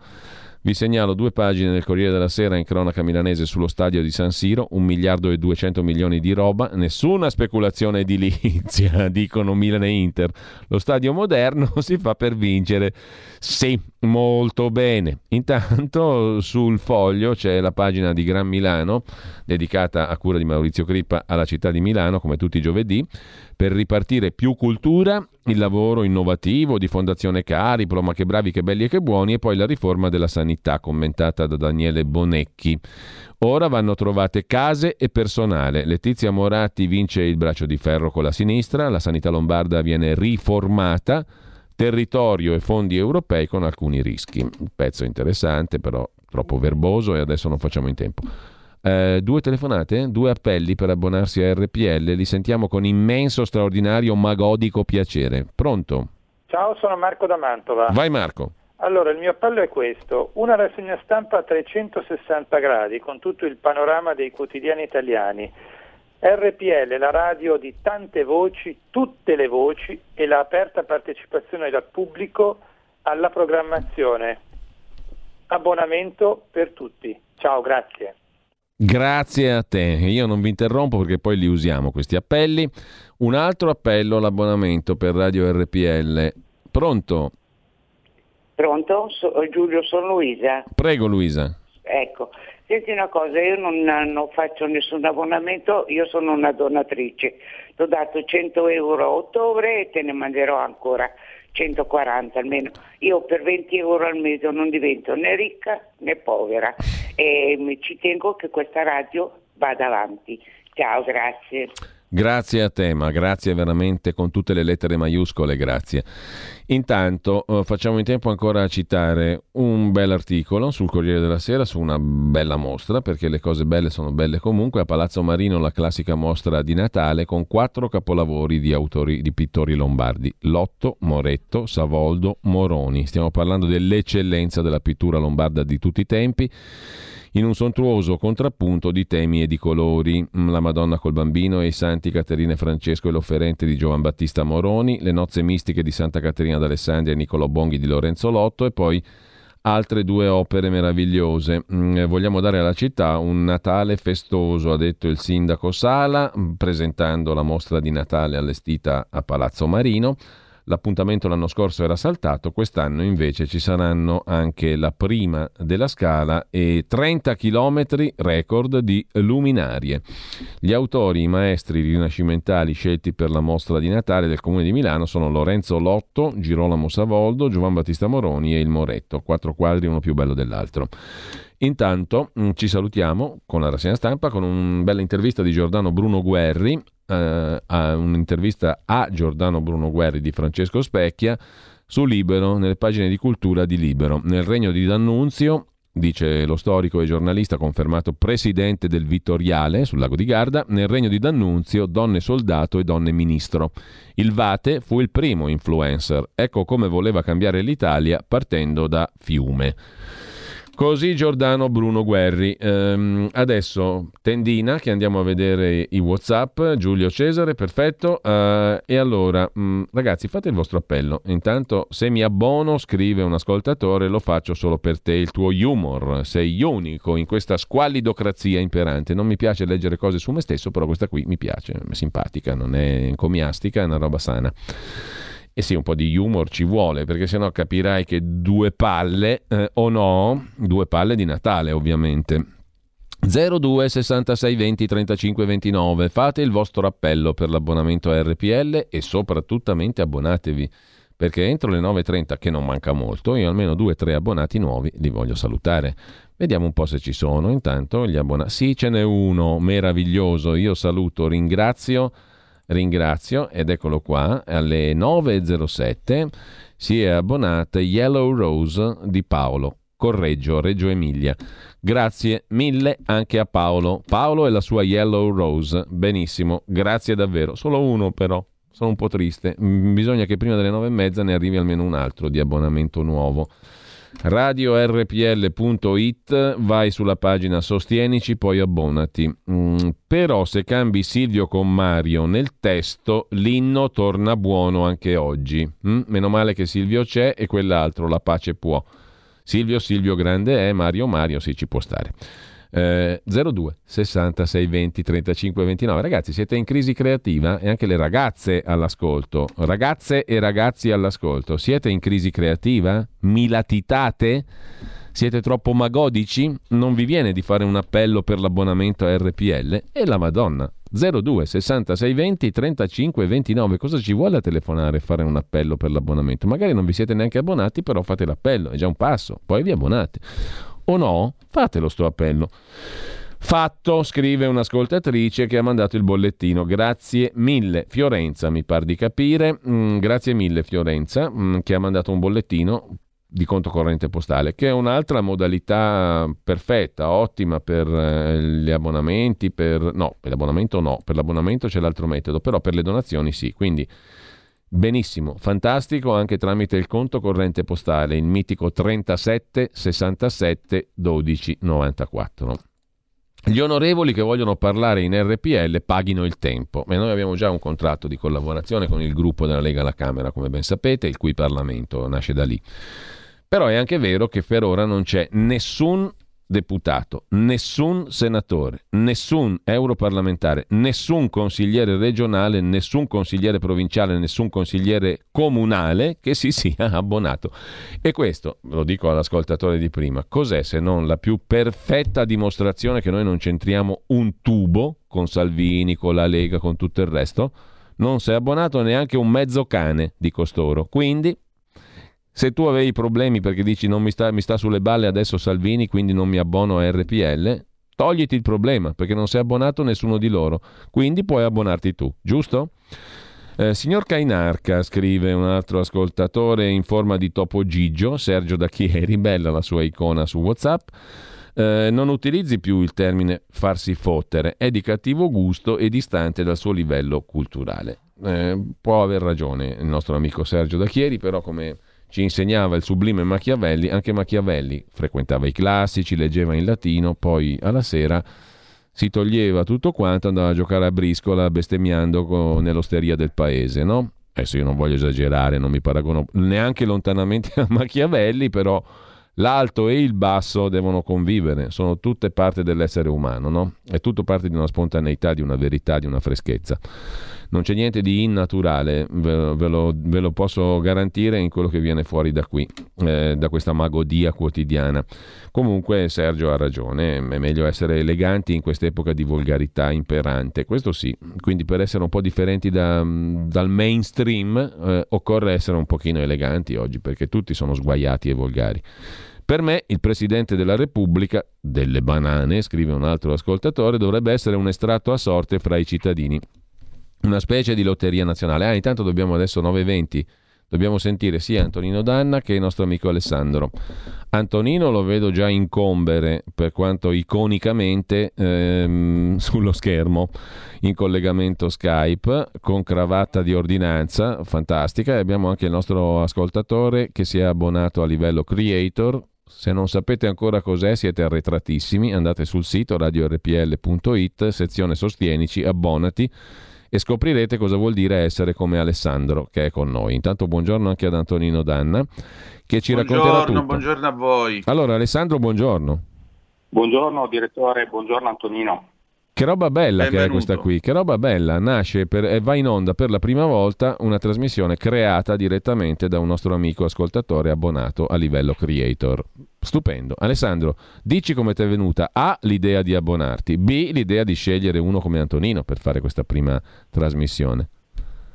Vi segnalo due pagine del Corriere della Sera in cronaca milanese sullo stadio di San Siro, un miliardo e 200 milioni di roba, nessuna speculazione edilizia, dicono Milan e Inter. Lo stadio moderno si fa per vincere. Sì, molto bene. Intanto sul foglio c'è la pagina di Gran Milano, dedicata a cura di Maurizio Crippa alla città di Milano, come tutti i giovedì, per ripartire più cultura, il lavoro innovativo di Fondazione Cariplo, ma che bravi, che belli e che buoni, e poi la riforma della sanità commentata da Daniele Bonecchi. Ora vanno trovate case e personale. Letizia Moratti vince il braccio di ferro con la sinistra, la sanità lombarda viene riformata, territorio e fondi europei con alcuni rischi. Un pezzo interessante, però troppo verboso e adesso non facciamo in tempo. Eh, due telefonate, due appelli per abbonarsi a RPL, li sentiamo con immenso, straordinario, magodico piacere. Pronto? Ciao, sono Marco da Mantova. Vai Marco. Allora, il mio appello è questo, una rassegna stampa a 360 gradi con tutto il panorama dei quotidiani italiani. RPL, la radio di tante voci, tutte le voci e la aperta partecipazione dal pubblico alla programmazione. Abbonamento per tutti. Ciao, grazie. Grazie a te. Io non vi interrompo perché poi li usiamo questi appelli. Un altro appello all'abbonamento per Radio RPL. Pronto? Pronto? So- Giulio, sono Luisa. Prego Luisa. Ecco, senti una cosa, io non, non faccio nessun abbonamento, io sono una donatrice. Ti ho dato 100 euro a ottobre e te ne manderò ancora 140 almeno. Io per 20 euro al mese non divento né ricca né povera e ci tengo che questa radio vada avanti. Ciao, grazie. Grazie a te, ma grazie veramente con tutte le lettere maiuscole, grazie. Intanto eh, facciamo in tempo ancora a citare un bel articolo sul Corriere della Sera su una bella mostra, perché le cose belle sono belle comunque, a Palazzo Marino la classica mostra di Natale con quattro capolavori di autori di pittori lombardi, Lotto, Moretto, Savoldo, Moroni. Stiamo parlando dell'eccellenza della pittura lombarda di tutti i tempi in un sontuoso contrappunto di temi e di colori. Mm, La Madonna col bambino e i santi Caterina e Francesco e l'offerente di Giovan Battista Moroni, le nozze mistiche di Santa Caterina d'Alessandria e Niccolò Bonghi di Lorenzo Lotto e poi altre due opere meravigliose. Mm, eh, Vogliamo dare alla città un Natale festoso, ha detto il sindaco Sala, mm, presentando la mostra di Natale allestita a Palazzo Marino. L'appuntamento l'anno scorso era saltato, quest'anno invece ci saranno anche la prima della scala e 30 km record di luminarie. Gli autori, i maestri rinascimentali scelti per la mostra di Natale del Comune di Milano sono Lorenzo Lotto, Girolamo Savoldo, Giovan Battista Moroni e il Moretto, quattro quadri uno più bello dell'altro. Intanto mh, ci salutiamo con la rassegna stampa con una bella intervista di Giordano Bruno Guerri, eh, a un'intervista a Giordano Bruno Guerri di Francesco Specchia su Libero, nelle pagine di cultura di Libero. Nel regno di D'Annunzio, dice lo storico e giornalista confermato presidente del Vittoriale sul lago di Garda, nel regno di D'Annunzio donne soldato e donne ministro. Il Vate fu il primo influencer. Ecco come voleva cambiare l'Italia partendo da Fiume. Così Giordano Bruno Guerri. Ehm, adesso tendina che andiamo a vedere i Whatsapp. Giulio Cesare, perfetto. Eh, e allora, mh, ragazzi, fate il vostro appello. Intanto, se mi abbono, scrive un ascoltatore, lo faccio solo per te. Il tuo humor. Sei unico in questa squallidocrazia imperante. Non mi piace leggere cose su me stesso, però questa qui mi piace. È simpatica, non è encomiastica, è una roba sana. E sì, un po' di humor ci vuole, perché sennò capirai che due palle, eh, o no, due palle di Natale ovviamente. 02 66 20 35 29, fate il vostro appello per l'abbonamento a RPL e soprattutto abbonatevi perché entro le 9.30, che non manca molto, io almeno due o tre abbonati nuovi li voglio salutare. Vediamo un po' se ci sono. Intanto gli abbonati. Sì, ce n'è uno meraviglioso. Io saluto, ringrazio, ringrazio ed eccolo qua. Alle 9.07 si è abbonata Yellow Rose di Paolo. Correggio, Reggio Emilia. Grazie mille anche a Paolo. Paolo e la sua Yellow Rose. Benissimo, grazie davvero. Solo uno però. Sono un po' triste. Bisogna che prima delle nove e mezza ne arrivi almeno un altro di abbonamento nuovo radiorpl.it, vai sulla pagina Sostienici, poi abbonati. Mm, però se cambi Silvio con Mario nel testo, l'inno torna buono anche oggi. Mm, meno male che Silvio c'è e quell'altro, la pace può. Silvio Silvio grande è, Mario Mario sì ci può stare. Eh, 02 66 20 35 29 ragazzi siete in crisi creativa e anche le ragazze all'ascolto. Ragazze e ragazzi all'ascolto siete in crisi creativa? Mi latitate siete troppo magodici? Non vi viene di fare un appello per l'abbonamento a RPL e la Madonna 02 66 20 35 29 cosa ci vuole a telefonare e fare un appello per l'abbonamento? Magari non vi siete neanche abbonati però fate l'appello è già un passo poi vi abbonate o no? Fatelo sto appello. Fatto, scrive un'ascoltatrice che ha mandato il bollettino. Grazie mille, Fiorenza, mi par di capire. Mm, grazie mille, Fiorenza, mm, che ha mandato un bollettino di conto corrente postale, che è un'altra modalità perfetta, ottima per eh, gli abbonamenti, per... no, per l'abbonamento no, per l'abbonamento c'è l'altro metodo, però per le donazioni sì, quindi Benissimo, fantastico anche tramite il conto corrente postale, il mitico 37 67 12 94. Gli onorevoli che vogliono parlare in RPL paghino il tempo. E noi abbiamo già un contratto di collaborazione con il gruppo della Lega alla Camera, come ben sapete, il cui Parlamento nasce da lì. Però è anche vero che per ora non c'è nessun deputato, nessun senatore, nessun europarlamentare, nessun consigliere regionale, nessun consigliere provinciale, nessun consigliere comunale che si sia abbonato. E questo, lo dico all'ascoltatore di prima, cos'è se non la più perfetta dimostrazione che noi non c'entriamo un tubo con Salvini, con la Lega, con tutto il resto? Non si è abbonato neanche un mezzo cane di costoro. Quindi se tu avevi problemi perché dici non mi sta, mi sta sulle balle adesso Salvini, quindi non mi abbono a RPL, togliti il problema perché non sei abbonato nessuno di loro, quindi puoi abbonarti tu, giusto? Eh, signor Cainarca, scrive un altro ascoltatore in forma di topo Gigio, Sergio da Chieri, bella la sua icona su WhatsApp. Eh, non utilizzi più il termine farsi fottere, è di cattivo gusto e distante dal suo livello culturale. Eh, può aver ragione il nostro amico Sergio da Chieri, però come ci insegnava il sublime Machiavelli, anche Machiavelli frequentava i classici, leggeva in latino, poi alla sera si toglieva tutto quanto, andava a giocare a briscola bestemmiando nell'osteria del paese, no? Adesso io non voglio esagerare, non mi paragono neanche lontanamente a Machiavelli, però l'alto e il basso devono convivere, sono tutte parte dell'essere umano, no? È tutto parte di una spontaneità, di una verità, di una freschezza non c'è niente di innaturale, ve, ve, lo, ve lo, posso garantire in quello che viene fuori da qui, eh, da questa magodia quotidiana. Comunque Sergio ha ragione, è meglio essere eleganti in quest'epoca di volgarità imperante, questo sì, quindi per essere un po' differenti da, dal mainstream eh, occorre essere un pochino eleganti oggi, perché tutti sono sguaiati e volgari. Per me il Presidente della Repubblica, delle banane, scrive un altro ascoltatore, dovrebbe essere un estratto a sorte fra i cittadini una specie di lotteria nazionale. Ah, intanto dobbiamo adesso 9.20. Dobbiamo sentire sia Antonino Danna che il nostro amico Alessandro. Antonino lo vedo già incombere, per quanto iconicamente, ehm, sullo schermo, in collegamento Skype, con cravatta di ordinanza, fantastica. E abbiamo anche il nostro ascoltatore che si è abbonato a livello creator. Se non sapete ancora cos'è, siete arretratissimi. Andate sul sito radiorpl.it, sezione Sostienici, abbonati e scoprirete cosa vuol dire essere come Alessandro che è con noi. Intanto buongiorno anche ad Antonino Danna che ci buongiorno, racconterà tutto. Buongiorno a voi. Allora Alessandro, buongiorno. Buongiorno direttore, buongiorno Antonino. Che roba bella Benvenuto. che è questa qui, che roba bella, nasce per, e va in onda per la prima volta una trasmissione creata direttamente da un nostro amico ascoltatore abbonato a livello creator. Stupendo. Alessandro, dici come ti è venuta A l'idea di abbonarti, B l'idea di scegliere uno come Antonino per fare questa prima trasmissione.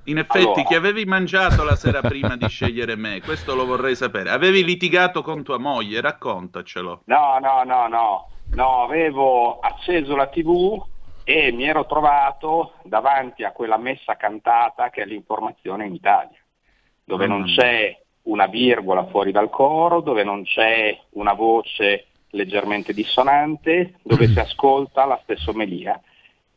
In effetti, Allora. che avevi mangiato la sera prima di scegliere me? Questo lo vorrei sapere. Avevi litigato con tua moglie, raccontacelo. No, no, no, no, no, avevo acceso la tv e mi ero trovato davanti a quella messa cantata che è l'informazione in Italia, dove non Mm. c'è una virgola fuori dal coro, dove non c'è una voce leggermente dissonante, dove si ascolta la stessa omelia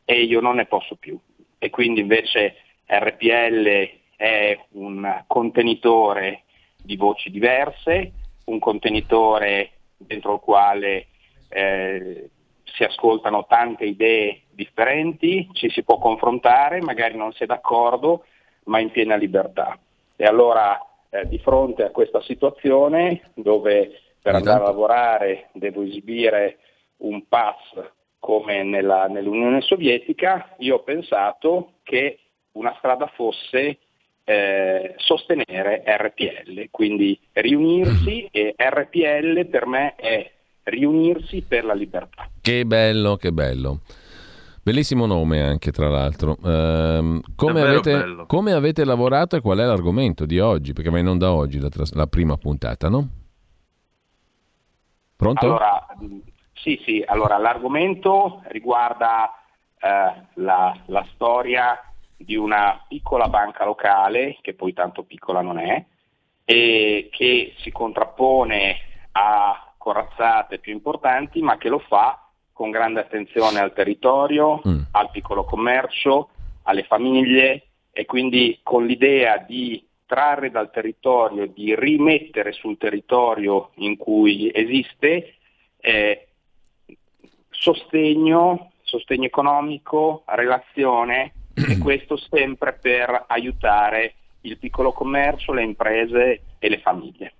e io non ne posso più. E quindi invece RPL è un contenitore di voci diverse, un contenitore dentro il quale eh, si ascoltano tante idee differenti, ci si può confrontare, magari non si è d'accordo, ma in piena libertà. E allora eh, di fronte a questa situazione dove per andare a lavorare devo esibire un pass come nella- nell'Unione Sovietica, io ho pensato che una strada fosse eh, sostenere RPL, quindi riunirsi e RPL per me è riunirsi per la libertà. Che bello, che bello. Bellissimo nome anche, tra l'altro. Ehm, come, avete, come avete lavorato e qual è l'argomento di oggi? Perché va in onda oggi la, tras- la prima puntata, no? Pronto? Allora, sì, sì, allora l'argomento riguarda eh, la, la storia di una piccola banca locale, che poi tanto piccola non è, e che si contrappone a corazzate più importanti, ma che lo fa con grande attenzione al territorio, al piccolo commercio, alle famiglie e quindi con l'idea di trarre dal territorio, di rimettere sul territorio in cui esiste eh, sostegno, sostegno economico, relazione e questo sempre per aiutare il piccolo commercio, le imprese e le famiglie.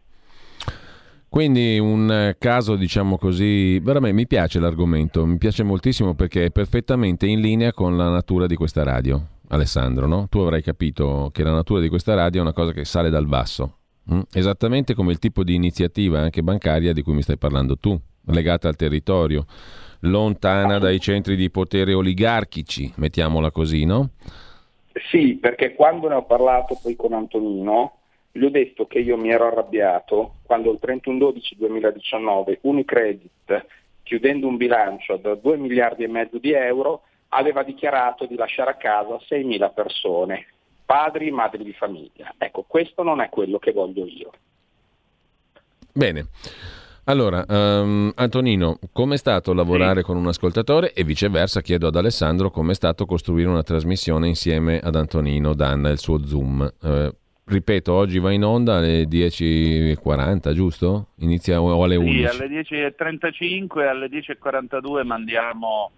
Quindi un eh, caso, diciamo così, veramente mi piace l'argomento, mi piace moltissimo perché è perfettamente in linea con la natura di questa radio, Alessandro, no? Tu avrai capito che la natura di questa radio è una cosa che sale dal basso, mm? esattamente come il tipo di iniziativa anche bancaria di cui mi stai parlando tu, legata al territorio, lontana dai centri di potere oligarchici, mettiamola così, no? Sì, perché quando ne ho parlato poi con Antonino, gli ho detto che io mi ero arrabbiato quando il 31-12-2019 Unicredit, chiudendo un bilancio da 2 miliardi e mezzo di euro, aveva dichiarato di lasciare a casa 6.000 persone, padri e madri di famiglia. Ecco, questo non è quello che voglio io. Bene. Allora, ehm, Antonino, com'è stato lavorare con un ascoltatore e viceversa chiedo ad Alessandro com'è stato costruire una trasmissione insieme ad Antonino Danna e il suo Zoom. Eh, ripeto, oggi va in onda alle 10.40, giusto? Inizia o alle 11? Sì, alle 10.35 e alle 10.42 mandiamo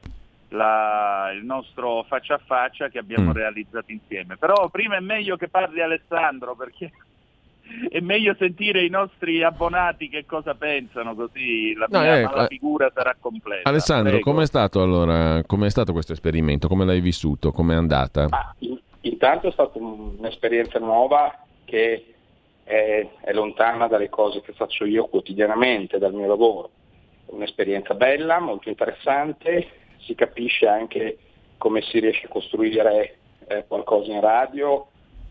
la- il nostro faccia a faccia che abbiamo Mm. realizzato insieme. Però prima è meglio che parli Alessandro perché è meglio sentire i nostri abbonati che cosa pensano, così la No, mia ecco, eh. figura sarà completa. Alessandro, com'è stato allora? Com'è stato questo esperimento? Come l'hai vissuto? Com'è andata? In- Intanto è stata un- un'esperienza nuova che è, è lontana dalle cose che faccio io quotidianamente, dal mio lavoro. Un'esperienza bella, molto interessante, si capisce anche come si riesce a costruire eh, qualcosa in radio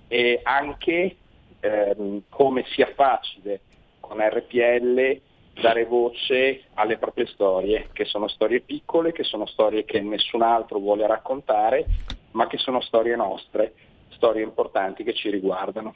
e anche ehm, come sia facile con RPL dare voce alle proprie storie, che sono storie piccole, che sono storie che nessun altro vuole raccontare, ma che sono storie nostre, storie importanti che ci riguardano.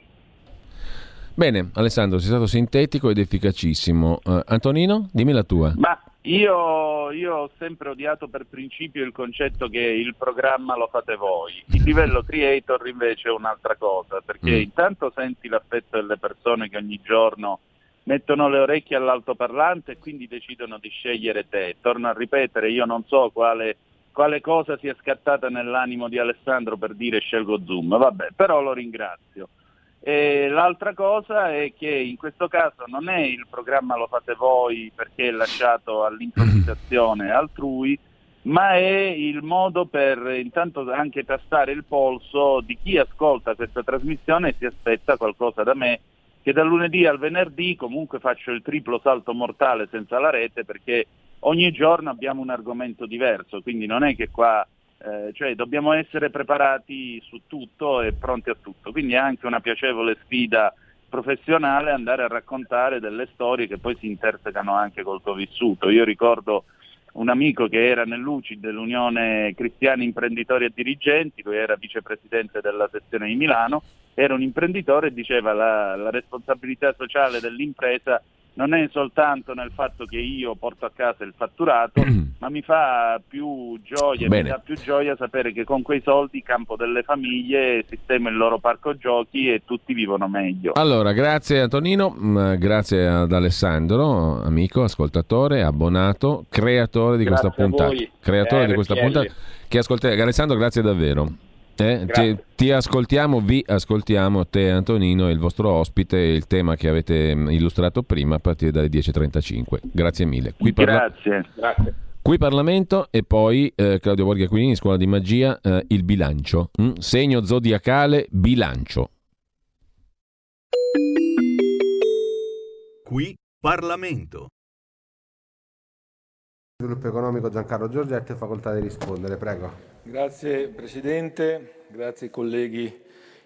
Bene, Alessandro, sei stato sintetico ed efficacissimo. Eh, Antonino, dimmi la tua. Ma io, io ho sempre odiato per principio il concetto che il programma lo fate voi. Il livello creator invece è un'altra cosa, perché Mm. intanto senti l'affetto delle persone che ogni giorno mettono le orecchie all'altoparlante e quindi decidono di scegliere te. Torno a ripetere, io non so quale, quale cosa sia scattata nell'animo di Alessandro per dire scelgo Zoom, vabbè, però lo ringrazio. E l'altra cosa è che in questo caso non è il programma lo fate voi perché è lasciato all'improvvisazione altrui, ma è il modo per intanto anche tastare il polso di chi ascolta questa trasmissione e si aspetta qualcosa da me, che dal lunedì al venerdì comunque faccio il triplo salto mortale senza la rete perché ogni giorno abbiamo un argomento diverso, quindi non è che qua Eh, cioè dobbiamo essere preparati su tutto e pronti a tutto. Quindi è anche una piacevole sfida professionale andare a raccontare delle storie che poi si intersecano anche col tuo vissuto. Io ricordo un amico che era nell'UCI dell'Unione Cristiani Imprenditori e Dirigenti, lui era vicepresidente della sezione di Milano, era un imprenditore e diceva la, la responsabilità sociale dell'impresa non è soltanto nel fatto che io porto a casa il fatturato, ma mi fa più gioia, mi dà più gioia sapere che con quei soldi campo delle famiglie, sistemo il loro parco giochi e tutti vivono meglio. Allora, grazie Antonino, mm, grazie ad Alessandro, amico, ascoltatore, abbonato, creatore di Grazie questa a puntata. Creatore di questa puntata che ascoltate. Alessandro, grazie davvero. Eh, Grazie. ti, ti ascoltiamo, vi ascoltiamo, te Antonino e il vostro ospite, il tema che avete mm, illustrato prima a partire dalle 10.35. Grazie mille. Qui parla- Grazie. Grazie. Qui Parlamento e poi eh, Claudio Borghi Aquilini, Scuola di Magia, eh, il bilancio. Mm? Segno zodiacale, bilancio. Qui Parlamento. Sviluppo economico Giancarlo Giorgetti, facoltà di rispondere, prego. Grazie Presidente, grazie colleghi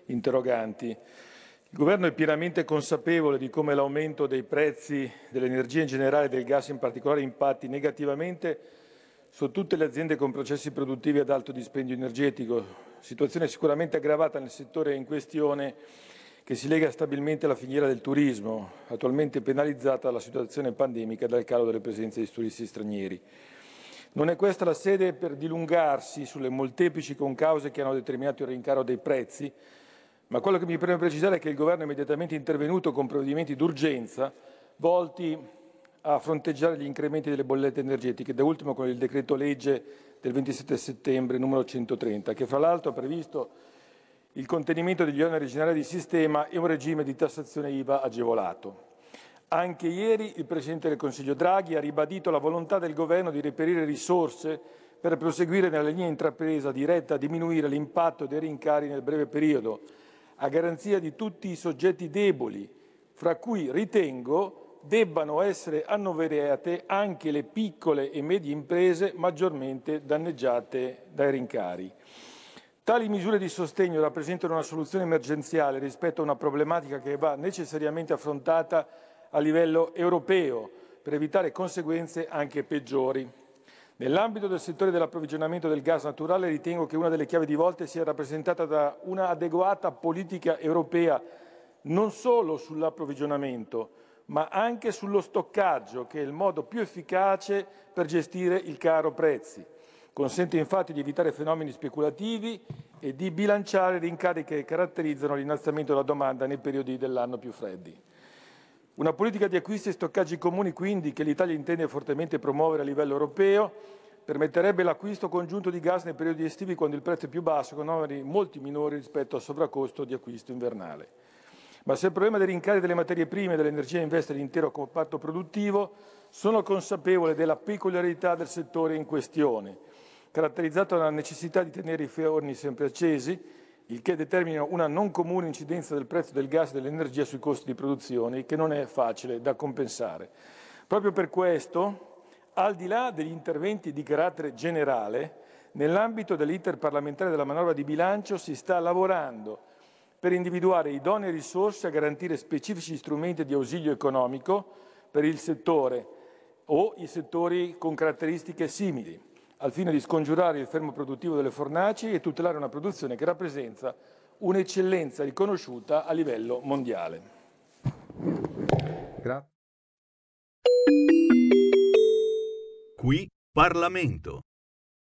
interroganti. Il Governo è pienamente consapevole di come l'aumento dei prezzi dell'energia in generale e del gas in particolare impatti negativamente su tutte le aziende con processi produttivi ad alto dispendio energetico, situazione sicuramente aggravata nel settore in questione che si lega stabilmente alla filiera del turismo, attualmente penalizzata dalla situazione pandemica e dal calo delle presenze di turisti stranieri. Non è questa la sede per dilungarsi sulle molteplici concause che hanno determinato il rincaro dei prezzi, ma quello che mi preme precisare è che il Governo è immediatamente intervenuto con provvedimenti d'urgenza volti a fronteggiare gli incrementi delle bollette energetiche, da ultimo con il decreto legge del 27 settembre numero 130, che fra l'altro ha previsto il contenimento degli oneri generali di sistema e un regime di tassazione IVA agevolato. Anche ieri il Presidente del Consiglio Draghi ha ribadito la volontà del Governo di reperire risorse per proseguire nella linea intrapresa diretta a diminuire l'impatto dei rincari nel breve periodo, a garanzia di tutti i soggetti deboli, fra cui ritengo debbano essere annoverate anche le piccole e medie imprese maggiormente danneggiate dai rincari. Tali misure di sostegno rappresentano una soluzione emergenziale rispetto a una problematica che va necessariamente affrontata a livello europeo per evitare conseguenze anche peggiori. Nell'ambito del settore dell'approvvigionamento del gas naturale ritengo che una delle chiavi di volte sia rappresentata da una adeguata politica europea non solo sull'approvvigionamento, ma anche sullo stoccaggio, che è il modo più efficace per gestire il caro prezzi. Consente infatti di evitare fenomeni speculativi e di bilanciare i rincari che caratterizzano l'innalzamento della domanda nei periodi dell'anno più freddi. Una politica di acquisti e stoccaggi comuni, quindi, che l'Italia intende fortemente promuovere a livello europeo, permetterebbe l'acquisto congiunto di gas nei periodi estivi quando il prezzo è più basso, con oneri molti minori rispetto al sovraccosto di acquisto invernale. Ma se il problema dei rincari delle materie prime e dell'energia investe l'intero comparto produttivo, sono consapevole della peculiarità del settore in questione, caratterizzato dalla necessità di tenere i forni sempre accesi, il che determina una non comune incidenza del prezzo del gas e dell'energia sui costi di produzione, che non è facile da compensare. Proprio per questo, al di là degli interventi di carattere generale, nell'ambito dell'iter parlamentare della manovra di bilancio si sta lavorando per individuare idonee risorse a garantire specifici strumenti di ausilio economico per il settore o i settori con caratteristiche simili, al fine di scongiurare il fermo produttivo delle fornaci e tutelare una produzione che rappresenta un'eccellenza riconosciuta a livello mondiale. Grazie. Qui Parlamento.